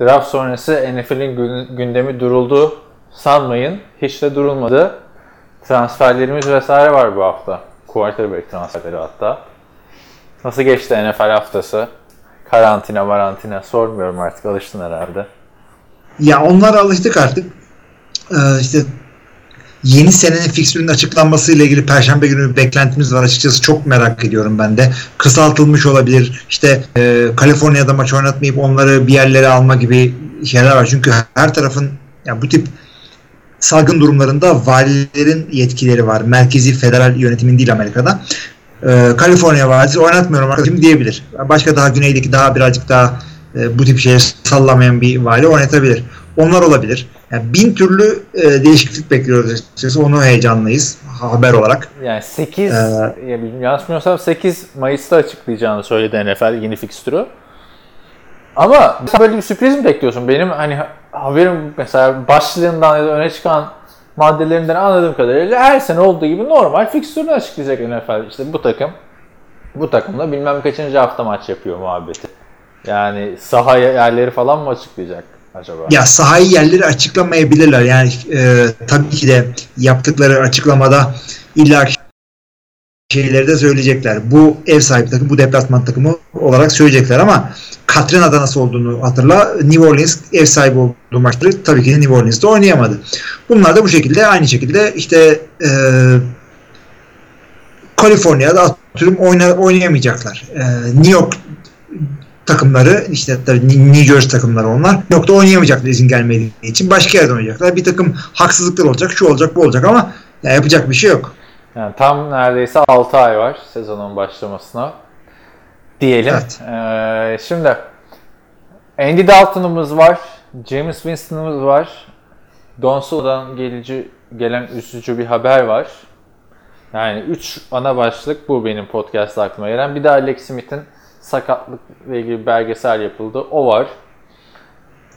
Draft sonrası NFL'in gün- gündemi duruldu sanmayın. Hiç de durulmadı. Transferlerimiz vesaire var bu hafta. Quarterback transferleri hatta. Nasıl geçti NFL haftası? Karantina, marantina sormuyorum artık alıştın herhalde. Ya onlara alıştık artık. Ee, işte yeni senenin fiksürünün açıklanmasıyla ilgili Perşembe günü bir beklentimiz var. Açıkçası çok merak ediyorum ben de. Kısaltılmış olabilir. İşte e, Kaliforniya'da maç oynatmayıp onları bir yerlere alma gibi şeyler var. Çünkü her tarafın ya bu tip salgın durumlarında valilerin yetkileri var. Merkezi federal yönetimin değil Amerika'da. Ee, Kaliforniya valisi oynatmıyorum arkadaşım diyebilir. Başka daha güneydeki daha birazcık daha e, bu tip şeyleri sallamayan bir vali oynatabilir. Onlar olabilir. Yani bin türlü e, değişiklik bekliyoruz açıkçası. Onu heyecanlıyız haber olarak. Yani 8, Ee, ya yanlış bilmiyorsam 8 Mayıs'ta açıklayacağını söyledi NFL yeni fikstürü. Ama mesela böyle bir sürpriz mi bekliyorsun? Benim hani haberim mesela başlığından ya da öne çıkan maddelerinden anladığım kadarıyla her sene olduğu gibi normal fikstürünü açıklayacak NFL. İşte bu takım bu takımda bilmem kaçıncı hafta maç yapıyor muhabbeti. Yani saha yerleri falan mı açıklayacak acaba? Ya sahayı yerleri açıklamayabilirler. Yani e, tabii ki de yaptıkları açıklamada illa şeyleri de söyleyecekler. Bu ev sahibi takım, bu deplasman takımı olarak söyleyecekler ama Katrina'da nasıl olduğunu hatırla. New Orleans ev sahibi olduğu maçları tabii ki New Orleans'da oynayamadı. Bunlar da bu şekilde aynı şekilde işte e, Kaliforniya'da atıyorum oyna, oynayamayacaklar. E, New York takımları işte tabii New Jersey takımları onlar. New York'ta oynayamayacaklar izin gelmediği için. Başka yerde oynayacaklar. Bir takım haksızlıklar olacak. Şu olacak bu olacak ama ya yapacak bir şey yok. Yani tam neredeyse 6 ay var sezonun başlamasına diyelim. Evet. Ee, şimdi Andy Dalton'umuz var, James Winston'umuz var. Don Sula'dan gelici, gelen üzücü bir haber var. Yani 3 ana başlık bu benim podcast'ta aklıma gelen. Bir de Alex Smith'in sakatlıkla ilgili bir belgesel yapıldı. O var.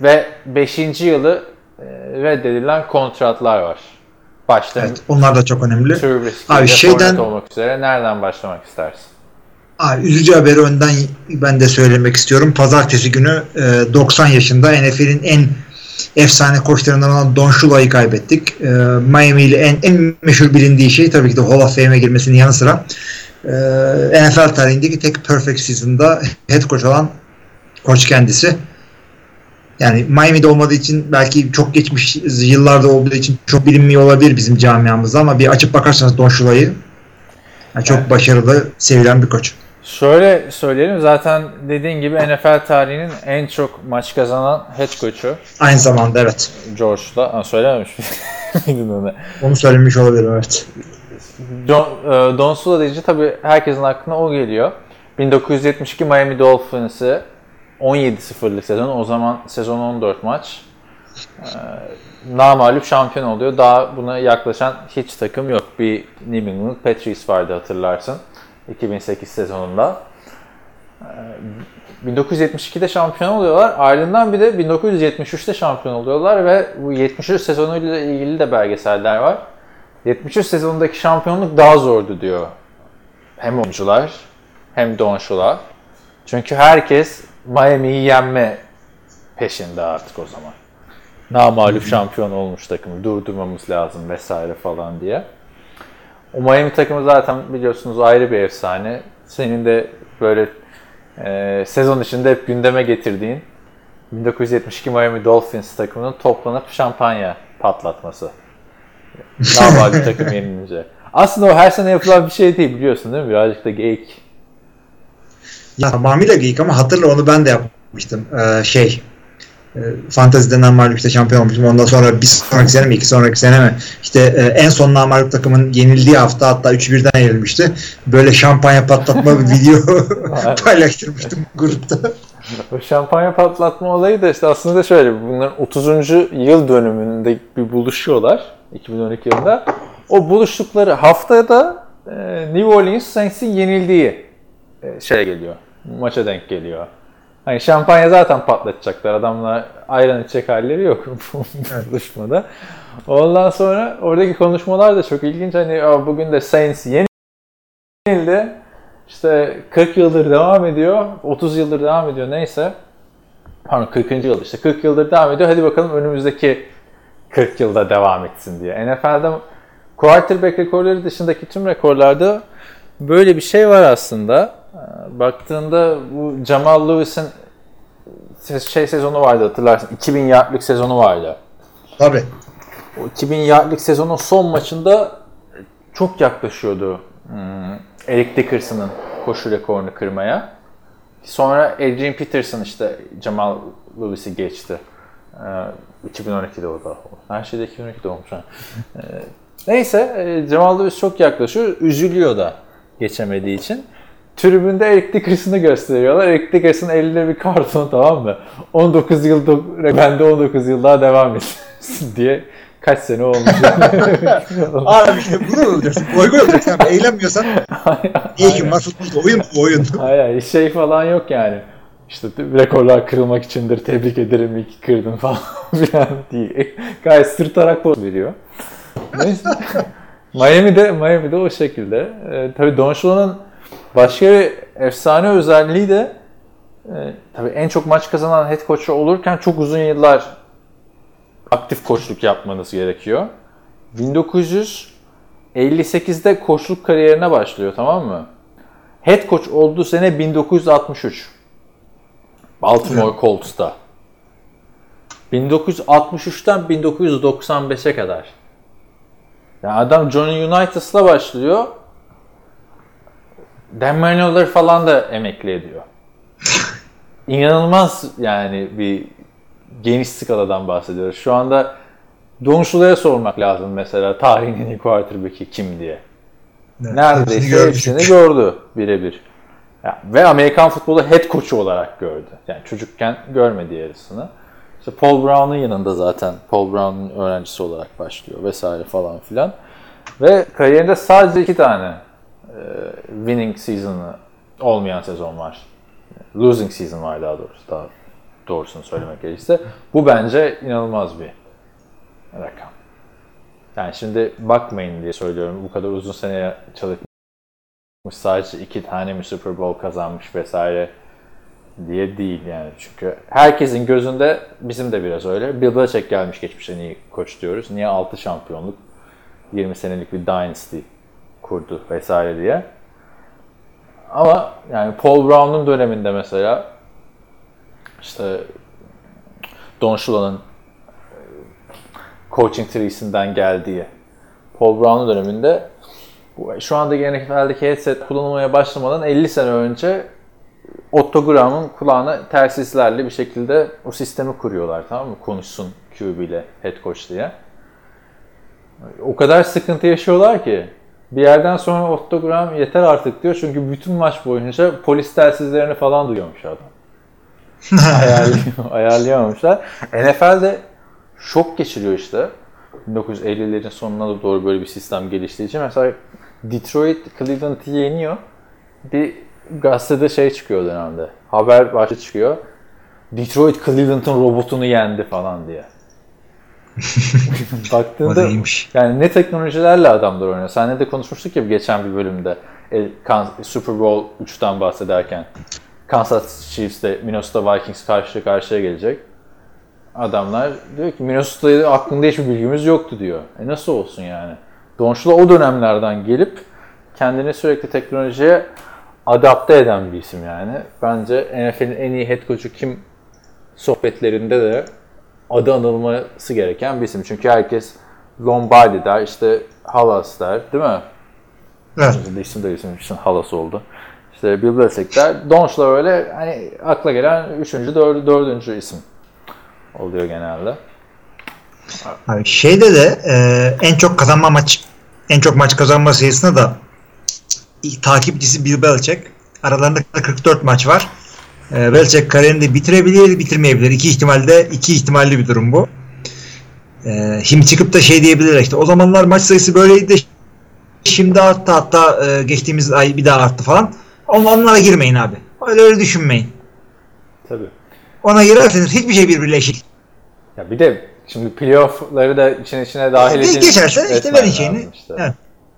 Ve 5. yılı e, reddedilen kontratlar var. Başta Evet, onlar da çok önemli. Trubisky Abi şeyden- olmak üzere nereden başlamak istersin? Abi, üzücü haberi önden ben de söylemek istiyorum. Pazartesi günü e, 90 yaşında NFL'in en efsane koçlarından olan Don Shula'yı kaybettik. E, Miami ile en, en meşhur bilindiği şey tabii ki de Hall of Fame'e girmesinin yanı sıra e, NFL tarihindeki tek perfect season'da head coach olan koç kendisi. Yani Miami'de olmadığı için belki çok geçmiş yıllarda olduğu için çok bilinmiyor olabilir bizim camiamızda ama bir açıp bakarsanız Don Shula'yı yani çok Evet. başarılı, sevilen bir koç. Şöyle söyleyelim zaten dediğin gibi NFL tarihinin en çok maç kazanan head coach'u Aynı zamanda evet. George'la. Ha, söylememiş miydin onu? Onu söylemiş olabilir evet. John, e, Don Sula deyince tabii herkesin aklına o geliyor. 1972 Miami Dolphins'i 17-0'lık sezon. O zaman sezon 14 maç. E, şampiyon oluyor. Daha buna yaklaşan hiç takım yok. Bir New England Patriots vardı hatırlarsın. 2008 sezonunda. E, 1972'de şampiyon oluyorlar. Ardından bir de 1973'te şampiyon oluyorlar ve bu 73 sezonuyla ilgili de belgeseller var. 73 sezonundaki şampiyonluk daha zordu diyor. Hem oyuncular hem Don Shula. Çünkü herkes Miami'yi yenme peşinde artık o zaman. Namalup şampiyon olmuş takımı durdurmamız lazım vesaire falan diye. O Miami takımı zaten biliyorsunuz ayrı bir efsane. Senin de böyle e, sezon içinde hep gündeme getirdiğin 1972 Miami Dolphins takımının toplanıp şampanya patlatması. Namalup takım yenilince. Aslında o her sene yapılan bir şey değil biliyorsun değil mi? Birazcık da geyik. Ya tamamıyla geyik ama hatırla onu ben de yapmıştım. Ee, şey e, Fanteziden namalip işte şampiyon olmuştum. Ondan sonra bir sonraki sene mi iki sonraki sene mi işte e, en son namalip takımın yenildiği hafta hatta 3-1'den yenilmişti. Böyle şampanya patlatma bir video paylaştırmıştım grupta. o şampanya patlatma olayı da işte aslında şöyle bunların 30. yıl dönümünde bir buluşuyorlar 2012 yılında. O buluştukları haftada e, New Orleans Saints'in yenildiği e, şeye geliyor. Maça denk geliyor. Hani şampanya zaten patlatacaklar. Adamlar ayran içecek halleri yok bu buluşmada. Ondan sonra oradaki konuşmalar da çok ilginç. Hani bugün de Saints yenildi. İşte 40 yıldır devam ediyor. 30 yıldır devam ediyor neyse. Pardon 40. yıl işte 40 yıldır devam ediyor. Hadi bakalım önümüzdeki 40 yılda devam etsin diye. NFL'de quarterback rekorları dışındaki tüm rekorlarda böyle bir şey var aslında. Baktığında bu Jamal Lewis'in şey sezonu vardı hatırlarsın. 2000 yardlık sezonu vardı. Tabii. O 2000 yardlık sezonun son maçında çok yaklaşıyordu hmm, Eric Dickerson'ın koşu rekorunu kırmaya. Sonra Adrian Peterson işte Jamal Lewis'i geçti. 2012'de o da. Her şeyde 2012'de olmuş. Ha. Neyse Jamal Lewis çok yaklaşıyor. Üzülüyor da geçemediği için. Tribünde Eric Dickerson'ı gösteriyorlar. Eric Dickerson elinde bir karton tamam mı? 19 yıl ben de 19 yıl daha devam etsin diye kaç sene olmuş. Abi işte bunu olacaksın. Goy olacaksın. Eğlenmiyorsan iyi ki futbolda oyun bu oyun. Hayır şey falan yok yani. İşte rekorlar kırılmak içindir. Tebrik ederim iyi ki kırdın falan filan değil. Gayet sırtarak poz veriyor. Neyse. Miami'de, Miami'de o şekilde. Ee, tabii Don Shula'nın başka bir efsane özelliği de e, tabii en çok maç kazanan head coach olurken çok uzun yıllar aktif koçluk yapmanız gerekiyor. 1958'de koçluk kariyerine başlıyor tamam mı? Head coach olduğu sene 1963. Baltimore Colts'ta. 1963'ten 1995'e kadar. Yani adam Johnny United'la başlıyor. Dan Marino'ları falan da emekli ediyor. İnanılmaz yani bir geniş skaladan bahsediyoruz. Şu anda Don Shula'ya sormak lazım mesela tarihin en iyi quarterback'i kim diye. Evet, Neredeyse hepsini gördü birebir. Ve Amerikan futbolu head coach'u olarak gördü. Yani çocukken görmedi yarısını. İşte Paul Brown'un yanında zaten Paul Brown'un öğrencisi olarak başlıyor vesaire falan filan. Ve kariyerinde sadece iki tane e, winning season'ı olmayan sezon var. Losing season var daha doğrusu. Daha doğrusunu söylemek gerekirse. Bu bence inanılmaz bir rakam. Yani şimdi bakmayın diye söylüyorum. Bu kadar uzun seneye çalışmış sadece iki tane mi Super Bowl kazanmış vesaire diye değil yani. Çünkü herkesin gözünde bizim de biraz öyle. Bill Belichick gelmiş geçmiş en iyi koç diyoruz. Niye 6 şampiyonluk? 20 senelik bir dynasty kurdu vesaire diye. Ama yani Paul Brown'un döneminde mesela işte Don Shula'nın coaching tree'sinden geldiği Paul Brown'un döneminde şu anda NFL'deki headset kullanılmaya başlamadan 50 sene önce Otto Graham'ın kulağına telsizlerle bir şekilde o sistemi kuruyorlar tamam mı? Konuşsun QB ile head coach diye. O kadar sıkıntı yaşıyorlar ki bir yerden sonra Otto Graham yeter artık diyor çünkü bütün maç boyunca polis telsizlerini falan duyuyormuş adam. Ayarlıyor, ayarlayamamışlar. NFL'de şok geçiriyor işte. 1950'lerin sonuna doğru böyle bir sistem geliştiği için. Mesela Detroit Cleveland'ı yeniyor. Bir gazetede şey çıkıyor dönemde. Haber başlığı çıkıyor. Detroit Cleveland'ın robotunu yendi falan diye. Baktığında yani ne teknolojilerle adamlar oynuyor. Seninle de konuşmuştuk ya geçen bir bölümde Super Bowl 3'ten bahsederken. Kansas Chiefs ile Minnesota Vikings karşı karşıya gelecek. Adamlar diyor ki Minnesota'yı aklında hiçbir bilgimiz yoktu diyor. E nasıl olsun yani? Don Shula o dönemlerden gelip kendini sürekli teknolojiye adapte eden bir isim yani. Bence NFL'in en iyi head coach'u kim sohbetlerinde de adı anılması gereken bir isim. Çünkü herkes Lombardi der, işte Halas der, değil mi? Evet. İsim de isim için Halas oldu. İşte Bill Belichick der. Donch'la öyle hani akla gelen üçüncü, dördü, dördüncü isim oluyor genelde. Abi şeyde de e, en çok kazanma maç en çok maç kazanma sayısında da takipçisi Bill Belichick. Aralarında 44 maç var. E, Belichick kariyerini bitirebilir, bitirmeyebilir. İki ihtimalde, iki ihtimalli bir durum bu. E, şimdi çıkıp da şey diyebilir işte o zamanlar maç sayısı böyleydi şimdi arttı hatta e, geçtiğimiz ay bir daha arttı falan. On- Onlara girmeyin abi. Öyle öyle düşünmeyin. Tabii. Ona girerseniz hiçbir şey birbiriyle eşit. Ya bir de şimdi playoff'ları da için içine dahil edince... geçerse işte şeyini. işte. Evet.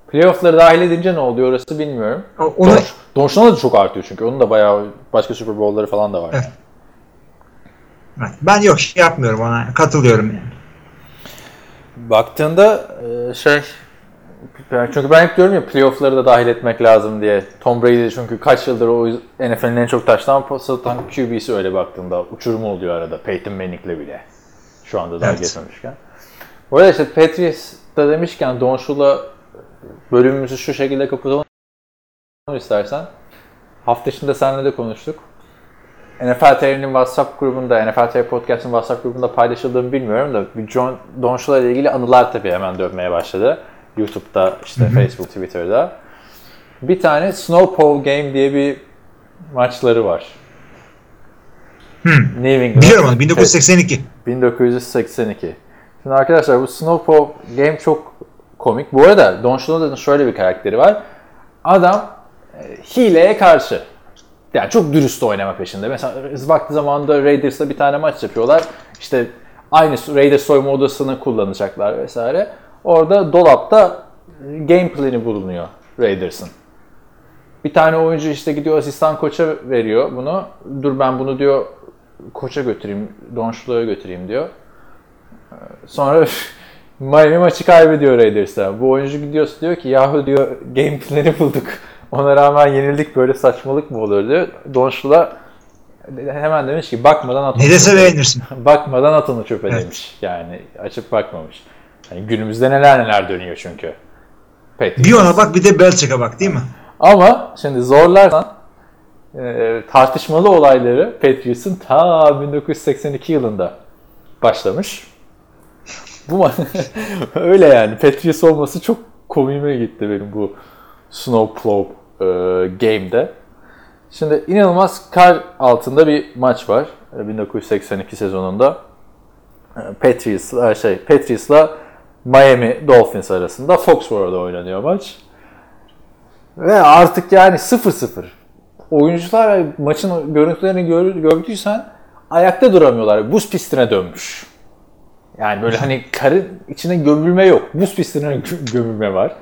Playoff'ları dahil edince ne oluyor orası bilmiyorum. Onu, Donch, Donch'tan da çok artıyor çünkü. Onun da bayağı başka Super Bowl'ları falan da var. Evet. Ben yok şey yapmıyorum ona. Katılıyorum yani. Baktığında e, şey çünkü ben hep diyorum ya playoff'ları da dahil etmek lazım diye. Tom Brady çünkü kaç yıldır o NFL'in en çok taştan pas atan QB'si öyle baktığında uçurum oluyor arada Peyton Manning'le bile. Şu anda daha Evet. geçmemişken. Bu arada işte Patriots'ta demişken Don Shula bölümümüzü şu şekilde kapatalım istersen. Hafta içinde seninle de konuştuk. NFL TR'nin WhatsApp grubunda, NFL TR Podcast'ın WhatsApp grubunda paylaşıldığını bilmiyorum da bir John Don Shula ile ilgili anılar tabii hemen dönmeye başladı. YouTube'da, işte Facebook, Twitter'da. Bir tane Snow Pole Game diye bir maçları var. New England. Biliyorum onu 1982. 1982. Şimdi arkadaşlar bu Snowpaw Game çok komik. Bu arada Don Schneider'ın şöyle bir karakteri var. Adam e, hileye karşı. Yani çok dürüst oynama peşinde. Mesela vakti zamanında Raiders'la bir tane maç yapıyorlar. İşte aynı Raiders soyma odasını kullanacaklar vesaire. Orada dolapta game plan'i bulunuyor Raiders'ın. Bir tane oyuncu işte gidiyor asistan koça veriyor bunu. Dur ben bunu diyor koça götüreyim, Don Shula'ya götüreyim diyor. Sonra Miami maçı kaybediyor Raiders'a. Bu oyuncu gidiyor diyor ki yahu diyor game plan'i bulduk. Ona rağmen yenildik böyle saçmalık mı olur diyor. Don Shula hemen demiş ki bakmadan at. Ne dese beğenirsin. bakmadan at onu çöpe demiş. Yani açıp bakmamış. Yani günümüzde neler neler dönüyor çünkü. Patriots. Bir ona bak bir de Belichick'e bak değil mi? Ama şimdi zorlarsan e, tartışmalı olayları Patriots'ın ta 1982 yılında başlamış. Bu öyle yani. Patriots olması çok komiğime gitti benim bu Snowplow e, game'de. Şimdi inanılmaz kar altında bir maç var e, 1982 sezonunda. E, Patriots'la şey Patriots'la Miami Dolphins arasında Foxborough'da oynanıyor maç. Ve artık yani 0-0. Oyuncular maçın görüntülerini gör, gördüysen ayakta duramıyorlar. Buz pistine dönmüş. Yani böyle hani karın içine gömülme yok. Buz pistine gö- gömülme var.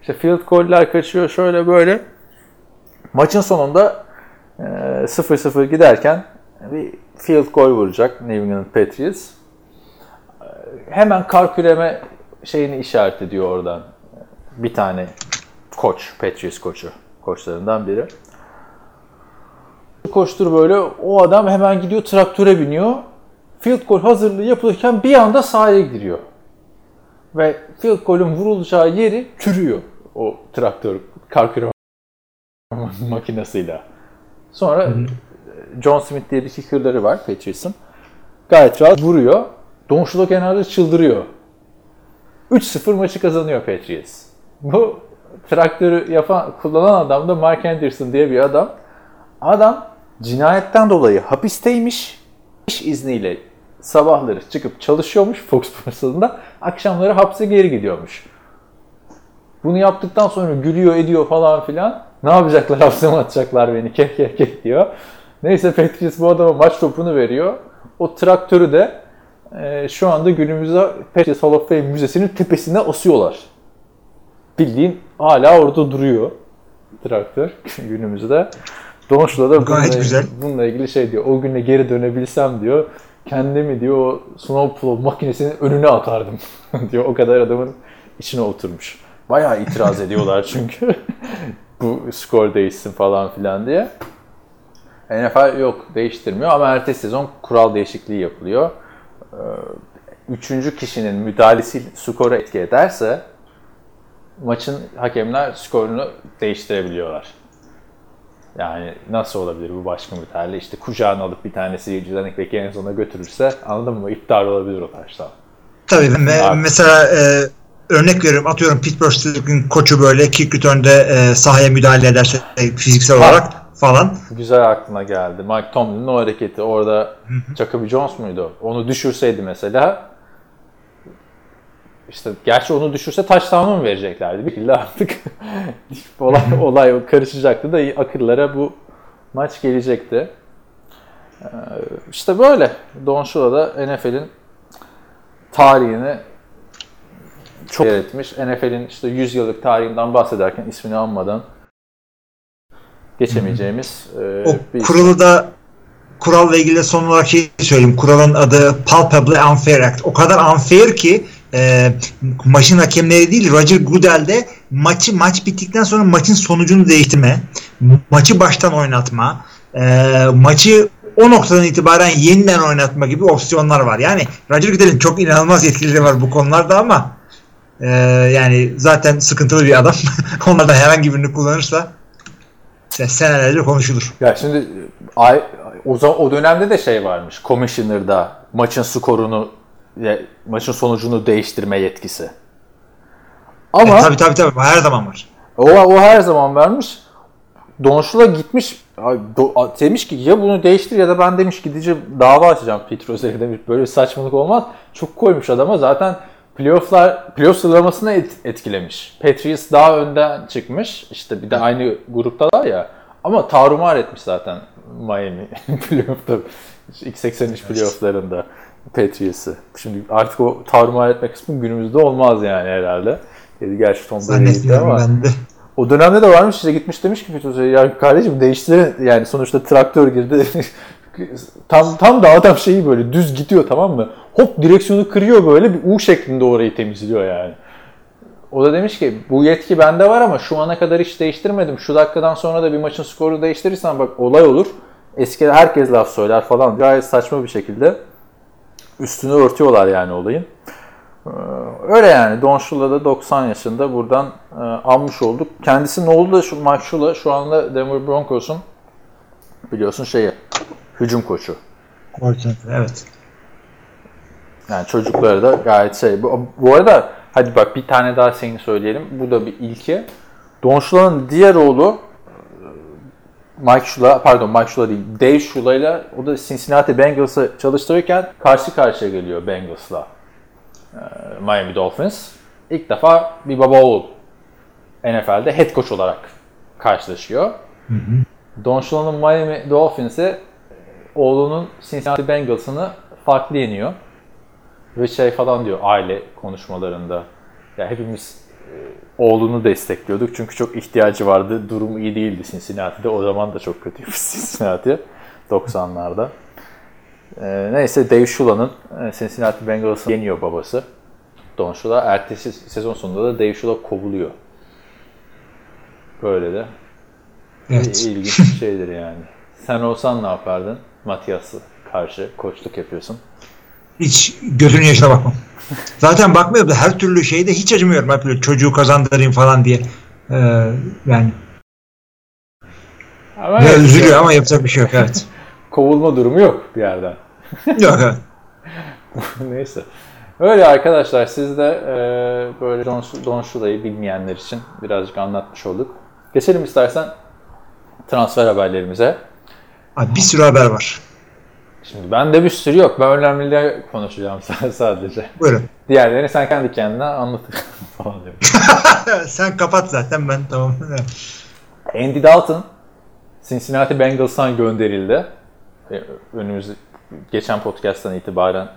İşte field goal'ler kaçıyor şöyle böyle. Maçın sonunda e, 0-0 giderken bir field goal vuracak New England Patriots. Hemen kar küreme şeyini işaret ediyor oradan. Bir tane koç, Patriots koçu, koçlarından biri. Koştur böyle, o adam hemen gidiyor traktöre biniyor. Field goal hazırlığı yapılırken bir anda sahaya giriyor. Ve field goal'ün vurulacağı yeri çürüyor o traktör, kar makinesiyle. Sonra John Smith diye bir kicker'ları var Patriots'ın. Gayet rahat vuruyor. Don kenarda çıldırıyor. 3-0 maçı kazanıyor Patriots. Bu traktörü yapan, kullanan adam da Mark Anderson diye bir adam. Adam cinayetten dolayı hapisteymiş. İş izniyle sabahları çıkıp çalışıyormuş Fox Sports'ında. Akşamları hapse geri gidiyormuş. Bunu yaptıktan sonra gülüyor ediyor falan filan. Ne yapacaklar hapse mi atacaklar beni keh keh keh diyor. Neyse Patriots bu adama maç topunu veriyor. O traktörü de e, şu anda günümüzde Patriots Hall of Fame Müzesi'nin tepesine asıyorlar. Bildiğin hala orada duruyor traktör günümüzde. Donuş'la da Gayet bununla, güzel. bununla ilgili şey diyor. O güne geri dönebilsem diyor. Kendimi diyor o snowplow makinesinin önüne atardım diyor. O kadar adamın içine oturmuş. Bayağı itiraz ediyorlar çünkü. Bu skor değişsin falan filan diye. NFL yok değiştirmiyor ama ertesi sezon kural değişikliği yapılıyor. Ee, Üçüncü kişinin müdahalesi skora etki ederse maçın hakemler skorunu değiştirebiliyorlar. Yani nasıl olabilir bu başka müdahale? İşte kucağına alıp bir tanesi running back'i en sona götürürse anladın mı? İptal olabilir o taştan. Tabii me- mesela e, örnek veriyorum atıyorum Pittsburgh Steelers'ın koçu böyle kick return'de e, sahaya müdahale ederse e, fiziksel olarak falan. Güzel aklına geldi. Mike Tomlin'in o hareketi orada Jacoby Jones muydu? Onu düşürseydi mesela işte gerçi onu düşürse touchdown'u mu vereceklerdi? Bir artık olay, olay karışacaktı da akıllara bu maç gelecekti. Ee, işte böyle. Don Shula da NFL'in tarihini çok etmiş. NFL'in işte 100 yıllık tarihinden bahsederken ismini anmadan geçemeyeceğimiz e, O bir kuralı da kuralla ilgili son olarak şey söyleyeyim. Kuralın adı Palpably Unfair Act. O kadar unfair ki e, maçın hakemleri değil Roger Goodell de maçı maç bittikten sonra maçın sonucunu değiştirme, maçı baştan oynatma, e, maçı o noktadan itibaren yeniden oynatma gibi opsiyonlar var. Yani Roger Goodell'in çok inanılmaz yetkileri var bu konularda ama e, yani zaten sıkıntılı bir adam. Onlardan herhangi birini kullanırsa senelerce konuşulur. Ya şimdi o, o dönemde de şey varmış. Commissioner'da maçın skorunu maçın sonucunu değiştirme yetkisi. Ama E, tabii tabii tabii her zaman var. o, o her zaman vermiş. Donşula gitmiş demiş ki ya bunu değiştir ya da ben demiş gideceğim dava açacağım Pete Rose'ye demiş. Böyle bir saçmalık olmaz. Çok koymuş adama. Zaten playofflar, playoff sıralamasını et, etkilemiş. Patriots daha önden çıkmış. İşte bir de aynı gruptalar ya. Ama tarumar etmiş zaten Miami playoff'ta. İlk 83 playoff'larında Patriots'ı. Şimdi artık o tarumar etme kısmı günümüzde olmaz yani herhalde. Dedi gerçi Tom Brady gitti Zannetmiyorum ama. ben de. O dönemde de varmış işte gitmiş demiş ki Fütüz'e ya kardeşim değiştirin yani sonuçta traktör girdi. tam tam da adam şeyi böyle düz gidiyor tamam mı? Hop direksiyonu kırıyor böyle bir U şeklinde orayı temizliyor yani. O da demiş ki bu yetki bende var ama şu ana kadar hiç değiştirmedim. Şu dakikadan sonra da bir maçın skoru değiştirirsen bak olay olur. Eski herkes laf söyler falan. Gayet saçma bir şekilde üstünü örtüyorlar yani olayın. Ee, Öyle yani. Don Shula da 90 yaşında buradan e, almış olduk. Kendisi ne oldu da şu Mike Shula şu anda Denver Broncos'un biliyorsun şeyi hücum koçu. Evet. Yani çocukları da gayet şey. Bu, bu arada hadi bak bir tane daha seni söyleyelim. Bu da bir ilki. Don Shula'nın diğer oğlu Mike Shula, pardon Mike Shula değil, Dave Shula ile o da Cincinnati Bengals'ı çalıştırırken karşı karşıya geliyor Bengals'la. e, Miami Dolphins. İlk defa bir baba oğul NFL'de head coach olarak karşılaşıyor. Don Shula'nın Miami Dolphins'i oğlunun Cincinnati Bengals'ını farklı yeniyor. Ve şey falan diyor aile konuşmalarında. Ya hepimiz e, oğlunu destekliyorduk çünkü çok ihtiyacı vardı. Durum iyi değildi Cincinnati'de. O zaman da çok kötüydü Cincinnati 90'larda. Ee, neyse Dave Shula'nın e, Cincinnati Bengals'ı yeniyor babası. Don Shula. Ertesi sezon sonunda da Dave Shula kovuluyor. Böyle de Evet. ilginç bir şeydir yani. Sen olsan ne yapardın? Matias'ı karşı koçluk yapıyorsun. Hiç gözünün yaşına bakmam. Zaten bakmıyorum da her türlü şeyde hiç acımıyorum. Hep böyle çocuğu kazandırayım falan diye. Ee, yani Ama ya üzülüyor ama yapacak bir şey yok evet. kovulma durumu yok bir yerden. yok evet. Neyse. Öyle arkadaşlar siz de e, böyle Don, Don Shula'yı bilmeyenler için birazcık anlatmış olduk. Geçelim istersen transfer haberlerimize. Abi bir sürü haber var. Şimdi bende bir sürü yok. Ben önemlileri konuşacağım sadece. Buyurun. Diğerlerini sen kendi kendine anlat falan diyorum. Sen kapat zaten ben tamam. Andy Dalton Cincinnati Bengals'tan gönderildi. E, Önümüz geçen podcast'tan itibaren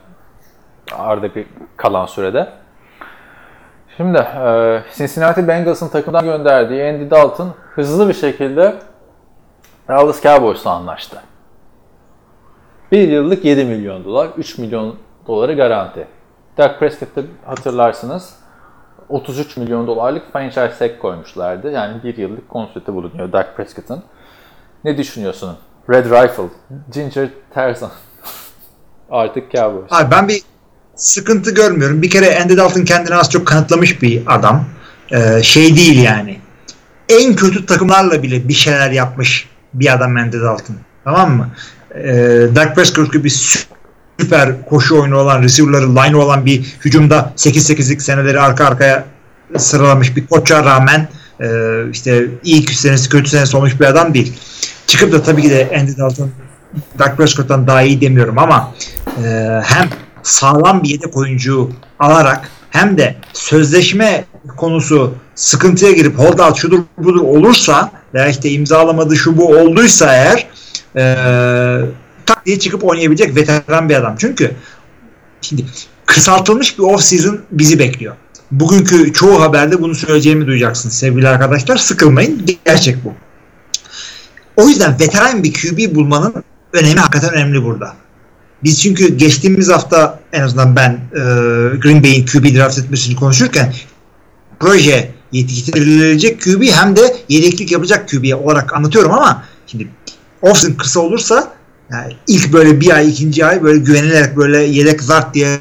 ardaki kalan sürede. Şimdi e, Cincinnati Bengals'ın takımdan gönderdiği Andy Dalton hızlı bir şekilde Dallas Cowboys'la anlaştı. Bir yıllık 7 milyon dolar, 3 milyon doları garanti. Dak Prescott'ı hatırlarsınız 33 milyon dolarlık franchise tag koymuşlardı. Yani bir yıllık kontratı bulunuyor Dak Prescott'ın. Ne düşünüyorsun? Red Rifle, Ginger Tarzan. Artık Cowboys. Abi ben bir sıkıntı görmüyorum. Bir kere Andy Dalton kendini az çok kanıtlamış bir adam. Ee, şey değil yani. En kötü takımlarla bile bir şeyler yapmış bir adam Andy Dalton. Tamam mı? Ee, Dak Prescott gibi süper koşu oyunu olan, receiver'ları line olan bir hücumda 8-8'lik seneleri arka arkaya sıralamış bir koça rağmen e, işte iyi senesi kötü senesi olmuş bir adam değil. çıkıp da tabii ki de Andy Dalton Dak Prescott'tan daha iyi demiyorum ama e, hem sağlam bir yedek oyuncu alarak hem de sözleşme konusu sıkıntıya girip holdout şudur budur olursa veya işte imzalamadı şu bu olduysa eğer e, tak diye çıkıp oynayabilecek veteran bir adam. Çünkü şimdi kısaltılmış bir off season bizi bekliyor. Bugünkü çoğu haberde bunu söyleyeceğimi duyacaksınız sevgili arkadaşlar. Sıkılmayın. Gerçek bu. O yüzden veteran bir QB bulmanın önemi hakikaten önemli burada. Biz çünkü geçtiğimiz hafta en azından ben e, Green Bay'in QB draft etmesini konuşurken proje yetiştirilecek QB hem de yedeklik yapacak QB olarak anlatıyorum ama şimdi offseason kısa olursa yani ilk böyle bir ay ikinci ay böyle güvenilerek böyle yedek zart diye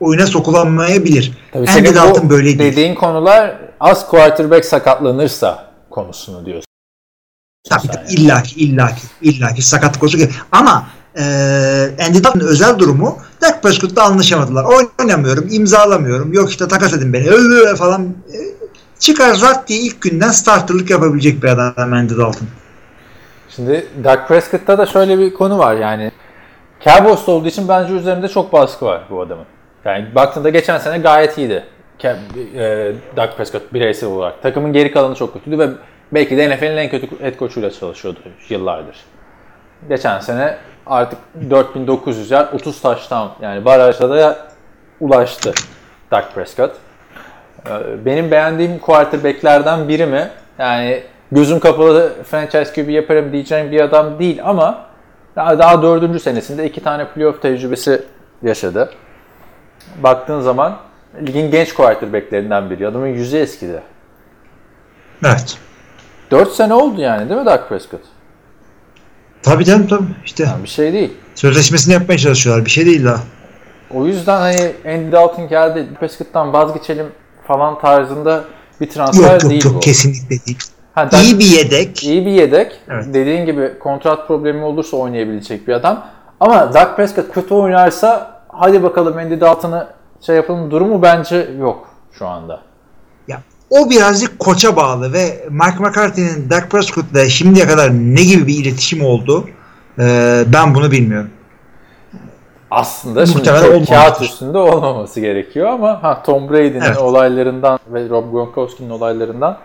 oyuna sokulamayabilir. Tabii Andy Dalton böyle değil. dediğin konular az quarterback sakatlanırsa konusunu diyorsun. Tabii tabii, yani. illaki illaki illaki sakatlık olacak. Ama e, Andy Dalton'ın özel durumu Dak Prescott'la anlaşamadılar. Oynamıyorum, imzalamıyorum. Yok işte takas edin beni. Öyle falan. E, çıkar zat diye ilk günden starterlık yapabilecek bir adam Andy Dalton. Şimdi Dak Prescott'ta da şöyle bir konu var yani. Cowboys'ta olduğu için bence üzerinde çok baskı var bu adamın. Yani baktığında geçen sene gayet iyiydi. E, Prescott bireysel olarak. Takımın geri kalanı çok kötüydü ve belki de NFL'in en kötü head coach'uyla çalışıyordu yıllardır. Geçen sene artık 4900 yard 30 touchdown yani barajda da ulaştı Dak Prescott. Ee, Benim beğendiğim quarterback'lerden biri mi? Yani gözüm kapalı franchise QB yaparım diyeceğim bir adam değil ama daha, daha dördüncü senesinde iki tane playoff tecrübesi yaşadı. Baktığın zaman ligin genç quarterback'lerinden biri. Adamın yüzü eskidi. Evet. 4 sene oldu yani değil mi Dak Prescott? Tabii canım tabii. İşte Yani bir şey değil. sözleşmesini yapmaya çalışıyorlar. Bir şey değil daha. O yüzden hani Andy Dalton geldi Prescott'tan vazgeçelim falan tarzında bir transfer Yok yok değil yok bu. kesinlikle değil. Ha, İyi bir yedek. İyi bir yedek. Evet. Dediğin gibi kontrat problemi olursa oynayabilecek bir adam. Ama Dak Prescott kötü oynarsa hadi bakalım Andy Dalton'ı şey yapalım durumu bence yok şu anda. Ya, o birazcık koça bağlı ve Mike McCarthy'nin Dak Prescott'la şimdiye kadar ne gibi bir iletişim oldu e, ben bunu bilmiyorum. Aslında şimdi Muhtemelen olmamıştır. kağıt üstünde olmaması gerekiyor ama ha Tom Brady'nin Evet. olaylarından ve Rob Gronkowski'nin olaylarından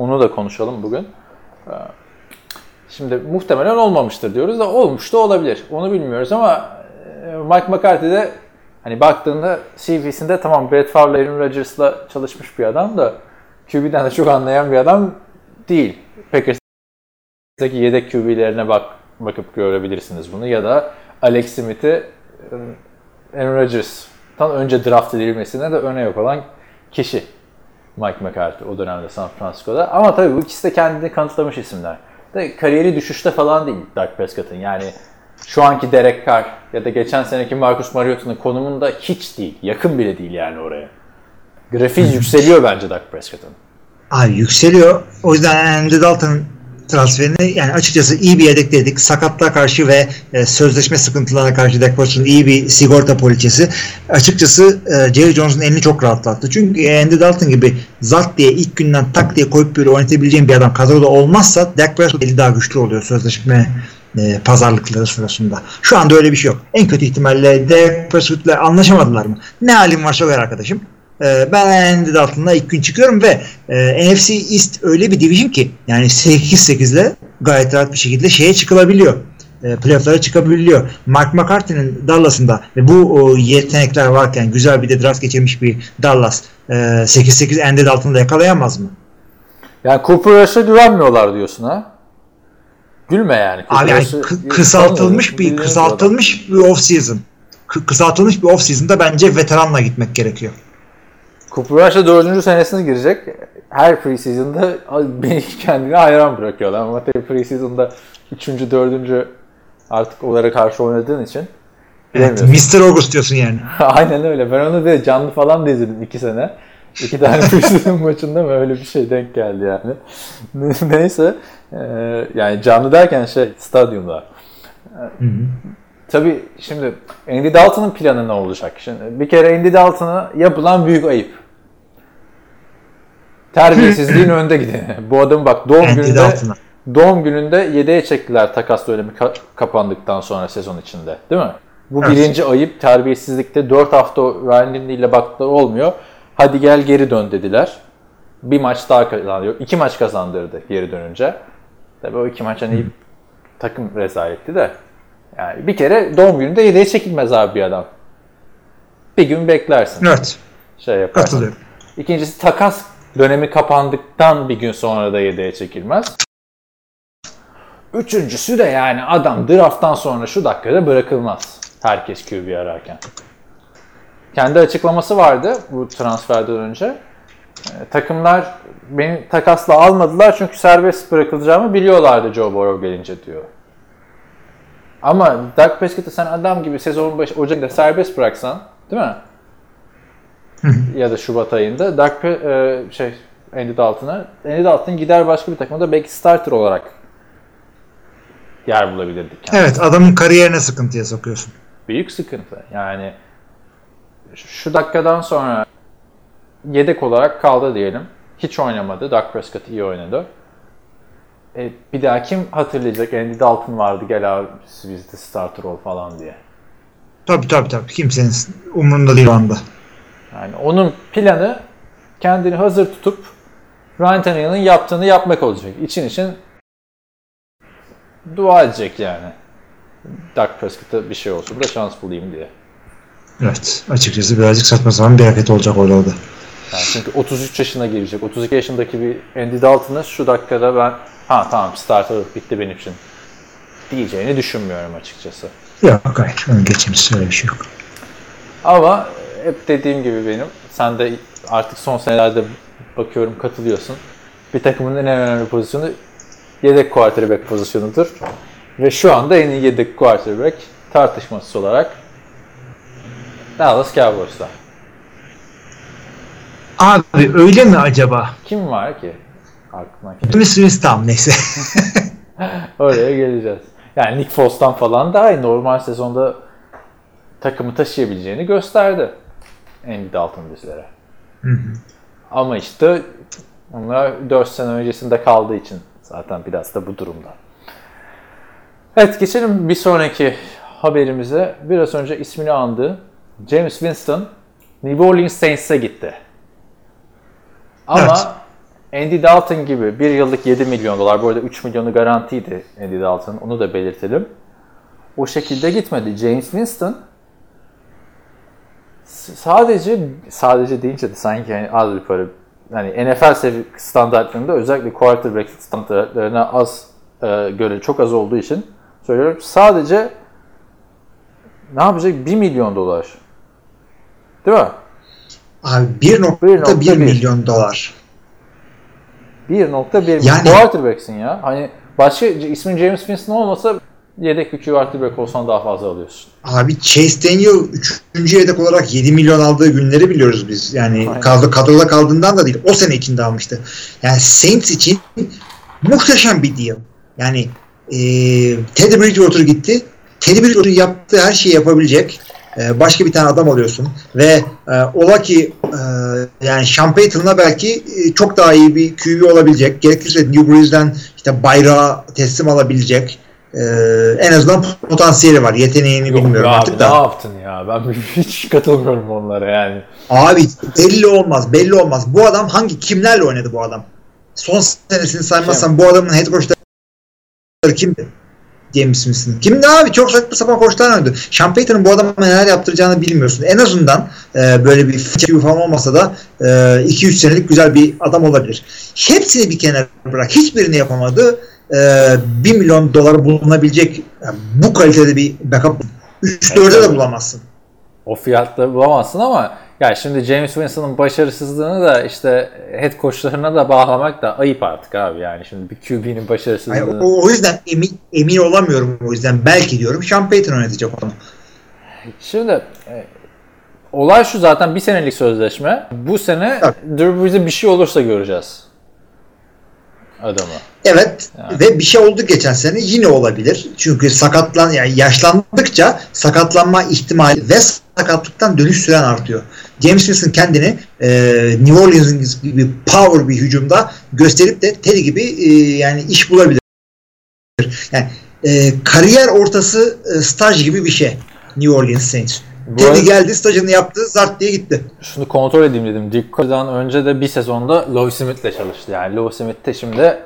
onu da konuşalım bugün. Ee, Şimdi muhtemelen olmamıştır diyoruz da olmuş da olabilir. Onu bilmiyoruz ama e, Mike McCarthy de hani baktığında CV'sinde tamam Brett Favre, Aaron Rodgers'la çalışmış bir adam da QB'den de çok anlayan bir adam değil. Packers'taki yedek QB'lerine bak bakıp görebilirsiniz bunu ya da Alex Smith'i e, Aaron Rodgers'tan önce draft edilmesine de öne yok olan kişi Mike McCarthy o dönemde San Francisco'da. Ama tabii bu ikisi de kendini kanıtlamış isimler. De kariyeri düşüşte falan değil Dak Prescott'ın. Yani şu anki Derek Carr ya da geçen seneki Marcus Mariota'nın konumunda hiç değil. Yakın bile değil yani oraya. Grafiği yükseliyor bence Dak Prescott'ın. Abi yükseliyor. O yüzden Andy Dalton'ın transferini yani açıkçası iyi bir yedek dedik. Sakatlığa karşı ve e, sözleşme sıkıntılarına karşı Dak Prescott'un iyi bir sigorta poliçesi. Açıkçası e, Jerry Jones'un elini çok rahatlattı. Çünkü Andy Dalton gibi zat diye ilk günden tak diye koyup böyle oynatabileceğim bir adam kadroda olmazsa Dak Prescott eli daha güçlü oluyor sözleşme e, pazarlıkları sırasında. Şu anda öyle bir şey yok. En kötü ihtimalle Dak Prescott'la anlaşamadılar mı? Ne halin varsa gör arkadaşım. Ee, ben Andy Dalton'la ilk gün çıkıyorum ve e, NFC East öyle bir division ki yani 8-8 ile gayet rahat bir şekilde şeye çıkılabiliyor. E, playoff'lara çıkabiliyor. Mark McCarthy'nin Dallas'ında ve bu o, yetenekler varken güzel bir de draft geçirmiş bir Dallas e, 8-8 Andy Dalton'u da yakalayamaz mı? Yani Cooper Rush'a güvenmiyorlar diyorsun ha? Gülme yani. Cooper Abi yani kı- kısaltılmış bir kısaltılmış bir off season. Kı- kısaltılmış bir off season'da bence veteranla gitmek gerekiyor. Cooper Rush da dördüncü senesine girecek. Her preseason'da beni kendine hayran bırakıyorlar. Ama tabii preseason'da üçüncü, dördüncü artık onlara karşı oynadığın için Evet. Mr. August diyorsun yani. Aynen öyle. Ben onu da canlı falan da izledim iki sene. İki tane preseason maçında mı öyle bir şey denk geldi yani. Neyse. Yani canlı derken şey stadyumda. Tabii şimdi Andy Dalton'ın planı ne olacak? Şimdi bir kere Andy Dalton'a yapılan büyük ayıp. Terbiyesizliğin önde gideni. Bu adam bak doğum gününde doğum gününde yedeğe çektiler takas dönemi ka- kapandıktan sonra sezon içinde. Değil mi? Bu Evet. birinci ayıp terbiyesizlikte 4 hafta Ryan Lindley ile baktılar olmuyor. Hadi gel geri dön dediler. Bir maç daha kazanıyor. İki maç kazandırdı geri dönünce. Tabii o iki maç hani takım rezaletti de. Yani bir kere doğum gününde yedeğe çekilmez abi bir adam. Bir gün beklersin. Evet. Şey yaparsın. Katılıyorum. İkincisi takas dönemi kapandıktan bir gün sonra da yedeğe çekilmez. Üçüncüsü de yani adam drafttan sonra şu dakikada bırakılmaz. Herkes QB ararken. Kendi açıklaması vardı bu transferden önce. Ee, takımlar beni takasla almadılar çünkü serbest bırakılacağımı biliyorlardı Joe Burrow gelince diyor. Ama Dak Prescott'ı sen adam gibi sezonun başı Ocak'ta serbest bıraksan değil mi? Ya da Şubat ayında Dak e, şey Andy Dalton'a Andy Dalton gider başka bir takıma da belki starter olarak yer bulabilirdik. kendine. Evet adamın kariyerine sıkıntıya sokuyorsun. Büyük sıkıntı. Yani şu dakikadan sonra yedek olarak kaldı diyelim. Hiç oynamadı. Dak Prescott iyi oynadı. E, bir daha kim hatırlayacak? Andy Dalton vardı gel abi bizde starter ol falan diye. Tabii tabii tabii. Kimsenin umurunda değil o anda. Yani onun planı kendini hazır tutup Ryan Tannehill'in yaptığını yapmak olacak. İçin için dua edecek yani. Dak Prescott'a bir şey olsun da şans bulayım diye. Evet. Açıkçası birazcık saçma sapan bir hareket olacak orada. Yani çünkü 33 yaşına girecek. 32 yaşındaki bir Andy Dalton'ı şu dakikada ben ha tamam starter bitti benim için diyeceğini düşünmüyorum açıkçası. Yok hayır. Onu geçimiz öyle bir şey yok. Ama hep dediğim gibi benim sen de artık son senelerde bakıyorum katılıyorsun. Bir takımın en önemli pozisyonu yedek quarterback pozisyonudur. Ve şu anda en iyi yedek quarterback tartışmasız olarak Dallas Cowboys'ta. Abi öyle mi acaba? Kim var ki? Aklına kim? Smith tam neyse. Oraya geleceğiz. Yani Nick Foles'tan falan daha iyi. Normal sezonda takımı taşıyabileceğini gösterdi. Andy Dalton bizlere. Ama işte onlar 4 sene öncesinde kaldığı için zaten biraz da bu durumda. Evet geçelim bir sonraki haberimize. Biraz önce ismini andı. James Winston New Orleans Saints'e gitti. Ama Andy Dalton gibi bir yıllık 7 milyon dolar, bu arada 3 milyonu garantiydi Andy Dalton, onu da belirtelim. O şekilde gitmedi. James Winston sadece sadece deyince de sanki yani az bir para yani NFL sevi- standartlarında özellikle quarterback standartlarına az e, göre çok az olduğu için söylüyorum. Sadece ne yapacak? 1 milyon dolar. Değil mi? Abi 1.1 1.1 milyon dolar. 1.1 Yani- quarterback'sin ya. Hani başka ismin James Winston olmasa yedek bir quarterback olsan daha fazla alıyorsun. Abi Chase Daniel 3. yedek olarak 7 milyon aldığı günleri biliyoruz biz. Yani Aynen. kadro, kadroda kaldığından da değil. O sene içinde almıştı. Yani Saints için muhteşem bir deal. Yani e, Teddy Bridgewater gitti. Teddy Bridgewater yaptığı her şeyi yapabilecek e, başka bir tane adam alıyorsun ve e, ola ki e, yani Sean Payton'la belki e, çok daha iyi bir QB olabilecek. Gerekirse New Brees'den işte bayrağı teslim alabilecek. E, en azından potansiyeli var. Yeteneğini bilmiyorum ya artık abi, da. Ne yaptın ya? Ben hiç katılmıyorum onlara yani. Abi belli olmaz. Belli olmaz. Bu adam hangi kimlerle oynadı bu adam? Son senesini saymazsam bu adamın head coachları kimdi? James Smith'in. Kimdi abi? Çok saçma sapan koçlar oynadı. Sean Payton'ın bu adama neler yaptıracağını bilmiyorsun. En azından e, böyle bir fikir falan olmasa da 2-3 senelik güzel bir adam olabilir. Hepsini bir kenara bırak. Hiçbirini yapamadı. E, 1 milyon dolara bulunabilecek yani bu kalitede bir backup 3-4'e de bulamazsın. O fiyatta bulamazsın ama ya şimdi James Winston'ın başarısızlığını da işte head coachlarına da bağlamak da ayıp artık abi yani şimdi bir QB'nin Hayır, başarısızlığını. o, o yüzden emin, emin olamıyorum o yüzden belki diyorum Sean Payton oynatacak onu. Şimdi e, olay şu zaten bir senelik sözleşme. Bu sene Tabii. Drew Brees'e bir şey olursa göreceğiz adamı. Evet ve bir şey oldu geçen sene yine olabilir. Çünkü sakatlan yani yaşlandıkça sakatlanma ihtimali ve sakatlıktan dönüş süren artıyor. James Winston kendini e, New Orleans gibi power bir hücumda gösterip de Teddy gibi e, yani iş bulabilir. Yani e, kariyer ortası e, staj gibi bir şey. New Orleans Saints. Bu arada- geldi stajını yaptı zart diye gitti. Şunu kontrol edeyim dedim. Dick önce de bir sezonda Low Smith'le çalıştı. Yani Low Smith de şimdi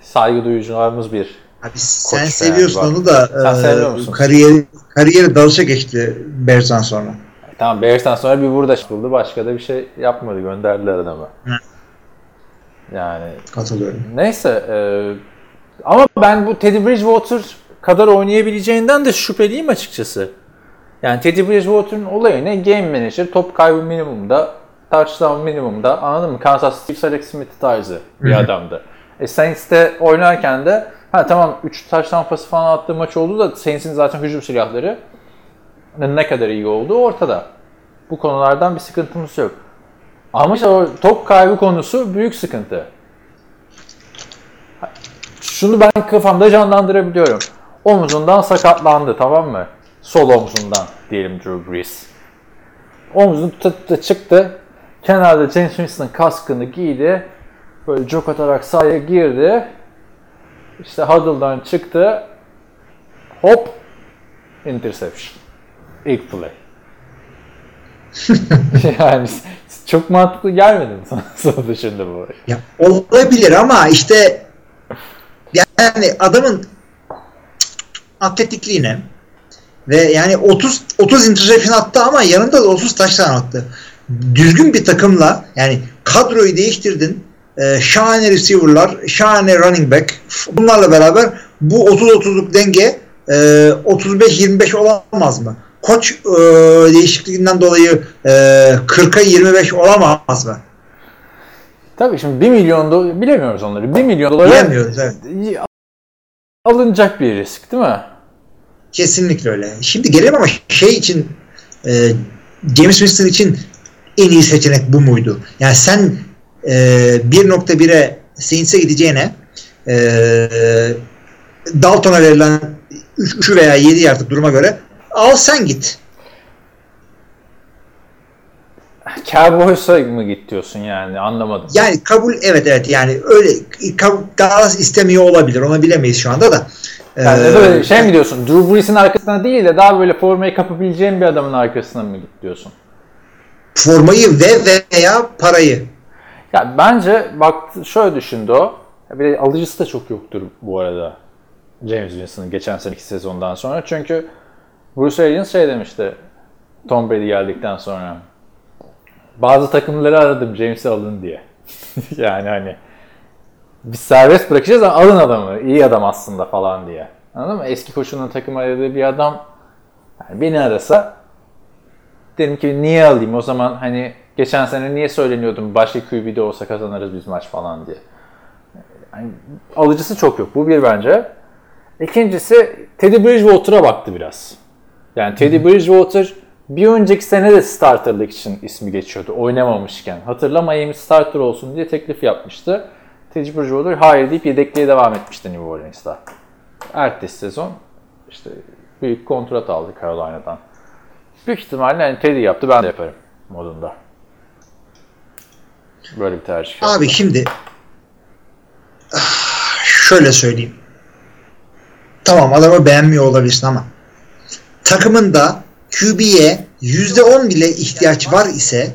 saygı duyacağımız bir Abi sen Koç seviyorsun yani onu da Sen e, kariyeri, kariyeri dalışa geçti Bears'tan sonra. Tamam Bears'tan sonra bir burada çıkıldı. Başka da bir şey yapmadı. Gönderdiler adamı. Hı. Yani Katılıyorum. neyse e, ama ben bu Teddy Bridgewater kadar oynayabileceğinden de şüpheliyim açıkçası. Yani Teddy Bridgewater'ın olayı ne? Game manager, top kaybı minimumda, touchdown minimumda. Anladın mı? Kansas City Alex Smith tarzı bir adamdı. E Saints'te oynarken de ha tamam 3 touchdown pası falan attığı maç oldu da Saints'in zaten hücum silahları ne kadar iyi olduğu ortada. Bu konulardan bir sıkıntımız yok. Ama işte o top kaybı konusu büyük sıkıntı. Şunu ben kafamda canlandırabiliyorum. Omuzundan sakatlandı tamam mı? Sol omzundan diyelim Drew Brees. Omzunu tuttu çıktı. Kenarda James Winston kaskını giydi. Böyle jog atarak sahaya girdi. İşte huddle'dan çıktı. Hop. Interception. İlk play. yani çok mantıklı gelmedi mi sana, sana şimdi bu? Ya olabilir ama işte yani adamın atletikliğine ve yani 30 30 interception attı ama yanında da 30 taştan attı. Düzgün bir takımla yani kadroyu değiştirdin. Ee, şahane receiver'lar, şahane running back. Bunlarla beraber bu 30-30'luk denge e, 35-25 olamaz mı? Koç e, değişikliğinden dolayı e, 40'a 25 olamaz mı? Tabii şimdi 1 milyon dolar bilemiyoruz onları. 1 milyon dolara Bilemiyoruz evet. alınacak bir risk değil mi? Kesinlikle öyle. Şimdi gelelim ama şey için e, James Winston için en iyi seçenek bu muydu? Yani sen e, 1.1'e Saints'e gideceğine e, Dalton'a verilen 3 veya 7 artık duruma göre al sen git. Cowboys'a mı git diyorsun yani anlamadım. Yani kabul evet evet yani öyle kab- Dallas istemiyor olabilir. Onu bilemeyiz şu anda da. Yani Ee, böyle şey mi diyorsun? Drew Brees'in arkasına değil de daha böyle formayı kapabileceğin bir adamın arkasına mı git diyorsun? formayı ve veya parayı. Ya bence bak şöyle düşündü o. Bir de alıcısı da çok yoktur bu arada. James Winston'ın geçen seneki sezondan sonra. Çünkü Bruce Arians şey demişti Tom Brady geldikten sonra. Bazı takımları aradım James'i alın diye. yani hani biz serbest bırakacağız ama alın adamı. iyi adam aslında falan diye. Anladın mı? Eski koçunun takım aradığı bir adam yani beni arasa dedim ki niye alayım o zaman hani geçen sene niye söyleniyordum başka QB'de olsa kazanırız biz maç falan diye. Yani alıcısı çok yok. Bu bir bence. İkincisi Teddy Bridgewater'a baktı biraz. Yani Teddy Bridgewater bir önceki sene de starterlık için ismi geçiyordu oynamamışken. Hatırla Miami starter olsun diye teklif yapmıştı. Teddy Bridgewater hayır deyip yedekliğe devam etmişti New Orleans'ta. Ertesi sezon işte büyük kontrat aldı Carolina'dan. Büyük ihtimalle yani Teddy yaptı ben de yaparım modunda. Böyle bir tercih. yaptı. Abi şimdi ah, şöyle söyleyeyim. Tamam adamı beğenmiyor olabilirsin ama takımında QB'ye %10 bile ihtiyaç var ise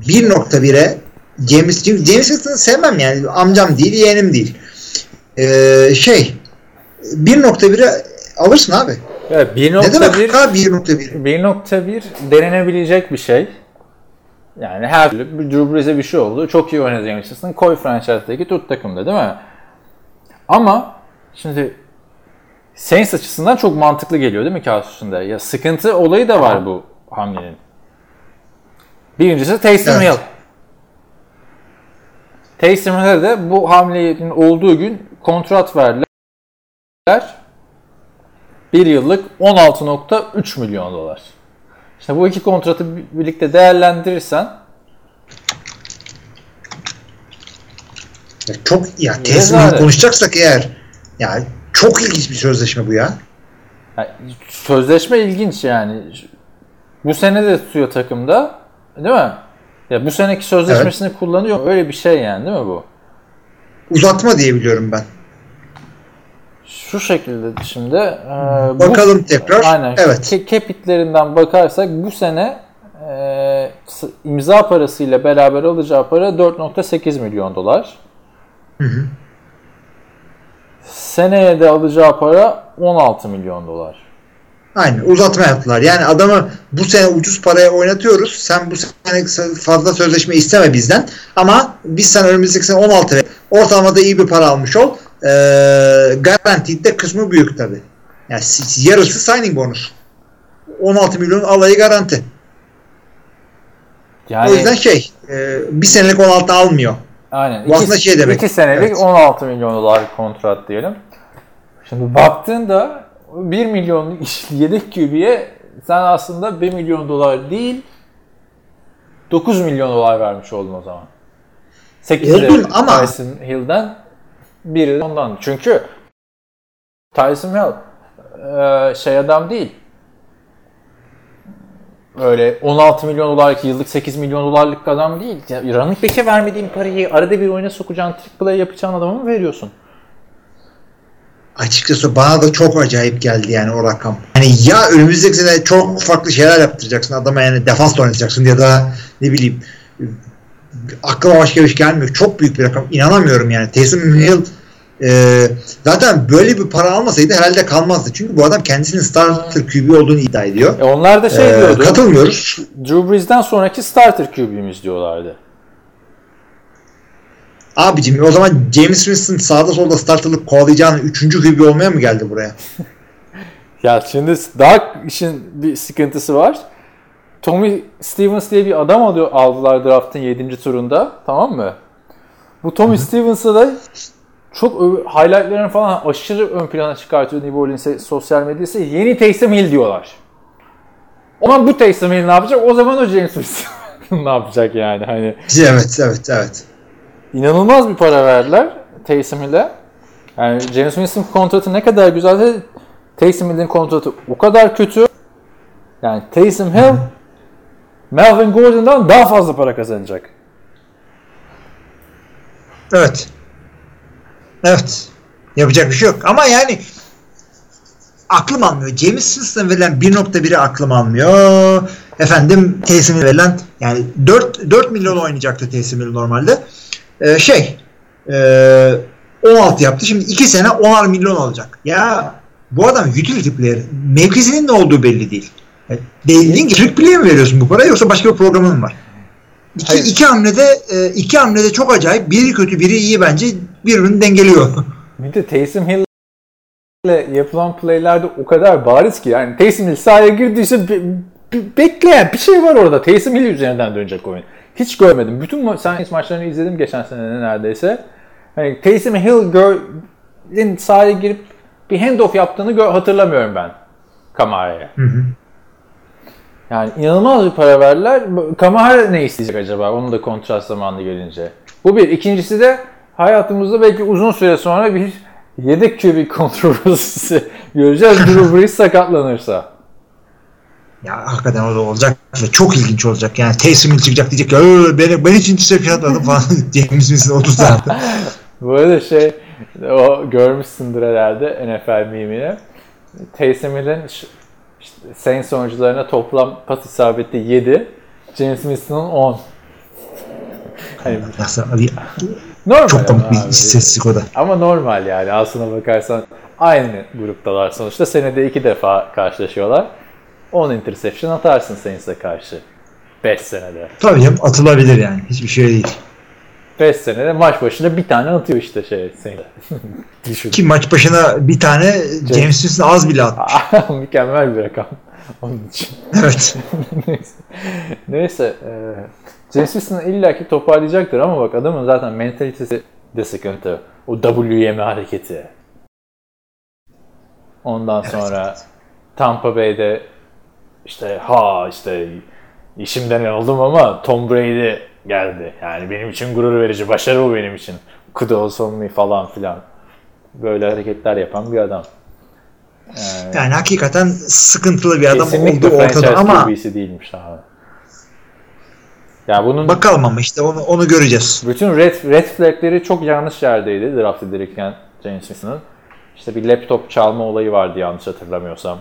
1.1'e James, James Winston'ı sevmem yani amcam değil yeğenim değil. Ee, şey 1.1'e alırsın abi. Evet, Ne demek 1.1 abi 1.1? 1.1 denenebilecek bir şey. Yani her türlü bir Drew Brees'e bir şey oldu. Çok iyi oynadı James Winston. Koy franchise'daki tut takımda değil mi? Ama şimdi Saints açısından çok mantıklı geliyor değil mi kağıt üstünde? Ya sıkıntı olayı da var bu hamlenin. Birincisi Taysom Evet. Hill. Taysom Hill'e de bu hamlenin olduğu gün kontrat verdiler. Bir yıllık 16.3 milyon dolar. İşte bu iki kontratı bi- birlikte değerlendirirsen Ya Çok ya Rezalet. konuşacaksak eğer ya çok ilginç bir sözleşme bu ya. yani sözleşme ilginç yani. Bu sene de tutuyor takımda değil mi? Ya bu seneki sözleşmesini kullanıyor. Öyle bir şey yani değil mi bu? Uzatma diye biliyorum ben. şu şekilde şimdi. e, bu- Bakalım tekrar. Aynen. Evet. Ke- cap hitlerinden bakarsak bu sene e, imza parasıyla beraber alacağı para 4.8 milyon dolar. Seneye de alacağı para 16 milyon dolar. Aynen uzatma yaptılar. Yani adamı bu sene ucuz paraya oynatıyoruz. Sen bu sene fazla sözleşme isteme bizden. Ama biz sen önümüzdeki sene 16 ver. Ortalamada iyi bir para almış ol. Ee, de kısmı büyük tabi. Yani yarısı signing bonus. 16 milyon alayı garanti. Yani o yüzden şey e, bir senelik 16 almıyor. aynen. bu aslında şey demek. 2 senelik Evet. 16 milyon dolar kontrat diyelim. Şimdi baktığında 1 milyon yedek QB'ye sen aslında 1 milyon dolar değil 9 milyon dolar vermiş oldun o zaman. 8 Oldun ama- Tyson Hill'den biri ondan. Çünkü Tyson Hill e, şey adam değil. Öyle 16 milyon dolarlık yıllık 8 milyon dolarlık adam değil. Ya, running back'e vermediğin parayı arada bir oyuna sokacağın, trick play yapacağın adama mı veriyorsun? Açıkçası bana da çok acayip geldi yani o rakam. Yani ya önümüzdeki sene çok farklı şeyler yaptıracaksın adama yani defans oynatacaksın ya da ne bileyim aklıma başka bir şey gelmiyor. Çok büyük bir rakam. İnanamıyorum yani. Taysom Hill e, zaten böyle bir para almasaydı herhalde kalmazdı. Çünkü bu adam kendisinin starter QB olduğunu iddia ediyor. E onlar da şey Ee, diyordu. katılmıyoruz. Drew Brees'den sonraki starter QB'miz diyorlardı. Abicim o zaman James Winston sağda solda starterlık kovalayacağını 3. QB olmaya mı geldi buraya? Ya şimdi daha işin bir sıkıntısı var. Tommy Stevens diye bir adam alıyor, aldılar draftın 7. turunda. Tamam mı? Bu Tommy Stevens'ı da çok highlightlarını falan aşırı ön plana çıkartıyor New Orleans sosyal medyası. Yeni Taysom Hill diyorlar. O zaman bu Taysom Hill ne yapacak? O zaman o James Winston ne yapacak yani? Hani Evet evet evet. İnanılmaz bir para verdiler Taysom Hill'e. Yani James Winston kontratı ne kadar güzelse Taysom Hill'in kontratı o kadar kötü. Yani Taysom Hill Melvin Gordon'dan daha fazla para kazanacak. Evet. Evet. Yapacak bir şey yok. Ama yani aklım almıyor. James Winston'a verilen 1.1'i aklım almıyor. Efendim Taysom verilen yani 4, 4 milyon oynayacaktı Taysom Hill normalde. Ee, şey ee, 16 yaptı. Şimdi 2 sene 10'ar milyon alacak. Ya bu adam utility player. Mevkisinin ne olduğu belli değil. Yani Dediğin gibi Türk Play'e mi veriyorsun bu parayı yoksa başka bir programın mı var? İki, Hayır. iki hamlede e, iki hamlede çok acayip. Biri kötü biri iyi bence birbirini dengeliyor. Bir de Taysom Hill yapılan playlerde o kadar bariz ki yani Taysom Hill sahaya girdiyse be- be- bekleyen bir şey var orada. Taysom Hill üzerinden dönecek oyun. Hiç görmedim. Bütün ma- Saints maçlarını izledim geçen sene neredeyse. Hani Taysom Hill'in sahaya girip bir handoff yaptığını gö- hatırlamıyorum ben Kamara'ya. Yani inanılmaz bir para verdiler. Kamara ne isteyecek acaba? Onun da kontrat zamanı gelince. Bu bir. İkincisi de hayatımızda belki uzun süre sonra bir yedek QB kontroversisi göreceğiz. Drew Brees sakatlanırsa. Ya hakikaten o da olacak ve çok ilginç olacak. Yani Taysom Hill çıkacak diyecek "Ee, ben, ben hiç intercept atmadım falan. James Winston 30 attı. Bu arada şey o görmüşsündür herhalde NFL mimini. Taysom Hill'in işte Saints oyuncularına toplam pas isabeti 7. James Winston'ın 10. Hani abi, normal çok komik bir istatistik o da. Ama normal yani aslına bakarsan aynı gruptalar sonuçta. Senede iki defa karşılaşıyorlar. 10 interception atarsın Saints'e karşı. 5 senede. Tabii canım atılabilir yani. Hiçbir şey değil. 5 senede maç başına bir tane atıyor işte şey Saints. Düşün. Ki maç başına bir tane James Winston az bile attı. Mükemmel bir rakam. Onun için. Evet. Neyse. Neyse. E, James Winston illaki toparlayacaktır ama bak adamın zaten mentalitesi de sıkıntı. O W yeme hareketi. Ondan sonra Tampa Bay'de işte ha işte işimden oldum ama Tom Brady geldi. Yani benim için gurur verici, başarı bu benim için. Also me falan filan. Böyle hareketler yapan bir adam. Yani hakikaten sıkıntılı bir adam oldu ortada ama değilmiş abi. Ya bunun bakalım ama işte onu, onu göreceğiz. bütün red, red flagleri çok yanlış yerdeydi draft edilirken James Winston'ın. işte bir laptop çalma olayı vardı yanlış hatırlamıyorsam.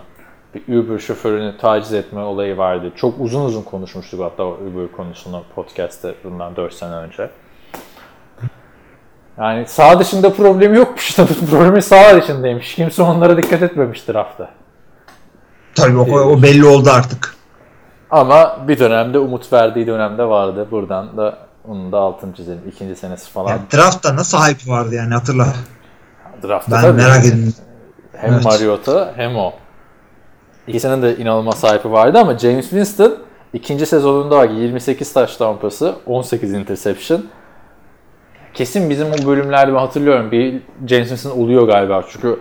Bir Uber şoförünü taciz etme olayı vardı. Çok uzun uzun konuşmuştuk hatta o Uber konusunu podcast'te bundan 4 sene önce. Yani sağ dışında problemi yokmuş. Tabii problemi sağ dışındaymış. Kimse onlara dikkat etmemiştir hafta. Tabii o, o belli oldu artık. Ama bir dönemde umut verdiği dönemde vardı. Buradan da onun da altını çizelim. İkinci senesi falan. Yani draftta nasıl hype vardı yani hatırla. Draft'ta Ben tabii. merak ettim. Hem Evet. Mariota hem o. İkisinin de inanılmaz sahibi vardı ama James Winston ikinci sezonunda var ki 28 taş tampası, 18 interception. Kesin bizim o bölümlerde ben hatırlıyorum bir James Winston oluyor galiba çünkü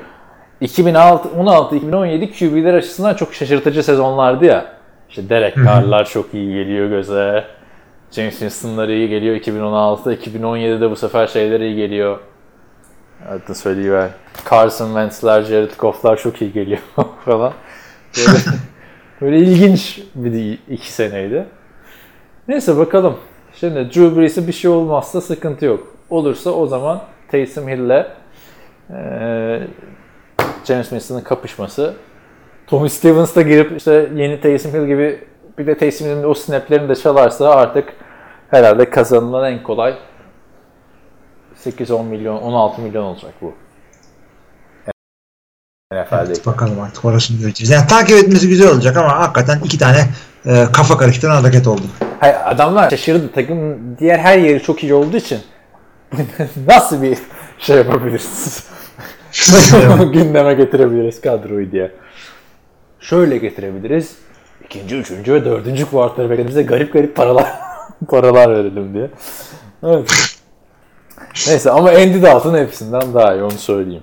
2016 16 2017 QB'ler açısından çok şaşırtıcı sezonlardı ya. İşte Derek Carr'lar çok iyi geliyor göze. James Winston'lar iyi geliyor 2016. 2017'de bu sefer şeyler iyi geliyor. Adını söyleyiver. Carson Wentz'ler, Jared Goff'lar çok iyi geliyor falan. Böyle, böyle ilginç bir iki seneydi. Neyse bakalım. Şimdi Drew Brees'e bir şey olmazsa sıkıntı yok. Olursa o zaman Taysom Hill'le eee James Winston'ın kapışması. Tommy Stevens da girip işte yeni Taysom Hill gibi bir de Taysom Hill'in o snaplerini de çalarsa artık herhalde kazanılan en kolay 8-10 milyon, 16 milyon olacak bu. NFL'deki. Bakalım artık orasını göreceğiz. Yani takip etmesi güzel olacak ama hakikaten iki tane e, kafa karıştıran hareket oldu. Hayır, adamlar şaşırdı. Takım diğer her yeri çok iyi olduğu için nasıl bir şey yapabiliriz? Gündeme getirebiliriz kadroyu diye. Şöyle getirebiliriz. İkinci, üçüncü ve dördüncü beklediğimizde garip garip paralar paralar verelim diye. Evet. Neyse ama Andy Dalton hepsinden daha iyi onu söyleyeyim.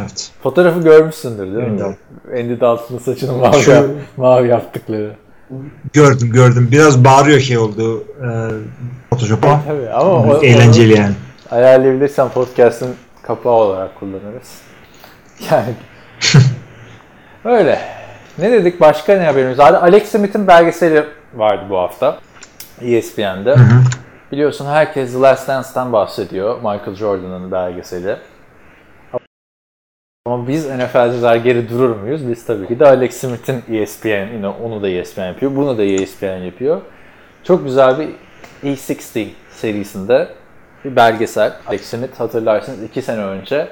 Evet. Fotoğrafı görmüşsündür değil mi? Evet. Andy Dalton'ın saçını mavi, Şu- yap- mavi yaptıkları. Gördüm gördüm. Biraz bağırıyor şey oldu. E, Photoshop'a. Tabii ama o- Eğlenceli yani. Ayarlayabilirsen podcast'ın kapağı olarak kullanırız. Yani öyle. Ne dedik? Başka ne haberimiz? Alex Smith'in belgeseli vardı bu hafta. E ESPN'de. Biliyorsun herkes The Last Dance'ten bahsediyor. Michael Jordan'ın belgeseli. Ama biz NFL'ciler geri durur muyuz? Biz tabii ki de Alex Smith'in ESPN, yine onu da ESPN yapıyor. Bunu da ESPN yapıyor. Çok güzel bir E60 serisinde bir belgesel. Alex Smith hatırlarsınız 2 sene önce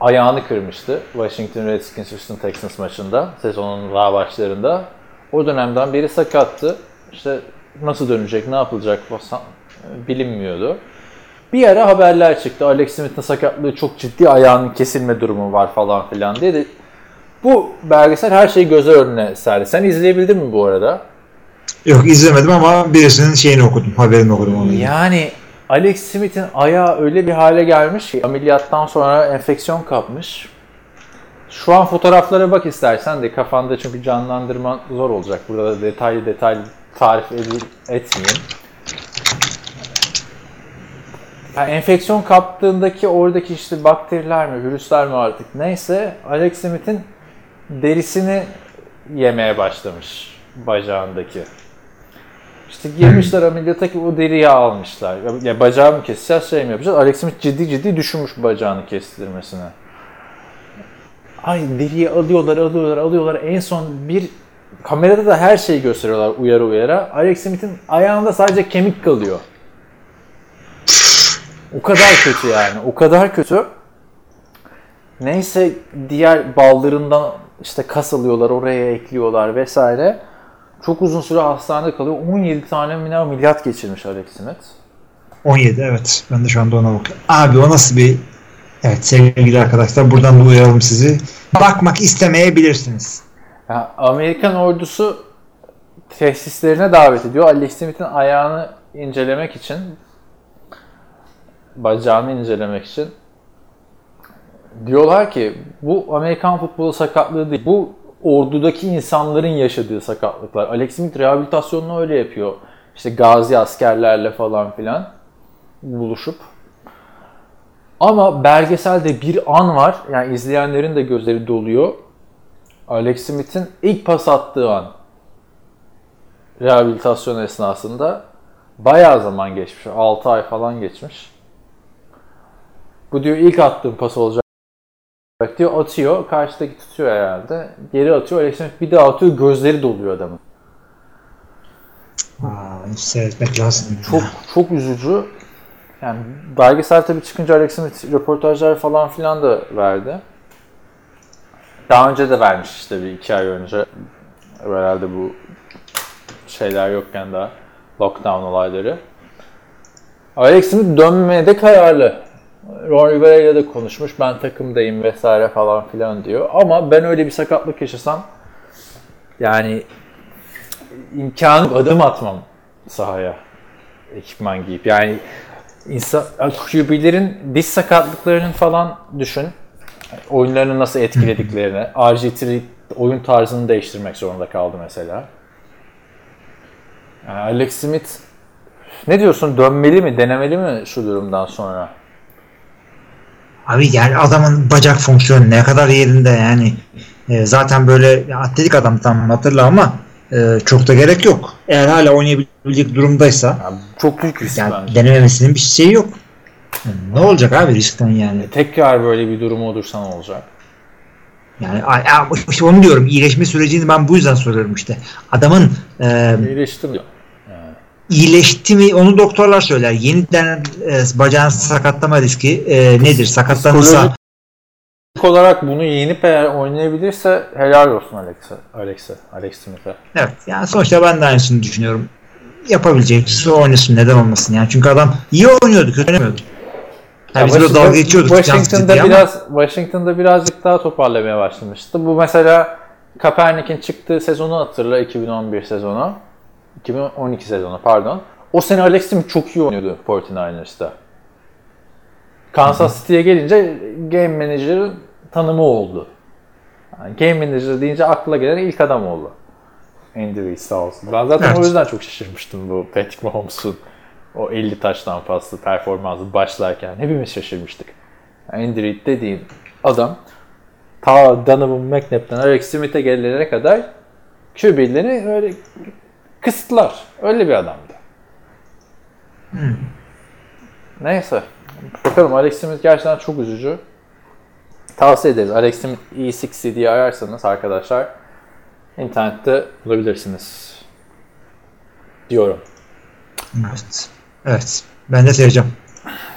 ayağını kırmıştı Washington Redskins Houston Texans maçında sezonun daha başlarında. O dönemden beri sakattı. İşte nasıl dönecek, ne yapılacak bilinmiyordu. Bir ara haberler çıktı. Alex Smith'in sakatlığı çok ciddi, ayağının kesilme durumu var falan filan diye de bu belgesel her şeyi göze önüne serdi. Sen izleyebildin mi bu arada? Yok izlemedim ama birisinin şeyini okudum. Haberini okudum onu. Yani Alex Smith'in ayağı öyle bir hale gelmiş ki ameliyattan sonra enfeksiyon kapmış. Şu an fotoğraflara bak istersen de kafanda çünkü canlandırman zor olacak. Burada da detaylı detaylı tarif edil- etmeyeyim. Yani enfeksiyon kaptığındaki oradaki işte bakteriler mi, virüsler mi artık neyse Alex Smith'in derisini yemeye başlamış bacağındaki. İşte girmişler ameliyata ki o deriyi almışlar. Ya, ya bacağı mı keseceğiz şey mi yapacağız? Alex Smith ciddi ciddi düşünmüş bacağını kestirmesine. Ay deriyi alıyorlar, alıyorlar, alıyorlar. En son bir kamerada da her şeyi gösteriyorlar uyarı uyara. Alex Smith'in ayağında sadece kemik kalıyor. O kadar kötü yani. O kadar kötü. Neyse diğer baldırından işte kas alıyorlar, oraya ekliyorlar vesaire. Çok uzun süre hastanede kalıyor. 17 tane ameliyat geçirmiş Alex Smith. 17 evet. Ben de şu anda ona bakıyorum. Abi o nasıl bir... Evet sevgili arkadaşlar buradan da uyaralım sizi. Bakmak istemeyebilirsiniz. Ya, Amerikan ordusu tesislerine davet ediyor. Alex Smith'in ayağını incelemek için bacağını incelemek için diyorlar ki bu Amerikan futbolu sakatlığı değil. Bu ordudaki insanların yaşadığı sakatlıklar. Alex Smith rehabilitasyonunu öyle yapıyor. İşte gazi askerlerle falan filan buluşup. Ama belgeselde bir an var. Yani izleyenlerin de gözleri doluyor. Alex Smith'in ilk pas attığı an rehabilitasyon esnasında bayağı zaman geçmiş. 6 ay falan geçmiş. Bu diyor ilk attığım pas olacak diyor. Atıyor. Karşıdaki tutuyor herhalde. Geri atıyor. Alex Smith bir daha atıyor. Gözleri doluyor adamın. Aa, hiç seyretmek lazım. Çok çok üzücü. Yani belgesel tabii çıkınca Alex Smith röportajlar falan filan da verdi. Daha önce de vermiş işte bir iki ay önce. Herhalde bu şeyler yokken daha lockdown olayları. Alex Smith dönmeye de kararlı. Ron Rivera ile de konuşmuş. Ben takımdayım vesaire falan filan diyor. Ama ben öyle bir sakatlık yaşasam yani imkanı adım atmam sahaya ekipman giyip. Yani insan QB'lerin diş sakatlıklarının falan düşün. Oyunlarını nasıl etkilediklerini. RG3 oyun tarzını değiştirmek zorunda kaldı mesela. Yani Alex Smith ne diyorsun? Dönmeli mi? Denemeli mi şu durumdan sonra? Abi yani adamın bacak fonksiyonu ne kadar yerinde yani. E, zaten böyle atletik adam tam hatırla ama e, çok da gerek yok. Eğer hala oynayabilecek durumdaysa Yani çok büyük risk yani bence. denememesinin bir şeyi yok. Ne olacak abi riskten yani? Tekrar böyle bir durum olursa ne olacak? Yani işte onu diyorum. iyileşme sürecini ben bu yüzden soruyorum işte. Adamın e, İyileştim diyor. İyileşti mi onu doktorlar söyler. Yeniden e, bacağın sakatlama riski e, nedir? Sakatlanırsa Psikolojik olarak bunu yenip eğer oynayabilirse helal olsun Alex'e. Alex'e. Alex Smith'e. evet yani sonuçta ben de aynısını düşünüyorum. Yapabilecekse oynasın neden olmasın yani. Çünkü adam iyi oynuyordu, kötü oynamıyordu. Yani biz böyle dalga geçiyorduk. Washington'da City ama- biraz Washington'da birazcık daha toparlamaya başlamıştı. Bu mesela Kaepernick'in çıktığı sezonu hatırla 2011 sezonu. 2012 sezonu pardon. O sene Alex Smith çok iyi oynuyordu 49ers'ta. Kansas City'ye gelince Game Manager'ın tanımı oldu. Yani Game Manager deyince akla gelen ilk adam oldu. Andy Reid sağ olsun. Ben zaten Evet. o yüzden çok şaşırmıştım bu Patrick Mahomes'un o 50 taştan fazla performansı başlarken. Hepimiz şaşırmıştık. Andy Reid dediğin adam ta Donovan McNabb'den Alex Smith'e gelene kadar QB'leri öyle kısıtlar. Öyle bir adamdı. Neyse. Bakalım Alex Smith gerçekten çok üzücü. Tavsiye ederiz. Alex Smith E6 diye ararsanız arkadaşlar internette bulabilirsiniz. Diyorum. Evet. Evet. Ben de seveceğim.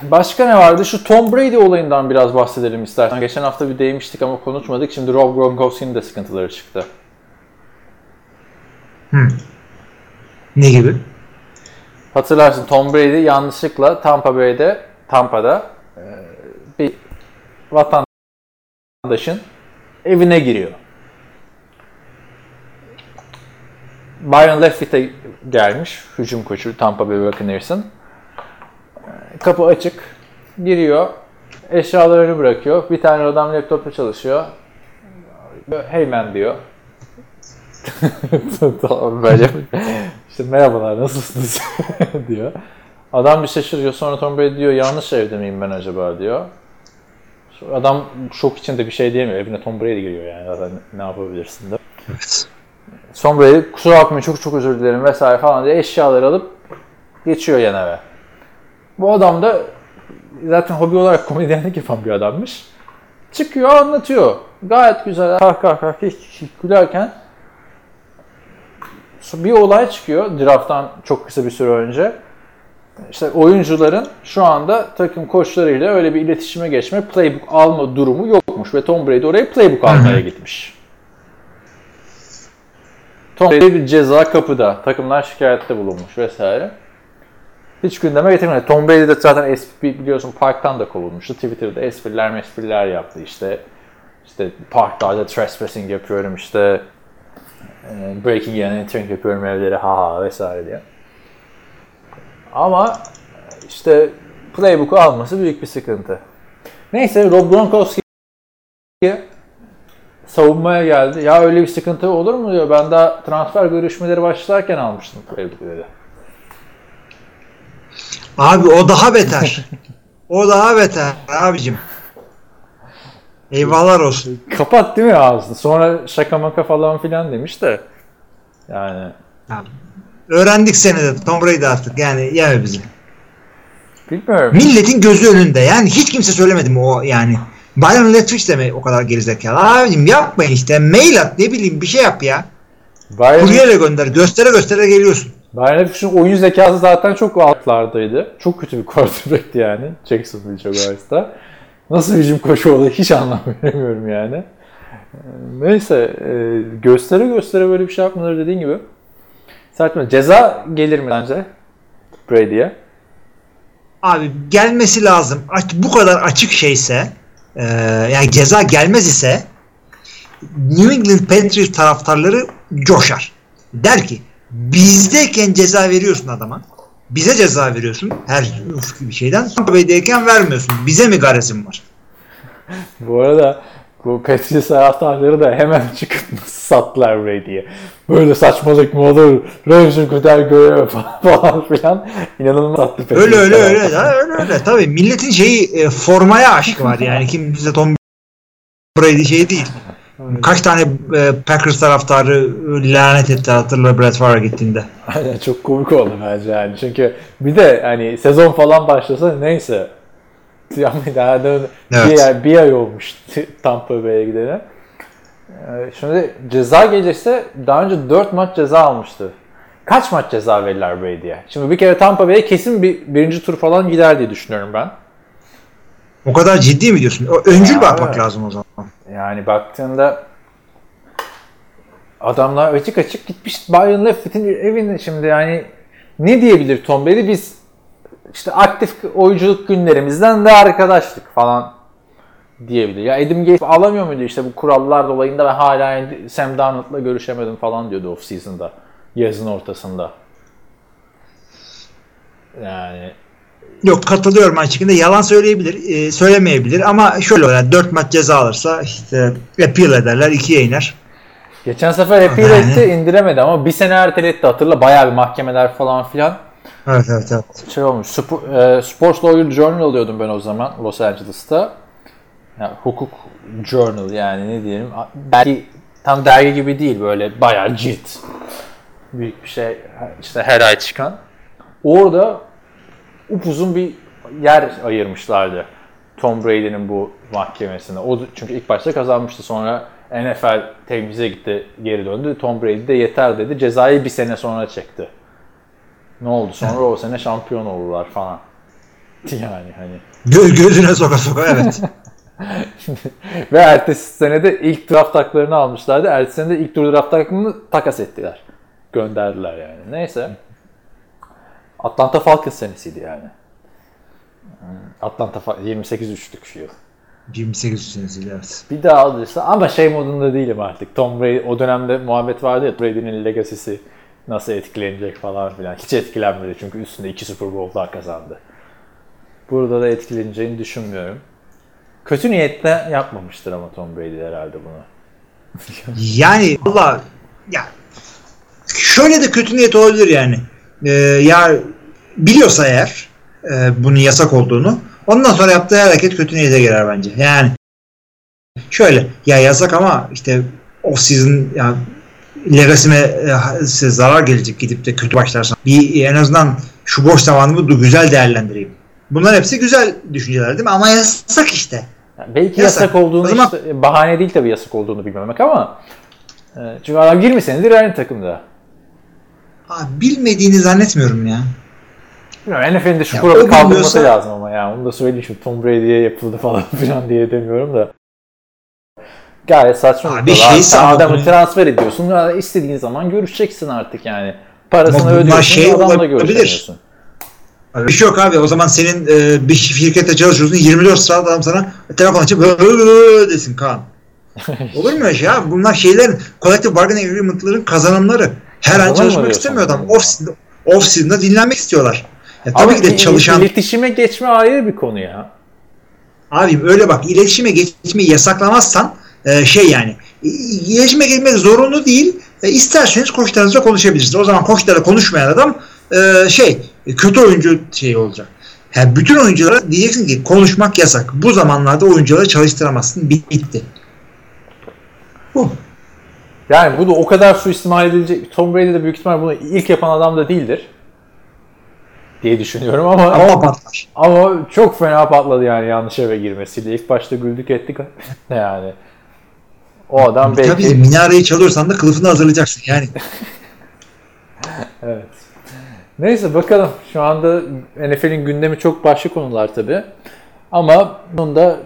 Başka ne vardı? Şu Tom Brady olayından biraz bahsedelim istersen. Geçen hafta bir değmiştik ama konuşmadık. Şimdi Rob Gronkowski'nin de sıkıntıları çıktı. Ne gibi? Hatırlarsın Tom Brady yanlışlıkla Tampa Bay'de, Tampa'da e, bir vatandaşın evine giriyor. Byron Leftwich gelmiş, hücum koçu Tampa Bay Buccaneers'ın. E, Kapı açık, giriyor, eşyalarını bırakıyor. Bir tane adam laptopla çalışıyor. Hey man diyor. tamam böyle. İşte merhabalar nasılsınız diyor. Adam bir şaşırıyor sonra Tom Brady diyor yanlış evde miyim ben acaba diyor. Sonra Adam şok içinde bir şey diyemiyor. Evine Tom Brady giriyor yani zaten ne yapabilirsin de. Evet. Tom Brady kusura bakmayın çok çok özür dilerim vesaire falan diye eşyaları alıp geçiyor yan eve. Bu adam da zaten hobi olarak komedyenlik yapan bir adammış. Çıkıyor anlatıyor. Gayet güzel kah kah kah hiç hiç gülerken bir olay çıkıyor drafttan çok kısa bir süre önce. İşte oyuncuların şu anda takım koçlarıyla öyle bir iletişime geçme, playbook alma durumu yokmuş ve Tom Brady oraya playbook almaya gitmiş. Tom Brady bir ceza kapıda, takımlar şikayette bulunmuş vesaire. Hiç gündeme getirmedi. Tom Brady de zaten espri biliyorsun parktan da kovulmuştu. Twitter'da espriler mespriler yaptı işte. İşte parklarda trespassing yapıyorum işte e, breaking and entering yapıyorum evlere ha ha vesaire diye. Ama işte playbook'u alması büyük bir sıkıntı. Neyse Rob Gronkowski savunmaya geldi. Ya öyle bir sıkıntı olur mu diyor. Ben daha transfer görüşmeleri başlarken almıştım playbook'u dedi. Abi o daha beter. o daha beter abicim. Eyvallah olsun. Kapat değil mi ağzını? Sonra şaka maka falan filan demiş de. Yani Öğrendik seni de Tom Brady artık yani yeme bizi. Bilmiyorum. Milletin gözü önünde. Yani hiç kimse söylemedi mi o yani. Byron Leftwich de mi o kadar gerizekalı? Abicim yapmayın işte. Mail at ne bileyim bir şey yap ya. Bayern, Kuryeyle gönder. Göstere göstere geliyorsun. Bayern Leverkusen'in oyun zekası zaten çok altlardaydı. Çok kötü bir quarterback'ti yani. Jacksonville Jaguars'ta. Nasıl hücum koşu oldu hiç anlam veremiyorum yani. Neyse e, göstere göstere böyle bir şey yapmaları dediğin gibi. Sertme ceza gelir mi bence Brady'ye? Abi gelmesi lazım. Bu kadar açık şeyse e, yani ceza gelmez ise New England Patriots taraftarları coşar. Der ki bizdeyken ceza veriyorsun adama. Bize ceza veriyorsun her bir şeyden. Tampa Bay'deyken vermiyorsun. Bize mi garezin var? Bu arada bu Patriots taraftarları da hemen çıkıp nasıl sattılar Brady'ye. Böyle saçmalık mı olur? Röntgen kadar görev falan filan. İnanılmaz sattı Patriots Öyle öyle öyle. öyle öyle. Tabii milletin şeyi e, formaya aşkı var yani. Kimse Tom Brady şey değil. Kaç tane e, Packers taraftarı lanet etti hatırla Brett Favre gittiğinde. Aynen çok komik oldu bence yani. Çünkü bir de hani sezon falan başlasa neyse. Yani daha da Evet. bir, ay, bir ay olmuş Tampa Bay'e gidene. Ee, Şimdi ceza gelirse daha önce 4 maç ceza almıştı. Kaç maç ceza verirler Brady'ye? Şimdi bir kere Tampa Bay'e kesin bir birinci tur falan gider diye düşünüyorum ben. O kadar ciddi mi diyorsun? Öncül Ya, bakmak evet. lazım o zaman. Yani baktığında adamlar açık açık gitmiş Bayern Leffert'in evine şimdi yani ne diyebilir Tom Brady biz işte aktif oyunculuk günlerimizden de arkadaşlık falan diyebilir. Ya Adam Gates alamıyor muydu işte bu kurallar dolayında ben hala Sam Darnold'la görüşemedim falan diyordu off season'da yazın ortasında. Yani Yok katılıyorum şekilde. Yalan söyleyebilir, e, söylemeyebilir ama şöyle. Yani 4 maç ceza alırsa işte appeal ederler, ikiye iner. geçen sefer appeal Yani. etti indiremedi ama bir sene erteletti hatırla bayağı bir mahkemeler falan filan. Evet evet evet. şey olmuş. Spor, e, Sports Lawyer Journal alıyordum ben o zaman Los Angeles'ta. Yani hukuk journal yani ne diyelim. Dergi, tam dergi gibi değil böyle bayağı cilt. Büyük bir şey işte her ay çıkan. Orada upuzun bir yer ayırmışlardı. Tom Brady'nin bu mahkemesine. O çünkü ilk başta kazanmıştı sonra NFL temize gitti geri döndü. Tom Brady de yeter dedi. Cezayı bir sene sonra çekti. Ne oldu? Sonra o sene şampiyon oldular falan. Yani hani. Gö- gözüne soka soka evet. Ve ertesi sene de ilk draft haklarını almışlardı. Ertesi sene de ilk tur draft haklarını takas ettiler. Gönderdiler yani. Neyse. Atlanta Falcons senesiydi yani. Atlanta Fal- 28-3'lük şu yıl. 28 senesiyle evet. Bir daha alırsa ama şey modunda değilim artık. Tom Brady o dönemde muhabbet vardı ya Brady'nin legacy'si nasıl etkilenecek falan filan. Hiç etkilenmedi çünkü üstünde iki Super Bowl'lar kazandı. Burada da etkileneceğini düşünmüyorum. Kötü niyetle yapmamıştır ama Tom Brady herhalde bunu. Yani valla ya şöyle de kötü niyet olabilir yani. Ee, ya biliyorsa eğer e, bunun yasak olduğunu ondan sonra yaptığı hareket kötü niyete girer bence. Yani şöyle ya yasak ama işte off season ya legacy'me e, size zarar gelecek gidip de kötü başlarsan. Bir en azından şu boş zamanımı da güzel değerlendireyim. Bunlar hepsi güzel düşünceler değil mi? Ama yasak işte. Yani belki Yasak. yasak, olduğunu O zaman- işte bahane değil tabii yasak olduğunu bilmemek ama e, çünkü adam 20 senedir aynı takımda. Abi bilmediğini zannetmiyorum ya. Bilmiyorum NFL'in şu Ya kuralı kaldırması bilmiyorsa- lazım ama ya onu da söyleyeyim şimdi Tom Brady'ye yapıldı falan filan diye demiyorum da. Gayet saçma Abi şey Adamı ya. transfer ediyorsun. ya istediğin zaman görüşeceksin artık yani. Parasını Ama ödüyorsun. şey adamla görüşemiyorsun. Bir şey yok abi. O zaman senin e, bir şirkette çalışıyorsun. 24 saat adam sana telefon açıp desin Kaan. Olur mu öyle şey? Bunlar şeylerin collective bargaining agreement'ların kazanımları. Her an çalışmak istemiyor adam. Off, off season'da dinlenmek istiyorlar. Ya, tabii Ama ki de çalışan... iletişime geçme ayrı bir konu ya. Abim öyle bak iletişime geçmeyi yasaklamazsan e, şey yani iletişime geçmek zorunlu değil. E, isterseniz koçlarınızla konuşabilirsiniz. O zaman koçlarla konuşmayan adam e, şey kötü oyuncu şey olacak. Yani bütün oyunculara diyeceksin ki konuşmak yasak. Bu zamanlarda oyuncuları çalıştıramazsın. Bitti. Bu. Yani bu da o kadar suistimal edilecek. Tom Brady de büyük ihtimal bunu ilk yapan adam da değildir. diye düşünüyorum ama Ama patlar. ama çok fena patladı yani yanlış eve girmesiyle. İlk başta güldük ettik yani. O adam belki Tabii minareyi çalıyorsan da kılıfını hazırlayacaksın yani. Evet. Neyse bakalım. Şu anda NFL'in gündemi çok başka konular tabi. Ama bunda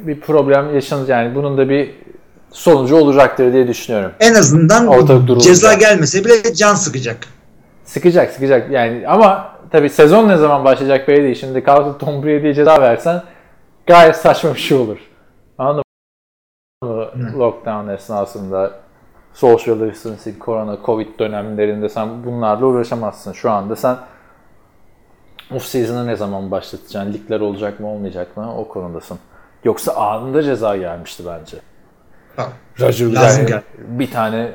bir problem yaşanır yani bunun da bir sonucu olacaktır diye düşünüyorum. En azından Ortalık ceza gelmese bile can sıkacak. Sıkacak sıkacak yani ama tabi sezon ne zaman başlayacak belli değil. Şimdi kalkıp Tom Brady'ye ceza versen gayet saçma bir şey olur. Anladın mı? Lockdown esnasında social distancing, korona, covid dönemlerinde sen bunlarla uğraşamazsın. Şu anda sen off season'ı ne zaman başlatacaksın? Ligler olacak mı olmayacak mı? O konudasın. Yoksa anında ceza gelmişti bence. Bak, Roger Lazım Goodell gel. bir tane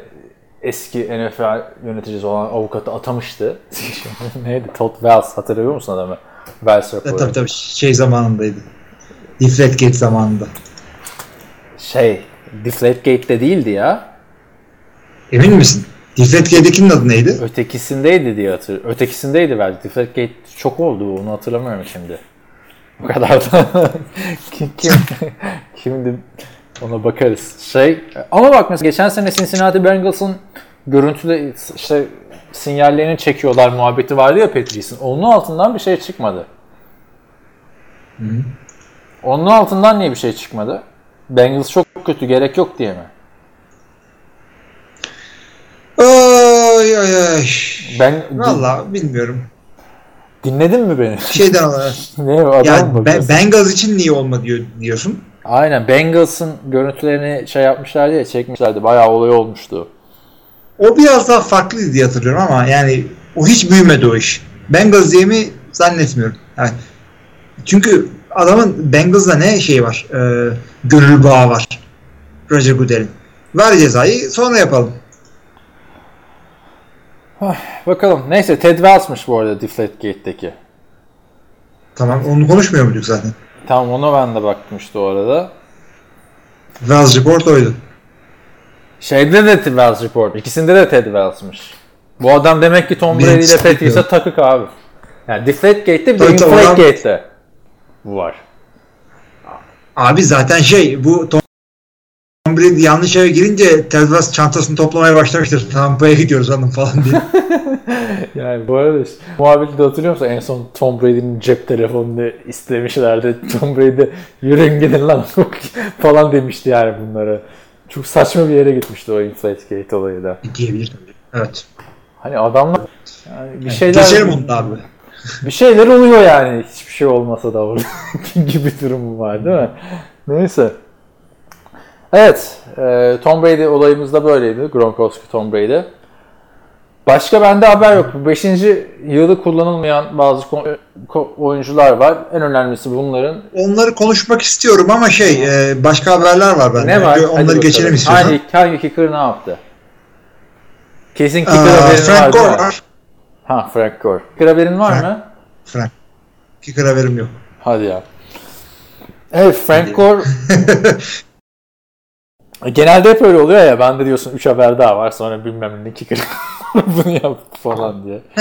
eski NFL yöneticisi olan avukatı atamıştı. Neydi? Todd Wells. Hatırlıyor musun adamı? Wells E, raporu. tabii tabii şey zamanındaydı. Deflategate zamanında. Şey, Deflategate'de değildi ya. Emin misin? Deflategate'dekinin adı neydi? Ötekisindeydi diye hatırlıyorum. Ötekisindeydi belki. Deflategate çok oldu. Onu hatırlamıyorum şimdi. O kadar da. kim, kim, şimdi ona bakarız. Şey, ama bak mesela geçen sene Cincinnati Bengals'ın görüntüde işte sinyallerini çekiyorlar muhabbeti vardı ya Patrice'in. Onun altından bir şey çıkmadı. Onun altından niye bir şey çıkmadı? Bengals çok kötü gerek yok diye mi? Ay ay ay. Ben Valla bilmiyorum. dinledin mi beni? Şeyden olarak. ne adam yani mı Be- bakıyorsun? Bengals için niye olma diyor, diyorsun? Aynen Bengals'ın görüntülerini şey yapmışlardı ya çekmişlerdi. Bayağı olay olmuştu. O biraz daha farklıydı diye hatırlıyorum ama yani o hiç büyümedi o iş. Bengals diye mi zannetmiyorum. Yani çünkü adamın Bengals'da ne şey var? E, gönül bağı var. Roger Goodell'in. Ver cezayı sonra yapalım. Bakalım. Neyse Ted Wells'mış bu arada Deflategate'deki. Tamam onu konuşmuyor muyduk zaten? Tamam ona ben de baktım işte o arada. Wells Report oydu. Şeyde de Wells Report. İkisinde de Ted Wells'mış. Bu adam demek ki Tom Brady ile Patrice'e takık abi. Yani Deflategate'de bir de Inflategate'de bu var. Abi zaten şey bu Tom Tom Brady yanlış eve girince Ted Wells çantasını toplamaya başlamıştır. Tampa'ya gidiyoruz hanım falan diye. Yani bu arada işte, muhabbeti de hatırlıyor musun? En son Tom Brady'nin cep telefonunu istemişlerdi. Tom Brady yürüyün gidin lan falan demişti yani bunlara. Çok saçma bir yere gitmişti o Inflategate olayı da. Diyebilir tabii. Evet. Hani adamlar yani bir şeyler Geçelim onu da abi. bir şeyler oluyor yani hiçbir şey olmasa da orada gibi durum var değil mi? Neyse. Evet, e, Tom Brady olayımız da böyleydi. Gronkowski, Tom Brady. Başka bende haber yok. 5. yılı kullanılmayan bazı oyuncular var. En önemlisi bunların. Onları konuşmak istiyorum ama şey e, başka haberler var bende. Ne var? Önce Hadi Onları bakalım. geçelim istiyorsan. Hangi, hangi kicker ne yaptı? Kesin Aa, kicker haberin Frank var Gore var. Ha Frank Gore. Kicker haberin var Frank- mı? Frank. Kicker haberim yok. Hadi ya. Evet Frank Gore Genelde hep öyle oluyor ya. Ben de diyorsun 3 haber daha var sonra bilmem ne kicker bunu yaptı falan diye.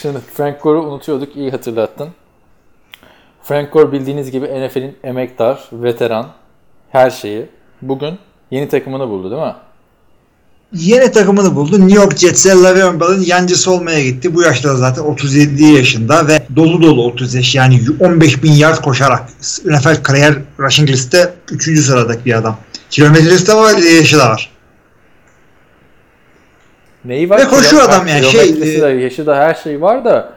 Şimdi Frank Gore'u unutuyorduk. iyi hatırlattın. Frank Gore bildiğiniz gibi NFL'in emektar, veteran, her şeyi. Bugün yeni takımını buldu değil mi? Yeni takımını buldu. New York Jets'e Le'Veon Bell'in yancısı olmaya gitti. Bu yaşta zaten 37 yaşında ve dolu dolu 30 yaş. Yani 15 bin yard koşarak NFL kariyer rushing liste 3. sıradaki bir adam. Kilometresi de var, yaşı da var. Neyi var? Ve koşuyor adam yani, şey, de, yaşı da her şey var da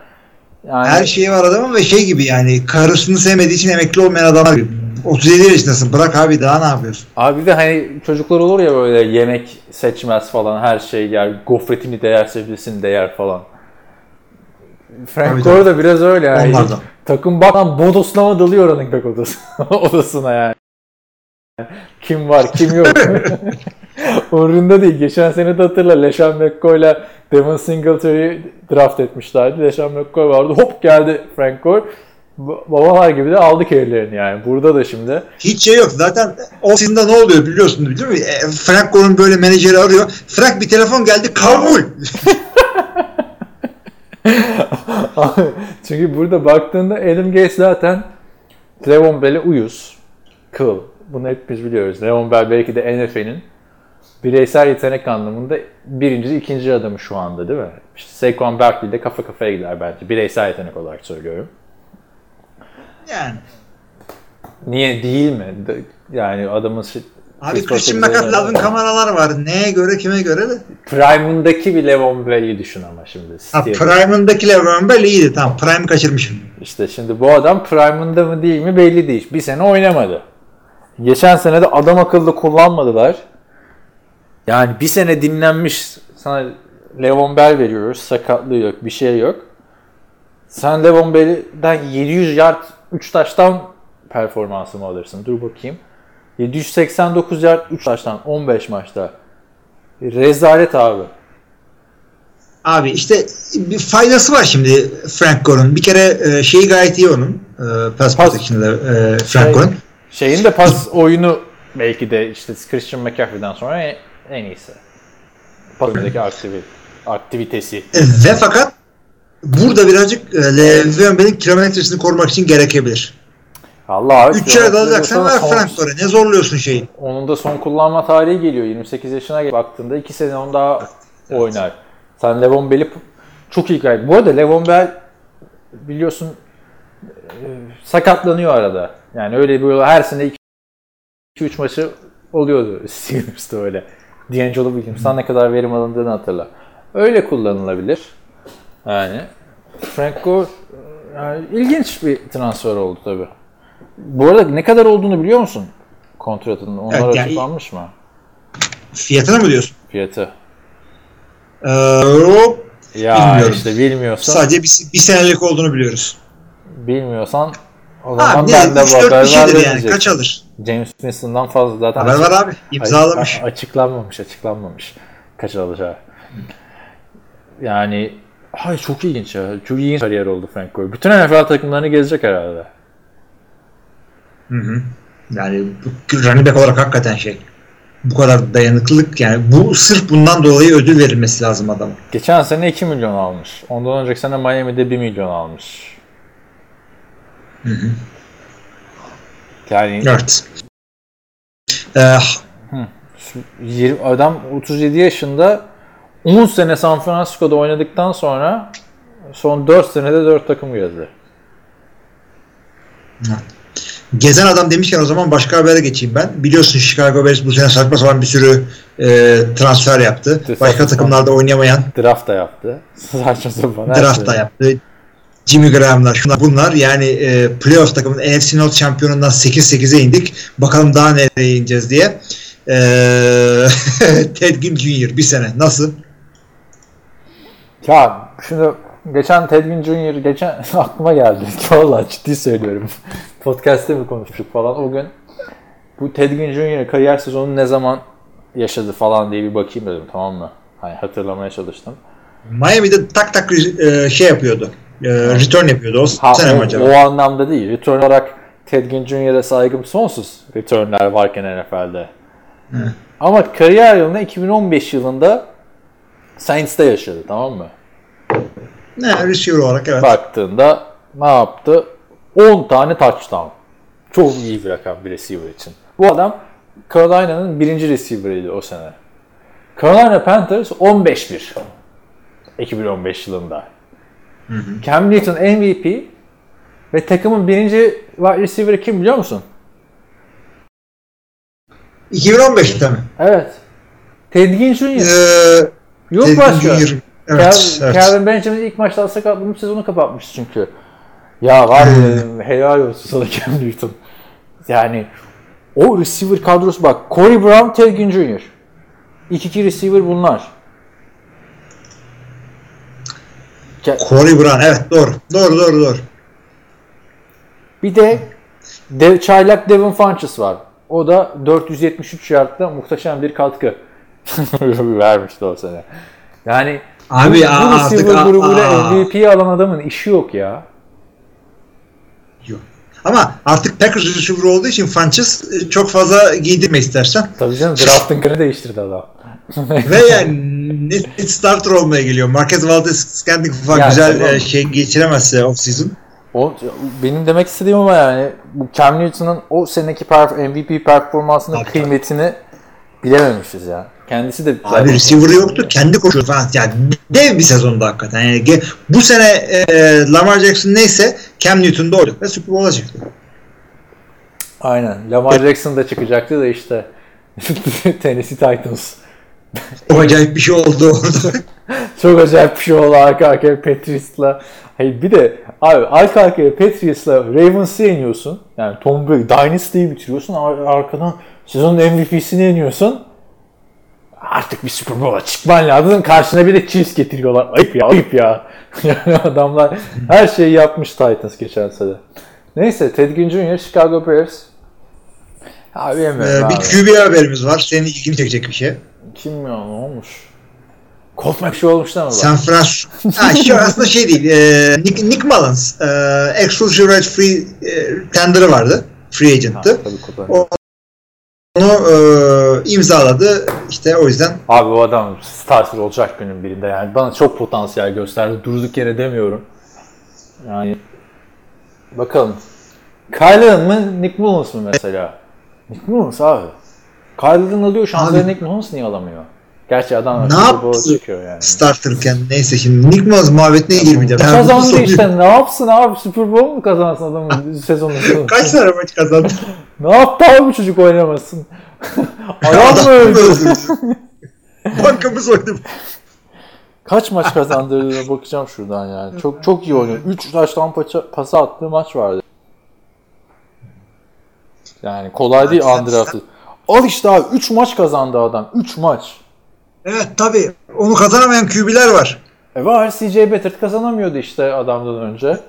yani Her şeyi var adamın ve şey gibi yani karısını sevmediği için emekli olmayan adamlar gibi. 37 yaşındasın. Bırak abi daha ne yapıyorsun? Abi de hani çocuklar olur ya böyle yemek seçmez falan her şey yer. Gofretini de yer, sebzesini de yer falan. Frank Gore da biraz öyle yani. Onlardan. Takım baktan bodoslama dalıyor running back odası, odasına yani. Kim var kim yok. Umurunda değil. Geçen sene de hatırla LeSean McCoy'la Devin Singletary'i draft etmişlerdi. LeSean McCoy vardı. Hop geldi Frank Gore. Ba- Babalar gibi de aldık evlerini yani. Burada da şimdi. Hiç şey yok. Zaten o season'da ne oluyor biliyorsun değil mi? E, Frank Gore'un böyle menajeri arıyor. Frank bir telefon geldi kabul. Çünkü burada baktığında Adam Gates zaten Levon Bell'e uyuz. Kıl. Bunu hepimiz biliyoruz. Levon Bell belki de NFL'in bireysel yetenek anlamında birinci, ikinci adamı şu anda değil mi? İşte Saquon Barkley ile kafa kafaya gider bence. Bireysel yetenek olarak söylüyorum. Yani. Niye değil mi? Yani adamın Abi Chris Christian oynadı. kameralar var. Neye göre kime göre de. Prime'ındaki bir Levon Bell'i düşün ama şimdi. Ha. Prime'ındaki Le'Veon Bell iyiydi. Tamam Prime kaçırmışım. İşte şimdi bu adam prime'ında mı değil mi belli değil. Bir sene oynamadı. Geçen sene de adam akıllı kullanmadılar. Yani bir sene dinlenmiş. Sana Levon Bell veriyoruz. Sakatlığı yok, bir şey yok. Sen Levon Bell'den 700 yard 3 taştan performansı mı alırsın? Dur bakayım. 789 yard 3 taştan 15 maçta. Rezalet abi. Abi işte bir faydası var şimdi Frank Gore'un. Bir kere e, şeyi gayet iyi onun. E, pass Pas- protection'da e, Frank Şey- Gore'un. Şeyin de pas oyunu belki de işte Christian McCaffrey'den sonra en, iyisi. Aktivi, aktivitesi. Ve fakat burada birazcık e, Le'Veon Bell'in kilometresini korumak için gerekebilir. Allah abi. 3 yere dalacaksan ver son- Frank Gore. Ne zorluyorsun şeyi? Onun da son kullanma tarihi geliyor. 28 yaşına baktığında 2 sene on daha oynar. Sen Levon Bell'i çok iyi gayet. Bu arada Levon Bell biliyorsun e, sakatlanıyor arada. Yani öyle bir her sene 2-3 maçı oluyordu Steelers'ta öyle. D'Angelo Williams'tan ne kadar verim alındığını hatırla. Öyle kullanılabilir. Yani e, yani ilginç bir transfer oldu tabii. Bu arada ne kadar olduğunu biliyor musun? Kontratının. Onlar Evet, yani- açıklanmış mı? Fiyatına mı diyorsun? Fiyatı. Ee, o Ya Bilmiyorum. işte bilmiyorsan sadece bir, bir senelik olduğunu biliyoruz. bilmiyorsan o zaman Abi ben ne? de 3-4 haber yani. Kaç alır? James Winston'dan fazla zaten Haber var abi. İmzalamış. Açıklanmamış, açıklanmamış. Kaç alacağı. Yani Ay çok ilginç ya. Çok ilginç kariyer oldu Frank Gore. Bütün NFL takımlarını gezecek herhalde. Yani bu running back olarak hakikaten şey. Bu kadar dayanıklılık yani bu sırf bundan dolayı ödül verilmesi lazım adama. Geçen sene 2 milyon almış. Ondan önceki sene Miami'de 1 milyon almış. Yani Evet. Ee, 20, adam 37 yaşında 10 sene San Francisco'da oynadıktan sonra son 4 senede 4 takım gezdi. gezen adam demişken o zaman başka habere geçeyim ben. Biliyorsun Chicago Bears bu sene saçma sapan bir sürü e, transfer yaptı. Başka takımlarda oynayamayan Draft da yaptı. Saçma sapan. draft şey. da yaptı. Jimmy Graham'lar şunlar bunlar yani e, playoff takımının NFC North şampiyonundan 8-8'e indik. Bakalım daha nereye ineceğiz diye. E, Ted Ginn Jr. bir sene. Nasıl? Ya şimdi geçen Ted Ginn Jr. geçen aklıma geldi. Vallahi ciddi söylüyorum. Podcast'te mi konuştuk falan o gün. Bu Ted Ginn Jr. kariyer sezonu ne zaman yaşadı falan diye bir bakayım dedim tamam mı? Hani hatırlamaya çalıştım. Miami'de tak tak e, şey yapıyordu. E, return yapıyordu. O Ha, sene o, acaba? o anlamda değil. Return olarak Ted Ginn Jr.'e saygım sonsuz. Return'ler varken NFL'de. Ama kariyer yılında 2015 yılında Saints'te yaşadı tamam mı? Ne receiver olarak evet. Baktığında ne yaptı? 10 tane touchdown. Çok iyi bir rakam bir receiver için. Bu adam Carolina'nın birinci receiver'ıydı o sene. Carolina Panthers 15-1. 2015 yılında. Cam Newton MVP ve takımın birinci wide receiver'ı kim biliyor musun? 2015'te mi? Evet. Ted Ginn Jr. Ee, Yok Ted başka. Jr. Evet, Calvin, evet. Calvin Benjamin ilk maçta sakatlanıp sezonu kapatmış çünkü. Ya var dedim, helal olsun sana Cam Newton. Yani o receiver kadrosu bak Corey Brown, Ted Ginn Jr. İlk iki receiver bunlar. Ke- Corey Brown evet doğru. Doğru doğru doğru. Bir de Dev, çaylak Devin Funches var. O da 473 yardta muhteşem bir katkı vermişti o sene. Yani Abi bu, bu aa, artık receiver aa, grubuyla aa. MVP alan adamın işi yok ya. Yok. Ama artık Packers receiver olduğu için Funches e, çok fazla giydirme istersen. Tabii canım draftın kanı değiştirdi adam. Ve yani net, starter olmaya geliyor. Marquez Valdez Scandic falan Ya, güzel tamam. e, şey geçiremezse off season. O, benim demek istediğim ama yani bu Cam Newton'un o seneki perf- MVP performansının Tabii, kıymetini bilememişiz ya. Kendisi de Abi receiver'ı yoktu. Kendi koşuyor falan. Yani dev bir sezonda hakikaten. Yani bu sene e, Lamar Jackson neyse Cam Newton da oydu. Ve Super Bowl'a çıktı. Aynen. Lamar Jackson da çıkacaktı da işte Tennessee Titans. O acayip bir şey oldu orada. Çok acayip bir şey oldu arka arkaya Patriots'la. Hayır bir de abi arka arkaya Patriots'la Ravens'ı yeniyorsun. Yani Tom Brady Dynasty'yi bitiriyorsun. Ar- Arkadan sezonun MVP'sini yeniyorsun. Artık bir Super Bowl'a çıkman lazım. Karşına bir de Chiefs getiriyorlar. Ayıp ya ayıp ya. Yani adamlar her şeyi yapmış Titans geçen sene. Neyse Ted Ginn Jr. Chicago Bears. Abi Ee, abi. bir QB haberimiz var. Senin ilgini çekecek bir şey. Kim ya ne olmuş? Colt McShaw olmuş mi? bak? San Francisco. ha, şey, aslında şey değil. E, Nick, Nick Mullins. E, exclusive right free e, tender'ı vardı. Free Ha, agent'tı. tabii Colt O- Onu e, imzaladı. İşte o yüzden Abi bu adam starter olacak günün birinde yani. Bana çok potansiyel gösterdi. Durduk yere demiyorum. Yani bakalım. Kyle'ın mı Nick Mullins mı mesela? Nick Mullins abi. Kyle'ın alıyor şansları Abi- Nick Mullins niye alamıyor? Gerçi adam Ne yaptı? yani. starterken neyse şimdi Nick Mullins muhabbetine girmeyeceğim. Bunu Kazandı işte ne yapsın abi Super Bowl mu kazansın adamın sezonu? Kaç tane maç kazandı? ne yaptı abi çocuk oynamasın? Adam mı öldü? Bankamız oynadı. Kaç maç kazandırdığına bakacağım şuradan yani. Çok çok iyi oynuyor. 3 taştan pası attığı maç vardı. Yani kolay değil undrafted. Al işte abi 3 maç kazandı adam. 3 maç. Evet tabii. Onu kazanamayan QB'ler var. E var CJ Beathard kazanamıyordu işte adamdan önce.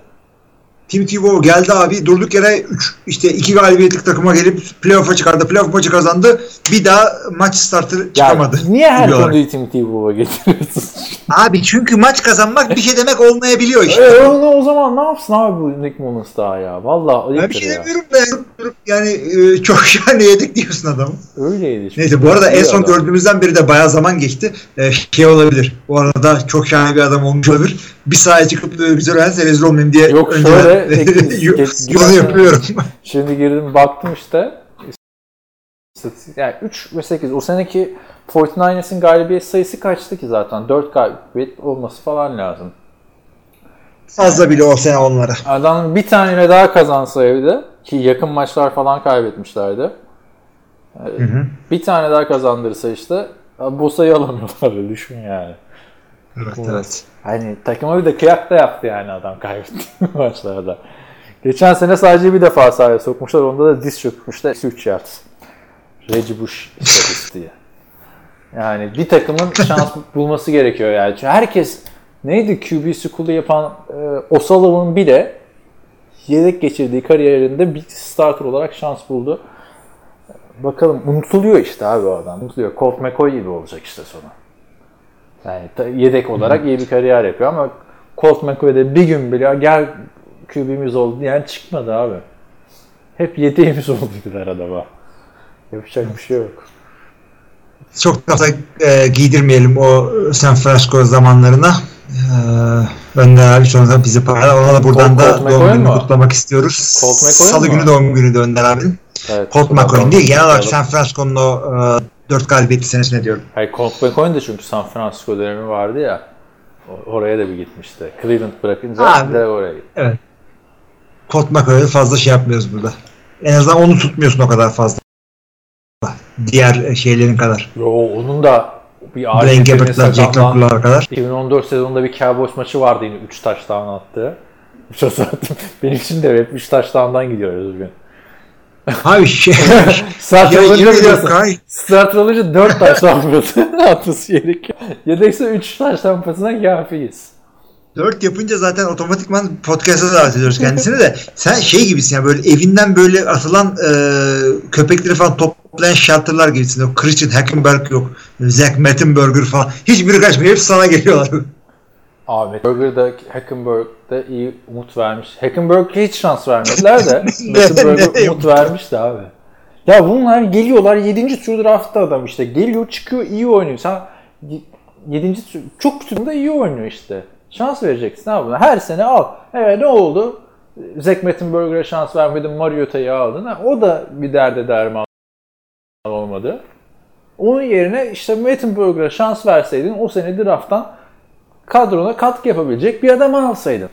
Tim Tebow geldi abi durduk yere 3 işte 2 galibiyetlik takıma gelip playoff'a çıkardı. Playoff maçı kazandı. Bir daha maç startı Yani çıkamadı. niye her konuyu Tim Tebow'a getiriyorsun? Abi çünkü maç kazanmak bir şey demek olmayabiliyor işte. e, onu o zaman ne yapsın abi bu Nick Mullins daha ya? Vallahi Ben bir ayıptır şey ya. demiyorum da yani e, çok şahane yedik diyorsun adamı. Öyleydi. Neyse bu arada en son adam. gördüğümüzden beri de bayağı zaman geçti. E, şey olabilir. Bu arada çok şahane bir adam olmuş olabilir. Bir sahaya çıkıp e, güzel öğrense rezil olmayayım diye Yok, önceden şöyle ekleyin. yo- Geç- yolu yapıyorum. Şimdi girdim baktım işte. Yani 3 ve 8. O seneki 49ers'ın galibiyet sayısı kaçtı ki zaten? 4 galibiyet olması falan lazım. Fazla bile o sene onlara. Adam bir tane daha kazansa evde ki yakın maçlar falan kaybetmişlerdi. Ee, Bir tane daha kazandırsa işte bu sayı alamıyorlar düşün yani. Evet, evet. Hani takıma bir de kıyak da yaptı yani adam kaybettiği maçlarda. Geçen sene sadece bir defa sahaya sokmuşlar. Onda da diz çökmüşler. 3 yard. Reggie Bush istatistiği. Yani bir takımın şans bulması gerekiyor yani. Çünkü herkes neydi QB school'u yapan e, O'Sullivan bile yedek geçirdiği kariyerinde bir starter olarak şans buldu. Bakalım unutuluyor işte abi o adam. Unutuluyor. Colt McCoy gibi olacak işte sonu. Yani yedek olarak iyi bir kariyer yapıyor ama Colt McCoy'da bir gün bile gel QB'miz oldu diyen çıkmadı abi. Hep yedeğimiz oldu dediler adama. Yapacak bir şey yok. Çok da e, giydirmeyelim o San Francisco zamanlarına. Ee, Önder abi sonra bizi paylaştı. Ona da buradan Colt- da Colt doğum McCoy gününü kutlamak istiyoruz. Colt McCoy Salı mu? günü doğum günü de Önder abinin. Evet. Colt McCoy'un değil. Genel olarak San Francisco'nun o e, 4 galibiyetli senesine diyorum. Hayır, Colt McCoy'un da çünkü San Francisco dönemi vardı ya. Oraya da bir gitmişti. Cleveland bırakınca Abi. de oraya gitti. Colt McCoy'a fazla şey yapmıyoruz burada. En azından onu tutmuyorsun o kadar fazla. Diğer e, şeylerin kadar. Yo onun da bir Blaine Gabbert'lar, Jack Locke'lar kadar. 2014 sezonunda bir Cowboys maçı vardı yine 3 taştan attı. 3 attım. Benim için de hep 3 taştandan gidiyoruz bugün. Abi şey... Starter ya ediyorum biliyorsun. Kay, Starter olunca 4 taştan atması gerekiyor. Yedekse 3 taştan pasına kafiyiz. 4 yapınca zaten otomatikman podcast'a davet ediyoruz kendisini de. Sen şey gibisin ya böyle evinden böyle atılan e, köpekleri falan toplayan shelterlar gibisin. O Christian Hackenberg yok. Zach Mettenberger falan. Hiçbiri kaçmıyor. Hepsi sana geliyorlar. Ahmet Burger'da Hackenberg'de iyi umut vermiş. Hackenberg'e hiç şans vermediler de ne umut vermişti abi. Ya bunlar geliyorlar 7. tur draftta adam işte. Geliyor çıkıyor iyi oynuyor. Sen 7. tur çok kötü iyi oynuyor işte. Şans vereceksin abi buna. Her sene al. Evet ne oldu? Zach Mettenberger'e şans vermedin. Mariota'yı aldın. Ha, o da bir derde derman olmadı. Onun yerine işte Mettenberger'a şans verseydin o sene drafttan kadrona katkı yapabilecek bir adam alsaydın.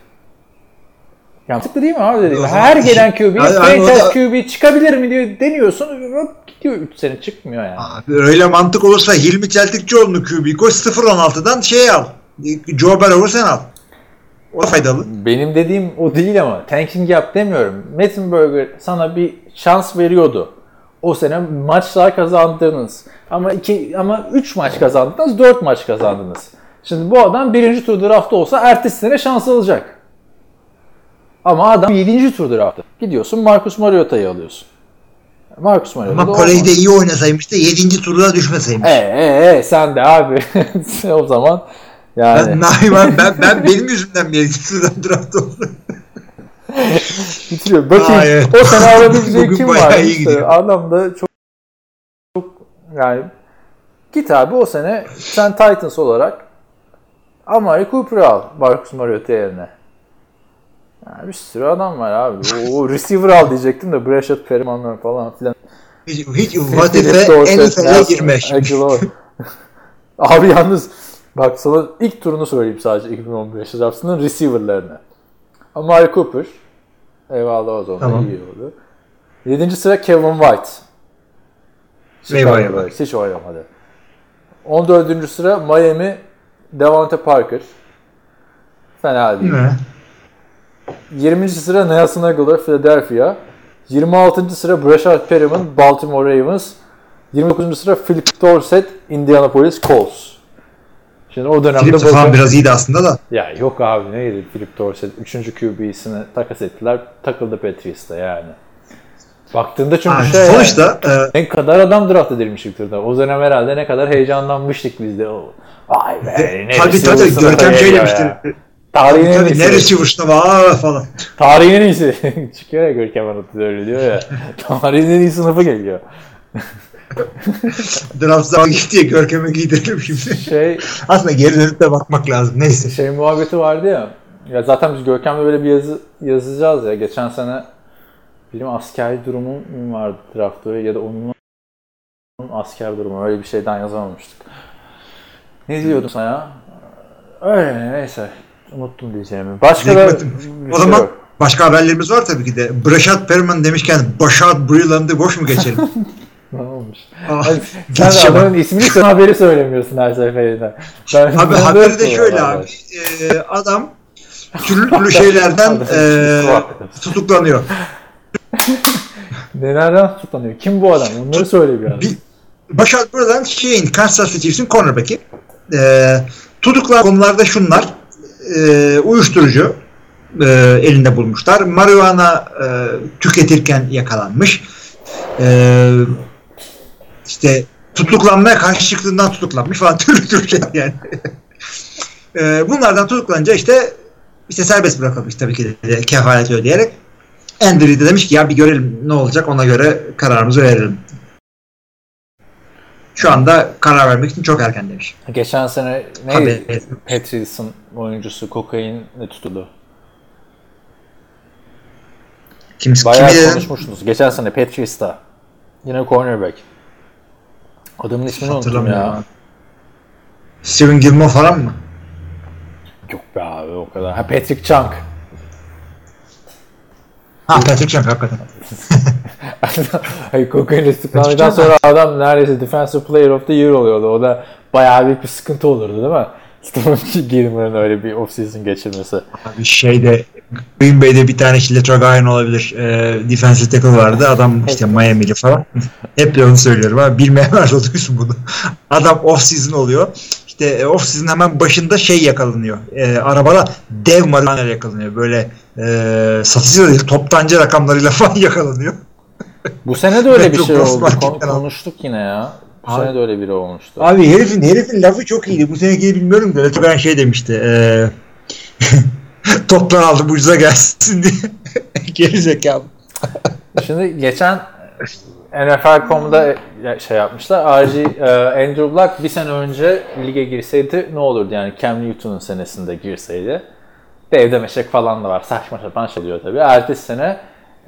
Mantıklı değil mi abi dediğim? Her gelen QB, Yani- da- QB çıkabilir mi diye deniyorsun. hop Gidiyor 3 sene çıkmıyor yani. Abi öyle mantık olursa Hilmi Çeltikçioğlu'nu QB koy 0-16'dan şey al. Joe Burrow'u sen al. O da faydalı. Benim dediğim o değil ama tanking yap demiyorum. Mettenberger sana bir şans veriyordu. O sene maçlar kazandınız. Ama iki ama 3 maç kazandınız, 4 maç kazandınız. Şimdi bu adam birinci tur draftta olsa ertesi sene şans alacak. Ama adam 7. tur draftta. Gidiyorsun Marcus Mariota'yı alıyorsun. Marcus Mariota Ama olmaz. iyi oynasaymış da 7. turda düşmeseymiş. E, e, e, sen de abi. o zaman yani. Ben, ben, ben, ben benim yüzümden mi 7. turdan draft oldu? Bitiriyor. Bakayım Aa, evet. o sene alabileceği Bugün kim var? İşte adam da çok çok yani git abi o sene sen Titans olarak Amari Cooper'ı al Marcus Mariota yerine. Yani bir sürü adam var abi. O receiver al diyecektim de Brashad Perriman'lar falan filan. Hiç, hiç Dorsett, NFL'e girmek. Abi yalnız bak sana ilk turunu söyleyeyim sadece 2015 draftının receiver'larını. Amari Cooper. Eyvallah o zaman Tamam. iyi oldu. 7. sıra Kevin White. Eyvah, eyvah. Hiç oynamadı. 14. sıra Miami Devonta Parker. Fena değil. Ne? 20. sıra Nelson Aguilar Philadelphia. 26. sıra Brashard Perriman Baltimore Ravens. 29. sıra Philip Dorsett Indianapolis Colts. Şimdi o dönemde Phillips falan biraz iyiydi aslında da. ya yok abi neydi Philip Dorsett 3. QB'sini takas ettiler. Takıldı Patriots'ta yani. Baktığında çünkü Ha, şey sonuçta e, ne kadar adam draft edilmiş ilk turda. O dönem herhalde ne kadar heyecanlanmıştık biz de. O, Vay be ne tabii tabii Görkem şey demişti. Tarihin en iyisi. ne receiver'sta var falan. Tarihin en iyisi. Çıkıyor ya Görkem Anıtı öyle diyor ya. Tarihin en iyi sınıfı geliyor. Draft zamanı gitti ya Görkem'e giydirelim şimdi. Şey Aslında geri dönüp de bakmak lazım. Neyse. şey muhabbeti vardı ya. Ya zaten biz Görkem'le böyle bir yazı yazacağız ya. Geçen sene benim askeri durumum mu vardı draftta ya da onun asker durumu öyle bir şeyden yazamamıştık. Ne diyordum sana? Öyle neyse. Unuttum diyeceğimi. Başka da bir O şey zaman yok. başka haberlerimiz var tabii ki de. Brashad Perriman demişken Başad Breland'ı boş mu geçelim? Ne olmuş? Ah, Hadi, sen adamın ismini sen haberi söylemiyorsun her seferinde. Ben, Abi haberi de şöyle var. abi. e, adam türlü türlü şeylerden e, tutuklanıyor. Nelerden tutanıyor? Kim bu adam? Onları söyle biraz. Bir, Başak buradan şeyin Kansas City Chiefs'in cornerback'i. E, tutuklan konularda şunlar. E, uyuşturucu e, elinde bulmuşlar. Marihuana e, tüketirken yakalanmış. E, işte tutuklanmaya karşı çıktığından tutuklanmış falan türlü türlü şey yani. e, bunlardan tutuklanınca işte işte serbest bırakılmış tabii ki de kefalet ödeyerek. Andrew de demiş ki ya bir görelim ne olacak ona göre kararımızı verelim. Şu anda karar vermek için çok erken demiş. Geçen sene neydi? Patrice'in oyuncusu kokainle tutuldu. Kim, Bayağı kimi konuşmuştunuz. Geçen sene Patrice'da. Yine cornerback. Adamın ismini unuttum ya. abi. Steven Gilmore falan mı? Yok be abi o kadar. Ha Patrick Chung. Ha Patrick Chung hakikaten. Hayır tutuklandıktan Patrick sonra adam neredeyse Defensive Player of the Year oluyordu. O da bayağı büyük bir sıkıntı olurdu değil mi? Steven Gilmore'un öyle bir off-season geçirmesi. Abi şeyde Green Bay'de bir tane işte Letragayan olabilir. E, defensive tackle vardı. Adam işte Miami'li falan. Hep de onu söylüyorum abi. Bilmeyen varsa duysun bunu. Adam off season oluyor. İşte e, off season hemen başında şey yakalanıyor. E, arabada dev marihuana yakalanıyor. Böyle e, satıcı da değil toptancı rakamlarıyla falan yakalanıyor. Bu sene de öyle bir şey oldu. Kon- konuştuk yine ya. Bu Abi- sene de öyle biri olmuştu. Abi herifin herifin lafı çok iyiydi. Bu seneki bilmiyorum da Letragayan şey demişti. E, toptan aldım ucuza gelsin diye. Geri zekalı. Şimdi geçen NFL.com'da şey yapmışlar. RG, e, Andrew Luck bir sene önce lige girseydi ne olurdu yani Cam Newton'un senesinde girseydi. Devde meşek falan da var. Saçma sapan şey diyor tabii. Ertesi sene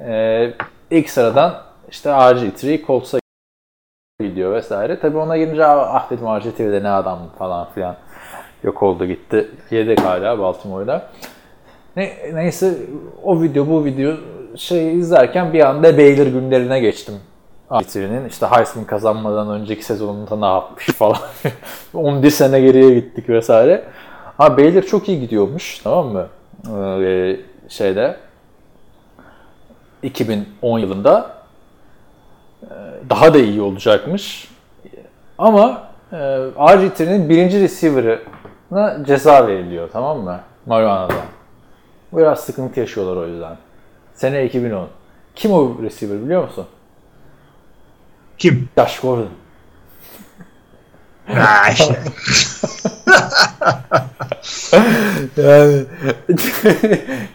e, ilk sıradan işte RG3 Colts'a gidiyor vesaire. Tabii ona girince ah dedim RG3'de ne adam falan filan. Yok oldu gitti. Yedek hala Baltimore'da. Ne, neyse o video bu video şey izlerken bir anda Baylor günlerine geçtim. RG3'nin işte Heisman kazanmadan önceki sezonunda ne yapmış falan. 11 sene geriye gittik vesaire. Ha Baylor çok iyi gidiyormuş tamam mı? Ee, şeyde 2010 yılında Ee, daha da iyi olacakmış. Ama e, RG3'nin birinci receiver'ına ceza veriliyor tamam mı? Marihuana'dan. Biraz sıkıntı yaşıyorlar o yüzden. Sene 2010. Kim o receiver biliyor musun? Kim? Josh Gordon. Ha işte. Yani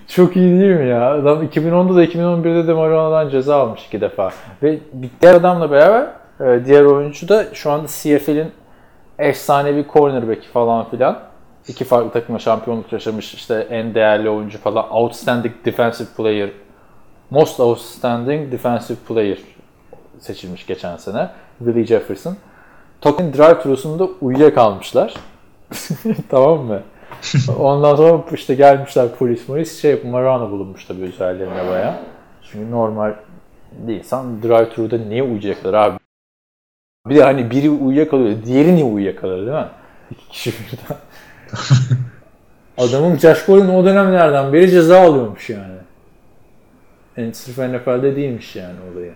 çok iyi değil mi ya? Adam 2010'da da 2011'de de Marihuana'dan ceza almış iki defa. Ve diğer adamla beraber e, diğer oyuncu da şu anda CFL'in efsanevi cornerback'i falan filan. İki farklı takıma şampiyonluk yaşamış işte en değerli oyuncu falan. Outstanding Defensive Player. Most Outstanding Defensive Player seçilmiş geçen sene. Willie Jefferson. Token drive thru'sunda uyuyakalmışlar. tamam mı? Ondan sonra işte gelmişler polis polis şey marijuana bulunmuş tabii üzerlerine baya. Çünkü normal insan drive-thru'da niye uyuyacaklar abi? Bir de hani biri uyuyakalıyor, diğeri niye uyuyakalır değil mi? İki kişi birden. Adamın Josh Gordon o dönemlerden beri ceza alıyormuş yani. Yani sırf NFL'de değilmiş yani olayı.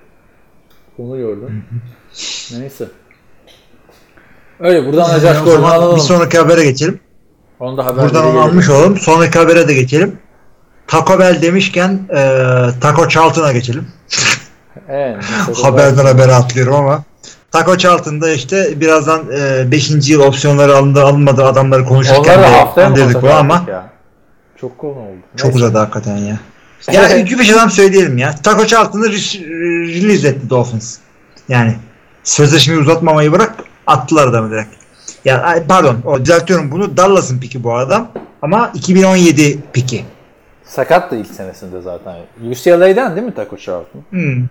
Onu gördüm. Neyse. Öyle buradan o Gordon'u alalım. bir sonraki habere geçelim. Onu da haber Buradan onu almış olalım. Sonraki habere de geçelim. Taco Bell demişken e, Taco Charlton'a geçelim. Evet. Haberden habere atlıyorum ama. Taco Charlton'da işte birazdan 5. yıl opsiyonları alındı alınmadı adamları konuşurken Onları de haftaya dedik bu ama ya? Çok konu oldu. çok Neyse. uzadı hakikaten ya. Ya iki beş adam söyleyelim ya. Taco Charlton'ı re- release etti Dolphins. Yani sözleşmeyi uzatmamayı bırak attılar adamı direkt. Ya pardon o düzeltiyorum bunu Dallas'ın piki bu adam ama 2017 piki. Sakat da ilk senesinde zaten. UCLA'den değil mi Taco Charlton? Hmm.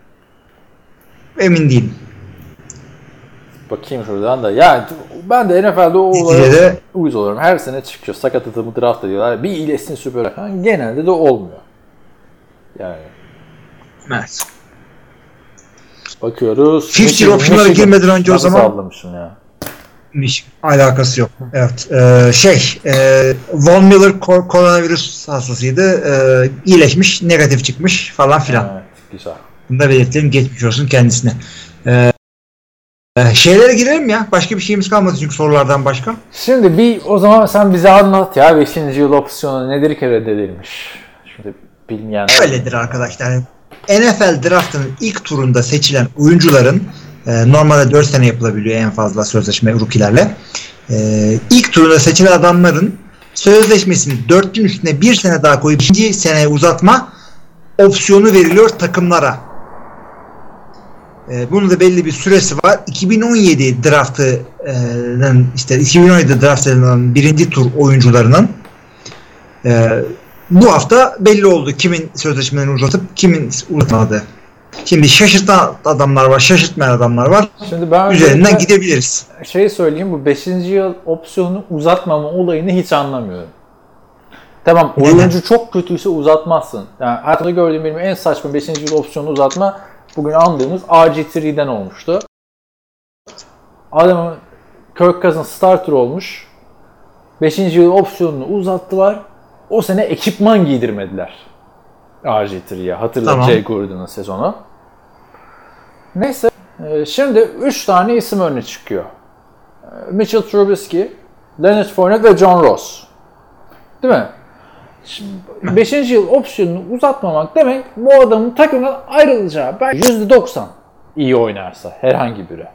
Emin değilim. Bakayım şuradan da. Ya ben de NFL'de o olaya uyuz oluyorum. Her sene çıkıyor. Sakat adamı draft ediyorlar. Bir iyileşsin süper. Ha, genelde de olmuyor. Yani evet. bakıyoruz. Fifth year Michigan- option'lara Michigan. girmeden önce o Nasıl zaman- sallamışım ya. Miş- alakası yok. Evet. Ee, şey, e, Von Miller ko- koronavirüs hastasıydı. Ee, iyileşmiş, negatif çıkmış falan filan. Evet, güzel. Bunu da belirtelim. Geçmiş olsun kendisine. Ee, e, şeylere girelim ya. Başka bir şeyimiz kalmadı çünkü sorulardan başka. Şimdi bir o zaman sen bize anlat ya 5. yıl opsiyonu nedir ki reddedilmiş? Bilmeyen Öyledir arkadaşlar. NFL draftının ilk turunda seçilen oyuncuların e, normalde 4 sene yapılabiliyor en fazla sözleşme rookie'lerle. E, ilk turunda seçilen adamların sözleşmesini 4'ün üstüne bir sene daha koyup ikinci seneye uzatma opsiyonu veriliyor takımlara. E, bunun da belli bir süresi var. 2017 draftının işte 2017 draft edilen birinci tur oyuncularının e, bu hafta belli oldu kimin sözleşmelerini uzatıp kimin uzatmadığı. Şimdi şaşırtan adamlar var, şaşırtmayan adamlar var. Şimdi ben Üzerinden gidebiliriz. şey söyleyeyim bu 5. yıl opsiyonu uzatmama olayını hiç anlamıyorum. Tamam Neden? oyuncu çok kötüyse uzatmazsın. Yani hayatımda gördüğüm benim en saçma 5. yıl opsiyonu uzatma bugün andığımız RG3'den olmuştu. Adamın Kirk Cousins starter olmuş. 5. yıl opsiyonunu uzattılar. O sene ekipman giydirmediler. RG3'ye. Hatırla Tamam. Jay Gordon'ın sezonu. Neyse. e, Şimdi 3 tane isim öne çıkıyor. E, Mitchell Trubisky, Leonard Fournette ve John Ross. Değil mi? Şimdi 5. yıl opsiyonunu uzatmamak demek bu adamın takımdan ayrılacağı belki %90 iyi oynarsa herhangi biri.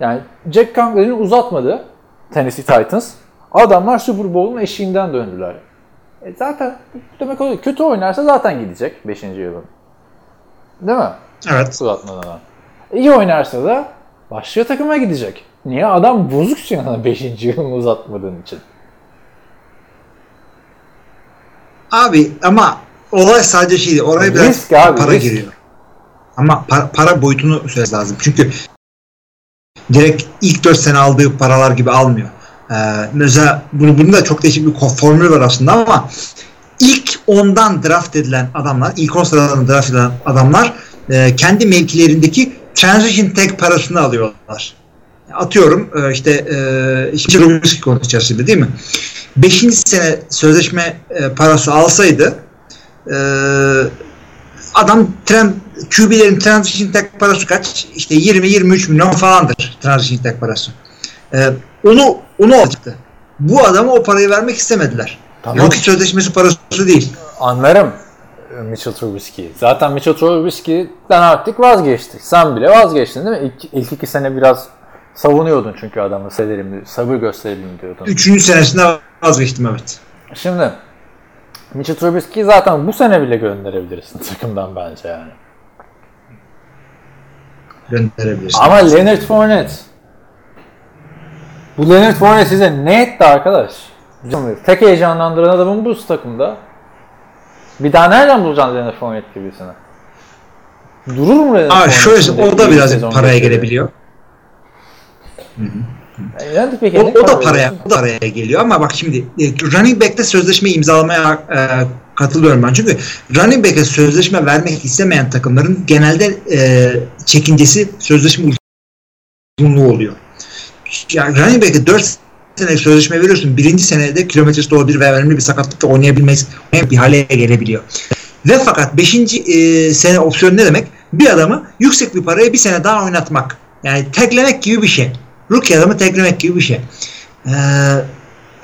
Yani Jack Conklin'i uzatmadı Tennessee Titans. Adamlar Super Bowl'un eşiğinden döndüler. E zaten demek oluyor. Kötü oynarsa zaten gidecek 5. yılın. Değil mi? Evet. Uzatmadan. İyi oynarsa da başka takıma gidecek. Niye? Adam bozuk çünkü 5. yılını uzatmadığın için. Abi ama olay sadece şey değil. Oraya biraz Risk abi, para risk. giriyor. Ama para, para boyutunu söylemesi lazım. Çünkü direkt ilk 4 sene aldığı paralar gibi almıyor. Ee, mesela bunu, bunun da çok değişik bir formülü var aslında ama ilk ondan draft edilen adamlar, ilk 10 sıradan draft edilen adamlar e, kendi mevkilerindeki transition tag parasını alıyorlar. Atıyorum e, işte e, işte Trubisky konu içerisinde değil mi? 5. sene sözleşme e, parası alsaydı e, adam tren, QB'lerin transition tag parası kaç? İşte 20-23 milyon falandır transition tag parası. E, onu onu alacaktı. Bu adama o parayı vermek istemediler. Tamam. Rookie sözleşmesi parası değil. Anlarım Mitchell Trubisky. Zaten Mitchell Trubisky'den artık vazgeçtik. Sen bile vazgeçtin değil mi? İlk, ilk iki sene biraz savunuyordun çünkü adamı severim, sabır gösterelim diyordun. Üçüncü senesinde vazgeçtim evet. Şimdi Mitchell Trubisky'yi zaten bu sene bile gönderebilirsin takımdan bence yani. Gönderebilirsin. Ama Leonard Fournette bu Leonard Fournette size ne etti arkadaş? Tek heyecanlandıran adamın bu takımda. Bir daha nereden bulacaksın Leonard Fournette gibisini? Durur mu Leonard Aa, şöyle o da sezon paraya gelebiliyor. Leonard peki O, o da paraya, o da paraya geliyor ama bak şimdi e, running back'te sözleşme imzalamaya e, katılıyorum ben. Çünkü running back'e sözleşme vermek istemeyen takımların genelde e, çekincesi sözleşme uzunluğu oluyor. Yani running back'e 4 sene sözleşme veriyorsun. Birinci senede kilometresi olabilir ve önemli bir sakatlıkla oynayabilmez bir hale gelebiliyor. Ve fakat 5. E, sene opsiyon ne demek? Bir adamı yüksek bir paraya bir sene daha oynatmak. Yani teklemek gibi bir şey. Rookie adamı teklemek gibi bir şey. Ee,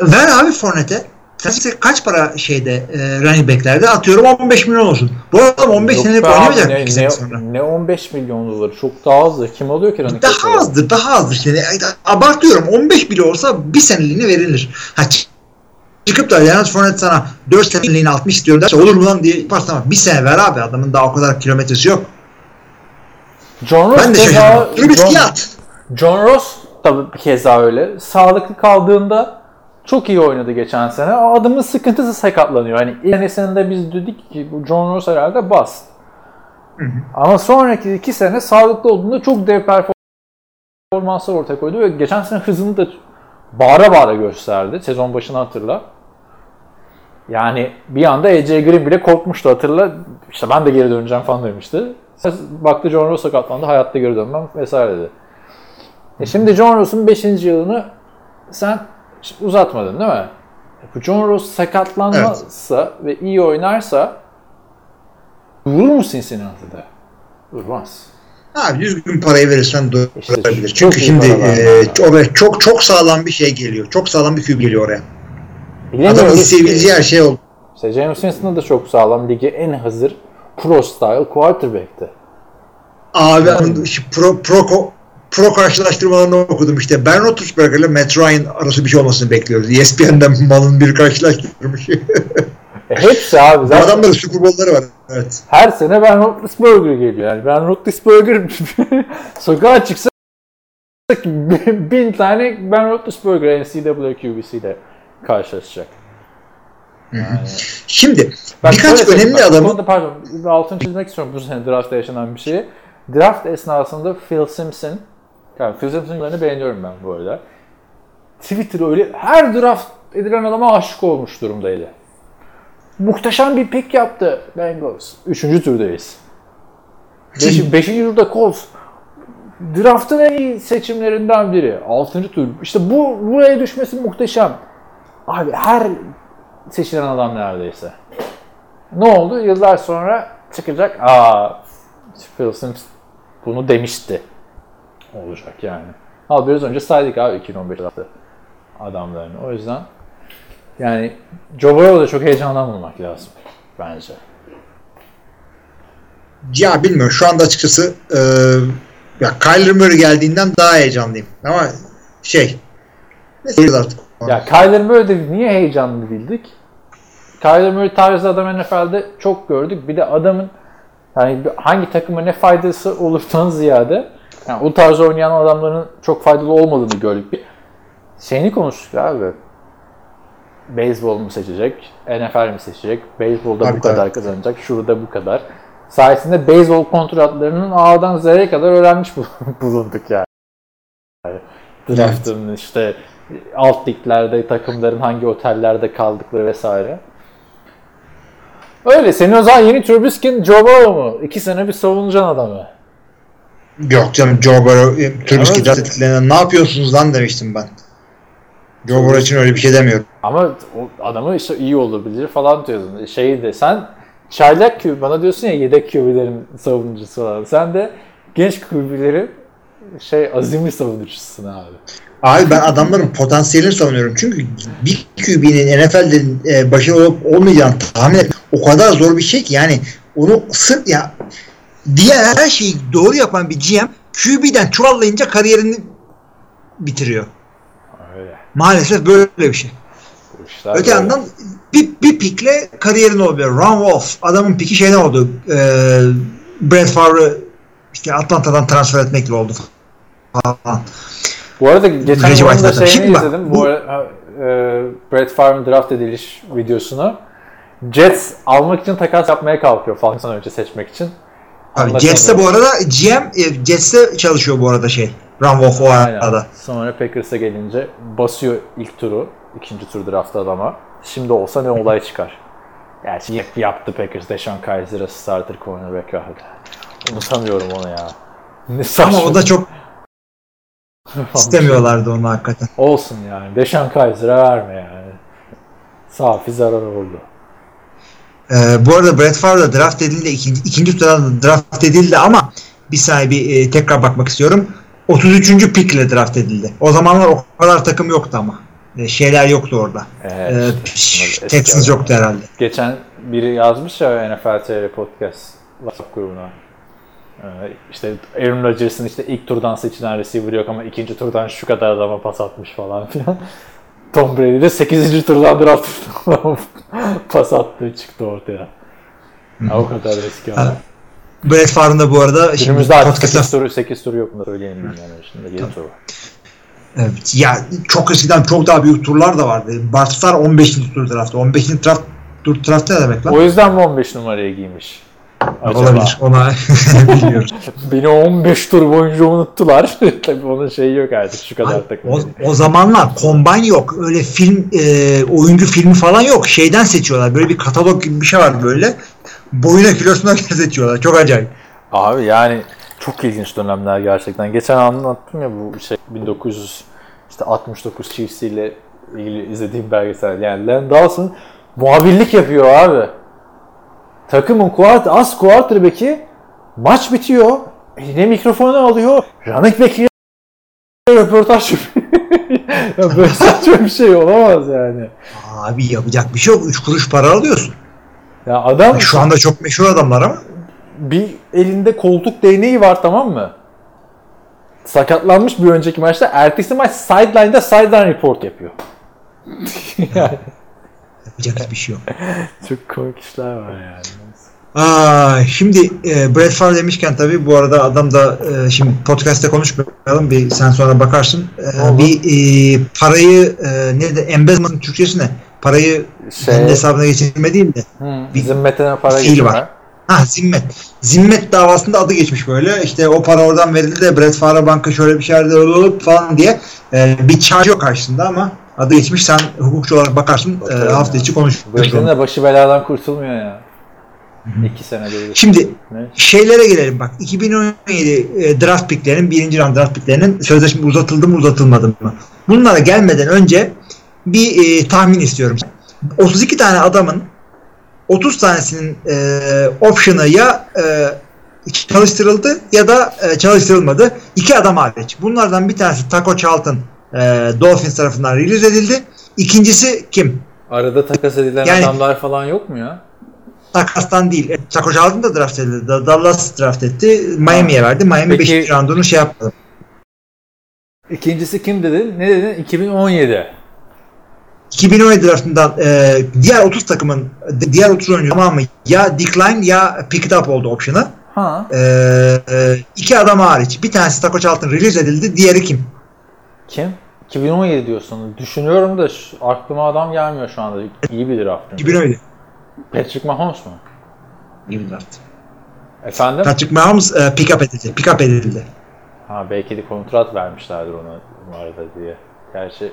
ver abi Fournette'e. Sen kaç para şeyde e, running back'lerde atıyorum 15 milyon olsun. Bu adam 15 Yok senelik oynamayacak ne, ne, sonra. ne 15 milyon doları çok daha azdır. Kim alıyor ki running Daha back'leri? azdır, daha azdır. işte. abartıyorum. 15 bile olsa bir seneliğine verilir. Ha, çıkıp da Leonard Fournette sana 4 seneliğine 60 istiyorum derse olur mu lan diye yaparsın ama bir sene ver abi adamın daha o kadar kilometresi yok. John Ross Ben de keza- John-. John Ross tabii bir keza öyle. Sağlıklı kaldığında çok iyi oynadı geçen sene. O adamın sıkıntısı sakatlanıyor. Hani ilk senesinde biz dedik ki bu John Ross herhalde bas. Ama sonraki iki sene sağlıklı olduğunda çok dev performanslar ortaya koydu ve geçen sene hızını da bağıra bağıra gösterdi. Sezon başını hatırla. Yani bir anda AJ Green bile korkmuştu hatırla. İşte ben de geri döneceğim falan demişti. Baktı John Ross sakatlandı. Hayatta geri dönmem vesaire dedi. E şimdi John Ross'un 5. yılını sen uzatmadın değil mi? Bu John Ross sakatlanmazsa ve iyi oynarsa durur mu Cincinnati'de? Durmaz. Abi düzgün parayı verirsen İşte durabilir. çok Çünkü şimdi e, oraya çok çok sağlam bir şey geliyor. Çok sağlam bir QB geliyor oraya. Adamın isteyebileceği her şey oldu. İşte James Winston da çok sağlam. Ligi en hazır pro style quarterback'ti. Abi şu pro, pro, pro karşılaştırmalarını okudum işte. Ben Roethlisberger ile Matt Ryan arası bir şey olmasını bekliyoruz. ESPN'den malın bir karşılaştırmış. E hepsi abi. Zaten adamların Super Bowl'ları var. Evet. her sene Ben Roethlisberger geliyor. Yani Ben Roethlisberger sokağa çıksa bin tane Ben Roethlisberger NCAA QBC ile karşılaşacak. Şimdi Bak birkaç önemli bak, adamın konuda pardon altını çizmek istiyorum bu sene draftta yaşanan bir şeyi. Draft esnasında Phil Simpson, yani Phil Simpson'larını beğeniyorum ben bu arada. Twitter öyle her draft edilen adama aşık olmuş durumdaydı. Muhteşem bir pick yaptı Bengals. Üçüncü turdayız. Beş, beşinci turda Colts. Draft'ın en iyi seçimlerinden biri. Altıncı tur. İşte bu buraya düşmesi muhteşem. Abi her seçilen adam neredeyse. Ne oldu? Yıllar sonra çıkacak. Aa, Phil Simpson bunu demişti. Olacak yani. Al biraz önce saydık abi 2015 draftı adamlarını. O yüzden yani Joe Burrow'u da çok heyecanlanmamak lazım bence. ya bilmiyorum şu anda açıkçası e, ya Kyler Murray geldiğinden daha heyecanlıyım. Ama şey neyse artık. Ya Kyler Murray'de niye heyecanlı bildik? Kyler Murray tarzı adam NFL'de çok gördük. Bir de adamın yani hangi takıma ne faydası olurdan ziyade Yani o tarz oynayan adamların çok faydalı olmadığını gördük. Bir şeyini konuştuk abi. Beyzbol mu seçecek? NFL mi seçecek? Beyzbolda bu kadar tabii. kazanacak. Şurada bu kadar. Sayesinde beyzbol kontratlarının A'dan Z'ye kadar öğrenmiş bul- bulunduk yani. Draft'ın işte alt liglerde takımların hangi otellerde kaldıkları vesaire. Öyle. Senin o zaman yeni Trubisky'in Joe Burrow mu? İki sene bir savunacaksın adamı. Yok canım Joe Burrow, e, Trubisky Evet. ne yapıyorsunuz lan demiştim ben. Joe Burrow için öyle bir şey demiyorum. Ama o adamı işte iyi olabilir falan diyordun. Şey de sen çaylak QB bana diyorsun ya yedek QB'lerin savunucusu falan. Sen de genç QB'lerin şey azimli savunucususun abi. Abi ben adamların potansiyelini savunuyorum. Çünkü bir QB'nin NFL'de e, başarılı olup olmayacağını tahmin etmek o kadar zor bir şey ki yani onu sırf ya diğer her şeyi doğru yapan bir GM QB'den çuvallayınca kariyerini bitiriyor. Öyle. Maalesef böyle bir şey. Bu işler Öte böyle. yandan bir, bir pikle kariyerin oluyor. Ron Wolf adamın piki şeyden oldu. E, Brett Favre işte Atlanta'dan transfer etmekle oldu falan. Bu arada geçen gün da şeyini Şimdi bak, izledim. Bu, bu- ara- e, Brett Favre'ın draft ediliş videosunu. Jets almak için takas yapmaya kalkıyor Falcons'tan önce seçmek için. Abi Jets'te bu arada GM e, Jets'te çalışıyor bu arada şey. Ron Wolf o arada. Sonra Packers'a gelince basıyor ilk turu. ikinci tur draftta adama. Şimdi olsa ne olay çıkar. Gerçi hep yaptı Packers. Deshaun Kaiser'a starter cornerback verdi. Unutamıyorum onu ya. Ne saçma. Ama o da çok istemiyorlardı onu hakikaten. Olsun yani. Deshaun Kaiser'a verme yani. Safi zarar oldu. Ee, bu arada Brett Favre da draft edildi. ikinci, ikinci turdan draft edildi ama bir saniye bir e, tekrar bakmak istiyorum. 33. pickle draft edildi. O zamanlar o kadar takım yoktu ama. E, şeyler yoktu orada. Evet, eski Texans yoktu herhalde. Geçen biri yazmış ya NFL TR Podcast WhatsApp grubuna. Ee, işte Aaron Rodgers'ın işte ilk turdan seçilen receiver yok ama ikinci turdan şu kadar adama pas atmış falan filan. Tom Brady de 8. turdan draft pas attığı çıktı ortaya. Ya, o kadar eski adam. Ha, Brett Favre'ın da bu arada şimdi Günümüzde artık podcast'a 8 turu, 8 turu yok mu söyleyelim yani şimdi 7 turu. Evet. Ya çok eskiden çok daha büyük turlar da vardı. Bartlar 15. tur draftı. 15. draft tur draftı ne demek lan? O yüzden mi 15 numarayı giymiş? Acaba? Olabilir. Ona bilmiyorum. Beni 15 tur boyunca unuttular. Tabii onun şeyi yok artık şu kadar Ay, takım. o, o zamanlar kombine yok. Öyle film e, oyuncu filmi falan yok. Şeyden seçiyorlar. Böyle bir katalog gibi bir şey var böyle. Boyuna kilosuna göre seçiyorlar. Çok acayip. Abi yani çok ilginç dönemler gerçekten. Geçen anlattım ya bu şey 1969 Chiefs ile ilgili izlediğim belgesel. Yani Len Dawson muhabirlik yapıyor abi. Takımın kuart az quarterback'i maç bitiyor. Eline mikrofonu alıyor. Running back'e röportaj ya böyle saçma bir şey olamaz yani. Abi yapacak bir şey yok. 3 kuruş para alıyorsun. Ya adam Şu anda çok meşhur adamlar ama. bir elinde koltuk değneği var tamam mı? Sakatlanmış bir önceki maçta. Ertesi maç sideline'da sideline report yapıyor. yani Yapacak hiçbir şey yok. çok komik işler var yani. Aa, şimdi e, Brett Favre demişken tabii bu arada adam da e, şimdi podcast'te konuşmayalım bir sen sonra bakarsın. E, Olur. bir e, parayı e, ne de embezzlement Türkçesi ne? Parayı Şey- kendi hesabına geçirme değil de. Hmm, bizim Metin'e para geçirme. var. Ha zimmet. Zimmet davasında adı geçmiş böyle. İşte o para oradan verildi de Brett Favre banka şöyle bir şeyler olup falan diye e, bir charge yok karşısında ama adı geçmiş. Sen hukukçu olarak bakarsın e, Bakarım hafta içi konuşuruz. De başı beladan kurtulmuyor ya. İki sene değil. Şimdi Ne? şeylere gelelim bak. 2017 e, draft picklerinin birinci round draft picklerinin sözleşme uzatıldı mı uzatılmadı mı? Bunlara gelmeden önce bir e, tahmin istiyorum. 32 tane adamın 30 tanesinin e, option'ı ya e, çalıştırıldı ya da e, çalıştırılmadı. İki adam hariç. Bunlardan bir tanesi Taco Charlton e, Dolphins tarafından release edildi. İkincisi kim? Arada takas edilen Yani- adamlar falan yok mu ya? Takastan değil. E, Taco Charlton da draft edildi. Da- Dallas draft etti. Miami'ye verdi. Miami Peki- 5. roundunu şey yapmadı. İkincisi kim dedin? Ne dedin? 2017. 2017 draftından e, diğer 30 takımın diğer 30 oyuncu tamamı ya decline ya pick it up oldu option'ı. Ha. Ee, iki adam hariç. Bir tanesi Taco Charlton release edildi. Diğeri kim? Kim? 2017 diyorsun. Düşünüyorum da şu- aklıma adam gelmiyor şu anda. İyi bir draft. 2017. Patrick Mahomes mu? İyi bir draft. Efendim? Patrick Mahomes e, pick up edildi. Pick up edildi. Ha belki de kontrat vermişlerdir ona arada diye. Gerçi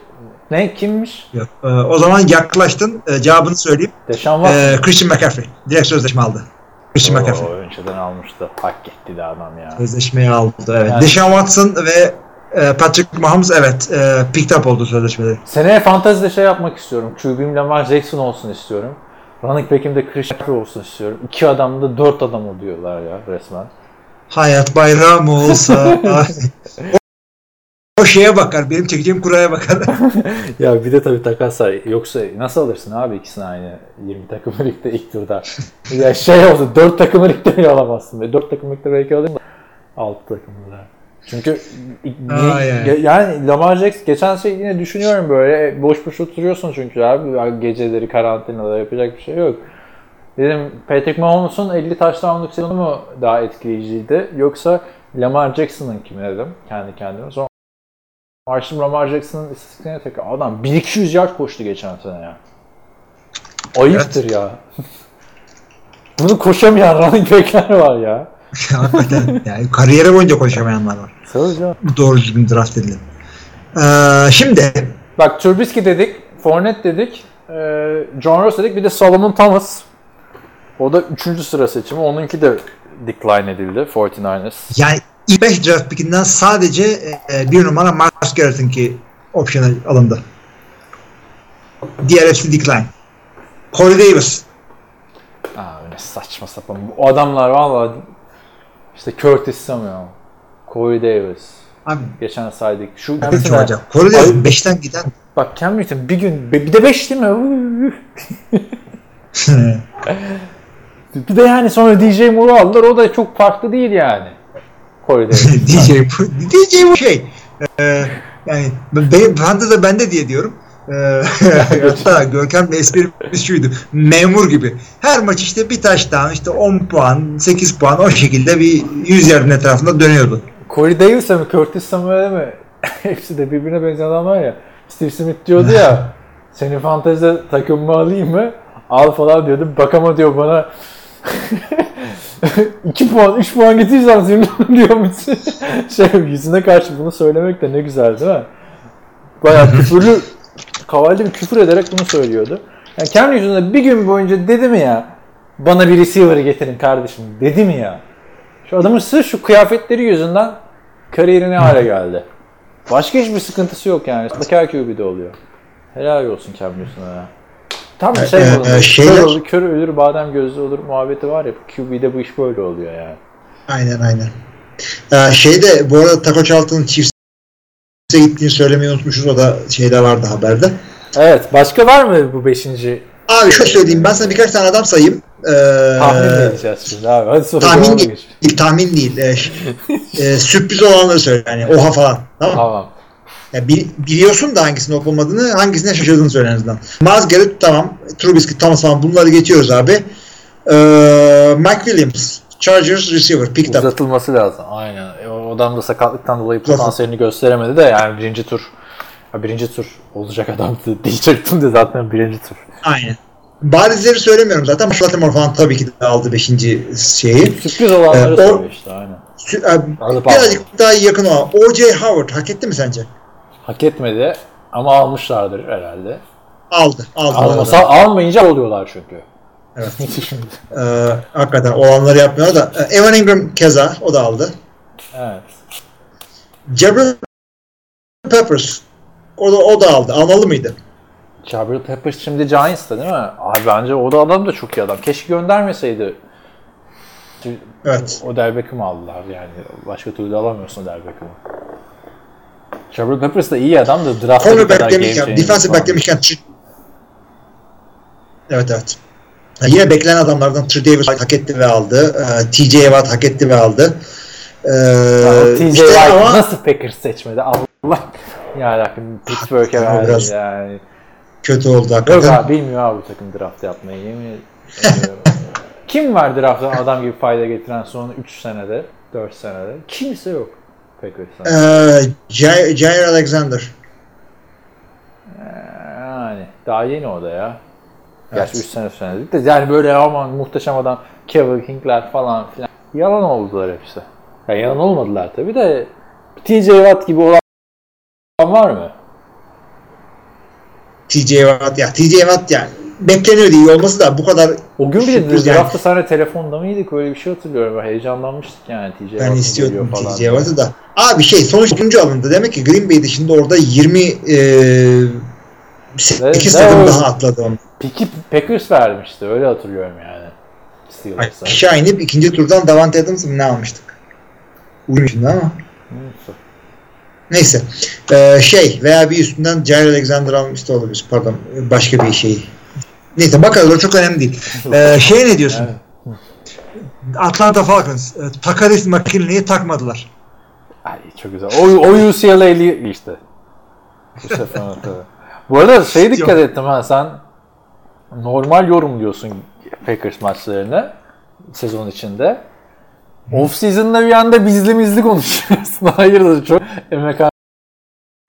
ne kimmiş? Yok. Ee, o zaman yaklaştın. Ee, cevabını söyleyeyim. Deşan var. Ee, Christian McCaffrey. Direkt sözleşme aldı. Christian McCaffrey. O önceden almıştı. Hak etti de adam ya. Sözleşmeyi aldı. Evet. Yani- Deshaun Watson ve e, Patrick Mahomes evet e, picked up oldu sözleşmeleri. Seneye fantezide şey yapmak istiyorum. QB'm Lamar Jackson olsun istiyorum. Running back'im de Christian McCaffrey olsun istiyorum. İki adam da dört adam oluyorlar ya resmen. Hayat bayram olsa. o şeye bakar. Benim çekeceğim kuraya bakar. Ya bir de tabii takas var. Yoksa nasıl alırsın abi ikisini aynı 20 takım ligde ilk turda? ya şey oldu 4 takım ligde bile alamazsın. Be. 4 takım ligde belki alayım da 6 takımda. Çünkü Aa, yani. yani Lamar Jackson geçen sene yine düşünüyorum böyle boş boş oturuyorsun çünkü abi geceleri karantinada yapacak bir şey yok. Dedim Patrick Mahomes'un 50 taştanlık sezonu mu daha etkileyiciydi yoksa Lamar Jackson'ın kimi dedim kendi kendime. Sonra Açtım Lamar Jackson'ın istatistiklerine tekrar. Adam 1200 yard koştu geçen sene ya. Ayıptır ya. Bunu koşamayan running back'ler var ya. Hakikaten. Yani kariyeri boyunca koşamayanlar var. Sadece. Doğru düzgün draft edilen. Ee, şimdi Bak Trubisky dedik, Fournette dedik, e, John Ross dedik, bir de Solomon Thomas. O da 3. sıra seçimi. Onunki de decline edildi 49ers. yani ilk 5 draft pickinden sadece e, bir numara Marcus Garrett'inki optional alındı. Diğer hepsi decline. Corey Davis. Aa öyle saçma sapan. Bu adamlar valla işte Curtis Samuel, Corey Davis. Abi Geçen saydık. Şu hepsine- acayip. Corey Davis 5'ten giden. Bak Cam Newton bir gün bir de 5 değil mi? bir de yani sonra DJ Moore'u aldılar. O da çok farklı değil yani. Corey Davis. DJ DJ bu şey. Ee, yani ben, ben de bende diye diyorum. Ee, hatta Görkem esprimiz şuydu. Memur gibi. Her maç işte bir taştan işte 10 puan, 8 puan o şekilde bir 100 yardın etrafında dönüyordu. Corey Davis'e mi Curtis Samuel'e mi? Hepsi de birbirine benzeyen adamlar ya. Steve Smith diyordu ya. Seni fantezide takımımı alayım mı? Al falan diyordu. Bak ama diyor bana 2 puan, 3 puan getirirsen seni diyormuşsun. şey yüzüne karşı bunu söylemek de ne güzel değil mi? Bayağı küfürlü, kavalli bir küfür ederek bunu söylüyordu. Yani kendi yüzünde bir gün boyunca dedi mi ya bana bir receiver getirin kardeşim dedi mi ya? Şu adamın sırf şu kıyafetleri yüzünden kariyeri ne hale geldi. Başka hiçbir sıkıntısı yok yani. Bakar QB'de oluyor. Helal olsun Cam Newton'a ya. Tam şey Ee, olur. e, kör, şeyler- olur, kör ölür, badem gözlü olur muhabbeti var ya. QB'de bu iş böyle oluyor yani. Aynen aynen. Ee, şeyde bu arada Taco Charlton'ın Chiefs'e gittiğini söylemeyi unutmuşuz. O da şeyde vardı haberde. Evet. Başka var mı bu beşinci? Abi şöyle söyleyeyim. Ben sana birkaç tane adam sayayım. Ee, Tahmin mi edeceğiz şimdi abi? Hadi tahmin değil, tahmin değil. Ee, e, sürpriz olanları söyle. Yani oha falan. Tamam? Tamam. Ya bi- biliyorsun da hangisinin olup olmadığını, hangisine şaşırdığını söyle en azından. Miles Garrett tamam. Trubisky, Thomas falan bunları geçiyoruz abi. Ee, Mike Williams, Chargers receiver, picked up. Uzatılması lazım. Aynen. Adam da sakatlıktan dolayı potansiyelini gösteremedi de yani birinci tur birinci tur olacak adamdı diyecektim de zaten birinci tur. Aynen. Barizleri söylemiyorum zaten. Baltimore falan tabii ki de aldı 5. şeyi. Sürpriz olanları Ee, o- işte aynen. Sü- e, birazcık daha yakın olan. O.J. Howard hak etti mi sence? Hak etmedi ama almışlardır herhalde. Aldı. Aldı. Almasa, almayınca oluyorlar çünkü. Evet. Ee, hakikaten olanları yapmıyor da. Ee, Evan Ingram keza o da aldı. Evet. Jabril Peppers o da, o da aldı. Almalı mıydı? Jabril Peppers şimdi Giants'ta değil mi? Abi bence o da adam da çok iyi adam. Keşke göndermeseydi. Evet. O Delbeck'ı aldılar yani. Başka türlü alamıyorsun Delbeck'ı. Jabril Peppers da iyi adam da draft'a Cornerback game demişken, changer defensive back demişken Evet evet. Ya Yine beklenen adamlardan Trey Davis hak etti ve aldı. Ee, TJ Watt hak etti ve aldı. Ee, TJ işte Watt ama nasıl Packers seçmedi Allah. Ya Pittsburgh'e Ama verdi biraz yani. kötü oldu Yok hakikaten. abi bilmiyor abi bu takım draft yapmayı yemin. Kim var drafttan adam gibi fayda getiren son 3 senede, 4 senede? Kimse yok. Packers'tan. Ee, Jair Jair Alexander. Yani daha yeni o da ya. Gerçi 3 sene sonra de yani böyle aman muhteşem adam Kevin King'ler falan filan. Yalan oldular hepsi. Yani yalan olmadılar tabi de TJ Watt gibi olan var mı? TJ Watt ya TJ Watt yani bekleniyordu iyi olması da bu kadar O gün bir de Sürpriz yani. draftta sana telefonda mıydık öyle bir şey hatırlıyorum. Heyecanlanmıştık yani TJ ben istiyordum TJ. Watt'ı da. Abi şey sonuç 3. alındı. Demek ki Green Bay dışında orada 20 e, 8 Ne- ne takım o- daha atladı onu. Peki Packers vermişti öyle hatırlıyorum yani. Steelers'a. Aşağı inip ikinci turdan Davante Adams mı ne almıştık? Uyum şimdi ama. Neyse. Neyse. Ee, şey veya bir üstünden Jair Alexander almış da olabilir. Pardon. Başka bir şey. Neyse bakalım o çok önemli değil. Ee, şey ne diyorsun? Atlanta Falcons. E, Takaris McKinley'i takmadılar. Ay çok güzel. O, o UCLA'li işte. Bu arada şey dikkat ettim ha sen normal yorum diyorsun Packers maçlarını sezon içinde. Off season'da bir anda bizli bizli konuşuyorsun. Hayırdır çok emek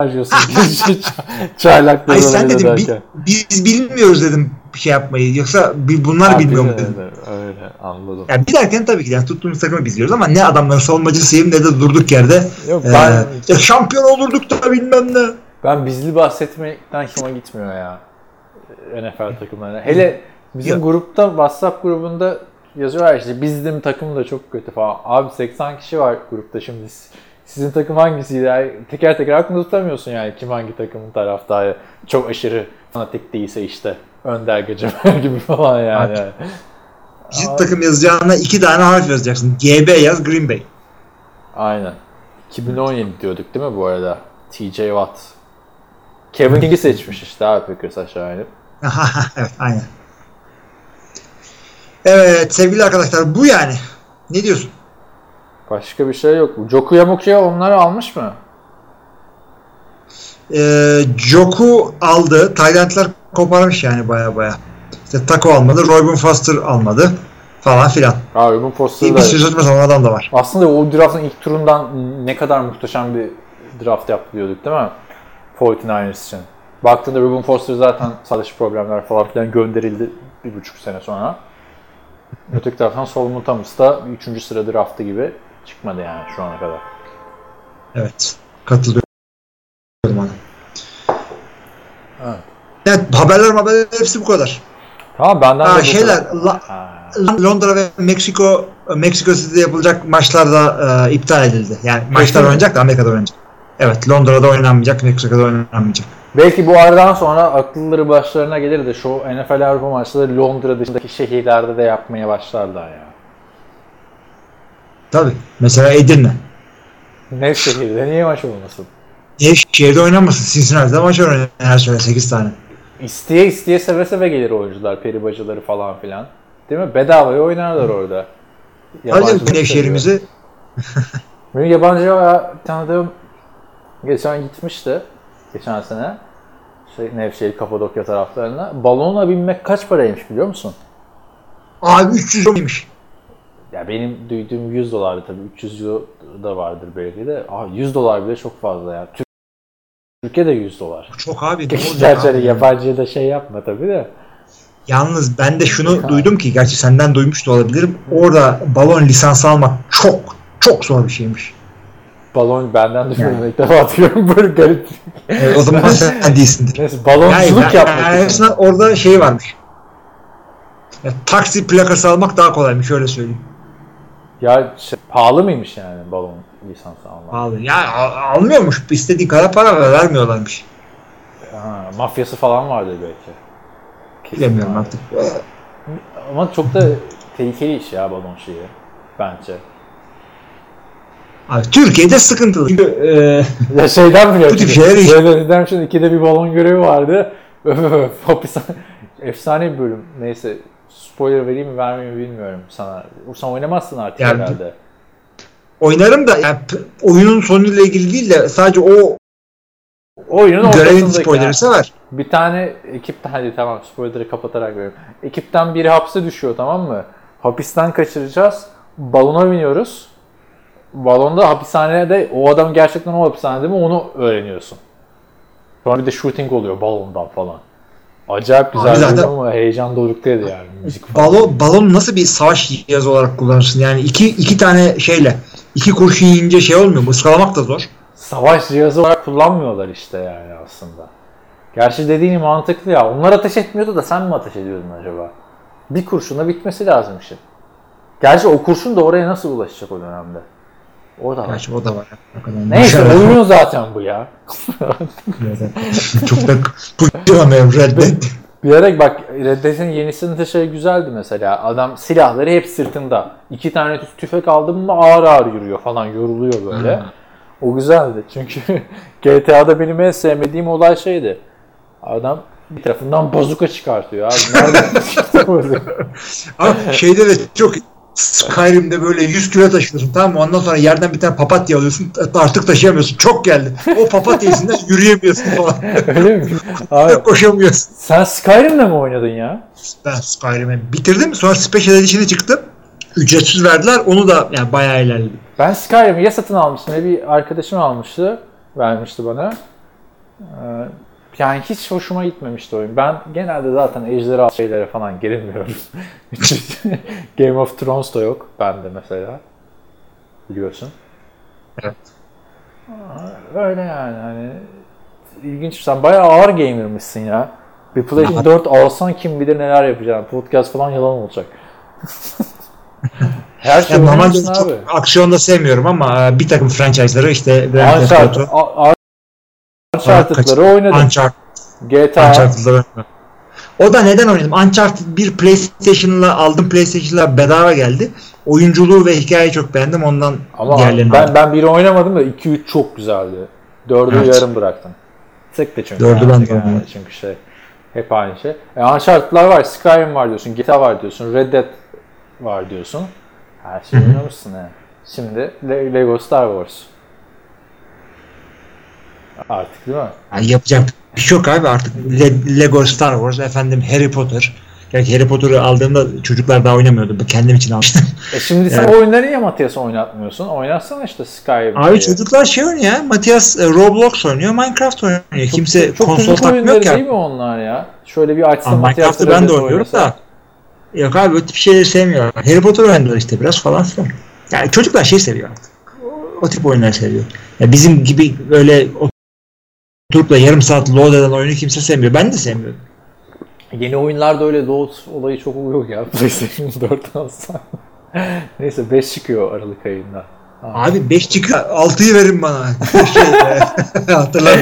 harcıyorsun. Çaylakları Ay sen dedim bi- biz bilmiyoruz dedim şey yapmayı. Yoksa bunlar Ha, bilmiyor mu dedim. Öyle anladım. Yani bilerken tabii ki yani tuttuğumuz takımı biz biliyoruz ama ne adamların savunmacısıyım ne de durduk yerde. Yok, Ee, ben, ya şampiyon olurduk da bilmem ne. ben bizli bahsetmekten hoşuma gitmiyor ya. NFL takımlarına. Hele bizim Ya. grupta WhatsApp grubunda yazıyorlar işte bizim takım da çok kötü falan. Abi 80 kişi var grupta şimdi. Sizin takım hangisiydi? Yani teker teker aklında tutamıyorsun yani kim hangi takımın taraftarı. Çok aşırı fanatik değilse işte Önder Gecemer gibi falan yani. Bizim takım yazacağına iki tane harf yazacaksın. GB yaz Green Bay. Aynen. 2017 diyorduk değil mi bu arada? TJ Watt. Kevin King'i seçmiş işte abi Packers aşağı inip. aynen. Evet sevgili arkadaşlar bu yani. Ne diyorsun? Başka bir şey yok. Joku Yamuku'ya onları almış mı? Ee, Joku aldı. Taylandlar koparmış yani baya baya. İşte Taco almadı. Robin Foster almadı. Falan filan. Abi bu posterı Bir sürü saçma adam da var. Aslında o draftın ilk turundan ne kadar muhteşem bir draft yaptı diyorduk değil mi? 49ers için. Baktığında Ruben Foster zaten sağlık problemler falan filan gönderildi bir buçuk sene sonra. Öteki taraftan Solomon Thomas da 3. sıra draftı gibi çıkmadı yani şu ana kadar. Evet. Katılıyorum. Evet. Evet, haberler haberler hepsi bu kadar. Tamam benden de Ha, bu şeyler. La- Ha. Londra ve Meksiko Meksiko City'de yapılacak maçlar da e, iptal edildi. Yani maçlar mi? oynanacak da Amerika'da oynanacak. Evet Londra'da oynanmayacak, Meksiko'da oynanmayacak. Belki bu aradan sonra akılları başlarına gelir de şu NFL Avrupa maçları Londra dışındaki şehirlerde de yapmaya başlarlar ya. Tabii. Mesela Edirne. Ne şehirde niye maç olmasın? Niye şehirde oynamasın? Cincinnati'de maç oynanıyor her sene 8 tane. İsteye isteye seve seve gelir oyuncular, peri bacıları falan filan. Değil mi? Bedavaya oynarlar orada. Hadi. Nevşehir'imizi Benim yabancı ya- tanıdığım geçen gitmişti. Geçen sene. Şey, Nevşehir, Kapadokya taraflarına. Balonla binmek kaç paraymış biliyor musun? abi 300 oymuş. Ya benim duyduğum 100 dolardı tabii. 300 euro da vardır belki de. Abi 100 dolar bile çok fazla ya. Tür- Türkiye'de 100 dolar. Çok abi. hani yabancıya da şey yapma tabii de. Yalnız ben de şunu duydum ki gerçi senden duymuş da olabilirim. Orada balon lisansı almak çok çok zor bir şeymiş. Balon benden düşüyorum. İlk defa atıyorum böyle garip. Evet, o zaman sen değilsindir. Neyse Yani, balonculuk ben- yapmak yani orada şey varmış. Ya, taksi plakası almak daha kolaymış öyle söyleyeyim. Ya şey, pahalı mıymış yani balon lisansı almak? Pahalı. Ya al- almıyormuş. İstediğin kadar para ver, vermiyorlarmış. Ha, mafyası falan vardır belki. Kesin Bilemiyorum vardır. artık. Ama çok da tehlikeli iş ya balon şeyi. Bence. Abi, Türkiye'de sıkıntılı. Çünkü e, Ya şeyden biliyorum. Bu tip şimdi. şeyler iş- şimdi ikide bir balon görevi vardı. Öf, öf, öf, hapishane- Efsane bir bölüm. Neyse spoiler vereyim mi vermeyeyim mi bilmiyorum sana. Sen oynamazsın artık Yani- herhalde. oynarım da yani, oyunun sonuyla ilgili değil de sadece o Oyunun görevin spoilerı sever. Bir tane ekipten hadi tamam spoiler'ı kapatarak veriyorum. Ekipten biri hapse düşüyor tamam mı? Hapisten kaçıracağız. Balona biniyoruz. Balonda hapishanede o adam gerçekten o hapishanede mi onu öğreniyorsun. Sonra bir de shooting oluyor balondan falan. Acayip güzel Abi zaten- ama heyecan doruktaydı yani müzik falan. Balon, balon nasıl bir savaş cihazı olarak kullanırsın? Yani iki, iki tane şeyle iki kurşun yiyince şey olmuyor mu? Iskalamak da zor. Savaş cihazı olarak kullanmıyorlar işte yani aslında. Gerçi dediğin mantıklı ya. Onlar ateş etmiyordu da sen mi ateş ediyordun acaba? Bir kurşuna bitmesi lazım işin. Gerçi o kurşun da oraya nasıl ulaşacak o dönemde? O da var. Gerçi o da var. Neyse oynuyor zaten bu ya. Çok da kurtulamıyorum Red Dead. Bir ara bak Red Dead'in yenisinin de şey güzeldi mesela. Adam silahları hep sırtında. İki tane tü- tüfek aldı mı ağır ağır yürüyor falan yoruluyor böyle. O güzeldi çünkü GTA'da benim en sevmediğim olay şeydi. Adam bir tarafından bazuka çıkartıyor abi. Nereden? Ama şeyde de çok Skyrim'de böyle 100 kilo taşıyorsun tamam mı? Ondan sonra yerden bir tane papatya alıyorsun artık taşıyamıyorsun. Çok geldi. O papatya yüzünden yürüyemiyorsun falan. Öyle mi? Abi, Koşamıyorsun. sen Skyrim'le mi oynadın ya? Ben Skyrim'i bitirdim. Sonra Special Edition'ı çıktı. Ücretsiz verdiler. Onu da yani bayağı ilerledim. Ben Skyrim'i ya satın almıştım ya bir arkadaşım almıştı. Vermişti bana. Ee, yani hiç hoşuma gitmemişti oyun. Ben genelde zaten ejderha şeylere falan girilmiyorum. Game of Thrones da yok bende mesela. Biliyorsun. Evet. Aa, Öyle yani hani ilginç. Sen bayağı ağır gamer'mışsın ya. Bir PlayStation 4 alsan kim bilir neler yapacaksın. Podcast falan yalan olacak. Her şey Yani normalde abi. aksiyon da sevmiyorum ama e, bir takım franchise'ları işte Grand Theft Auto, Uncharted'ları oynadım. Uncharted, GTA. Uncharted'ları O da neden oynadım? Uncharted bir PlayStation'la aldım. PlayStation'la bedava geldi. Oyunculuğu ve hikayeyi çok beğendim. Ondan Ama diğerlerini ben aldım. ben biri oynamadım da 2 3 çok güzeldi. 4'ü Evet. yarım bıraktım. Tek de çünkü. Dördü ben artık de yani. Çünkü şey hep aynı şey. E, Uncharted'lar var, Skyrim var diyorsun, GTA var diyorsun, Red Dead var diyorsun. Her şeyi oynamışsın yani. Şimdi Le- Lego Star Wars. Artık değil mi? Yani yapacak bir şey yok abi artık. Le- Lego Star Wars, efendim Harry Potter. Gerçi Harry Potter'ı aldığımda çocuklar daha oynamıyordu. Ben kendim için almıştım. E şimdi sen Evet. oyunları niye Matias'a oynatmıyorsun? Oynatsana işte Skyrim. Abi çocuklar şey oynuyor ya. Matias e, Roblox oynuyor, Minecraft oynuyor. Kimse çok konsol takmıyor ki. değil mi onlar ya? Şöyle bir Matias'la Minecraft'ı ben de oynuyorum oynasa. da. Yok abi o tip şeyleri sevmiyorlar. Harry Potter oynadılar işte biraz falan filan. Yani çocuklar şey seviyor artık. O, o tip oyunları seviyor. Ya bizim gibi öyle oturup da yarım saat load eden oyunu kimse sevmiyor. Ben de sevmiyorum. Yeni oyunlarda öyle load olayı çok oluyor ya. PlayStation 4 alsan. Neyse 5 çıkıyor Aralık ayında. Abi 5 çıkıyor. 6'yı verin bana. şey, e, hatırlarım.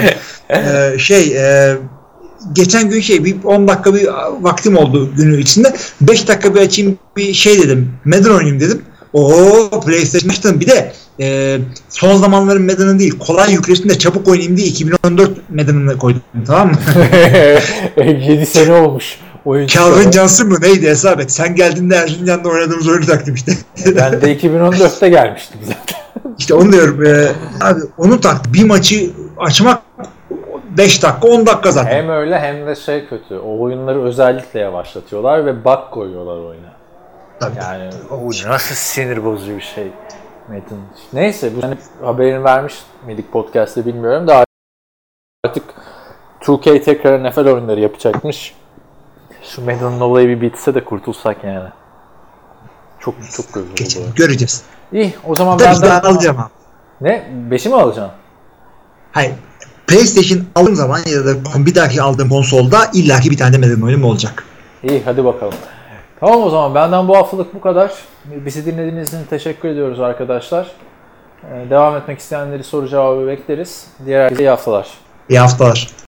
Ee, şey e, geçen gün şey bir 10 dakika bir vaktim oldu günün içinde. 5 dakika bir açayım bir şey dedim. Madden oynayayım dedim. Oo PlayStation açtım. Bir de e, son zamanların Madden'ı değil kolay yüklesin de çabuk oynayayım diye 2014 Madden'ını koydum tamam mı? 7 sene olmuş oyun Calvin. Johnson mı neydi hesap et. Sen geldiğinde Erzincan'da oynadığımız oyunu taktım işte. Ben de 2014'te gelmiştim zaten. İşte onu diyorum. E, abi onu tak. Bir maçı açmak 5 dakika 10 dakika zaten. Hem öyle hem de şey kötü. O oyunları özellikle yavaşlatıyorlar ve bug koyuyorlar oyuna. Tabii. Yani o nasıl sinir bozucu bir şey. Metin. Neyse bu sene haberini vermiş miydik podcast'te bilmiyorum da artık 2K tekrar NFL oyunları yapacakmış. Şu Madden'ın olayı bir bitse de kurtulsak yani. Çok çok güzel Geçelim. Göreceğiz. İyi o zaman Tabii ben alacağım abi. Ne? Beşi mi alacaksın? Hayır. PlayStation aldığım zaman ya da bir dahaki aldığım konsolda illaki bir tane de Madden oyunum olacak. İyi hadi bakalım. Tamam o zaman benden bu haftalık bu kadar. Bizi dinlediğiniz için teşekkür ediyoruz arkadaşlar. Ee, Devam etmek isteyenleri soru cevabı bekleriz. Diğer herkese iyi haftalar. İyi haftalar.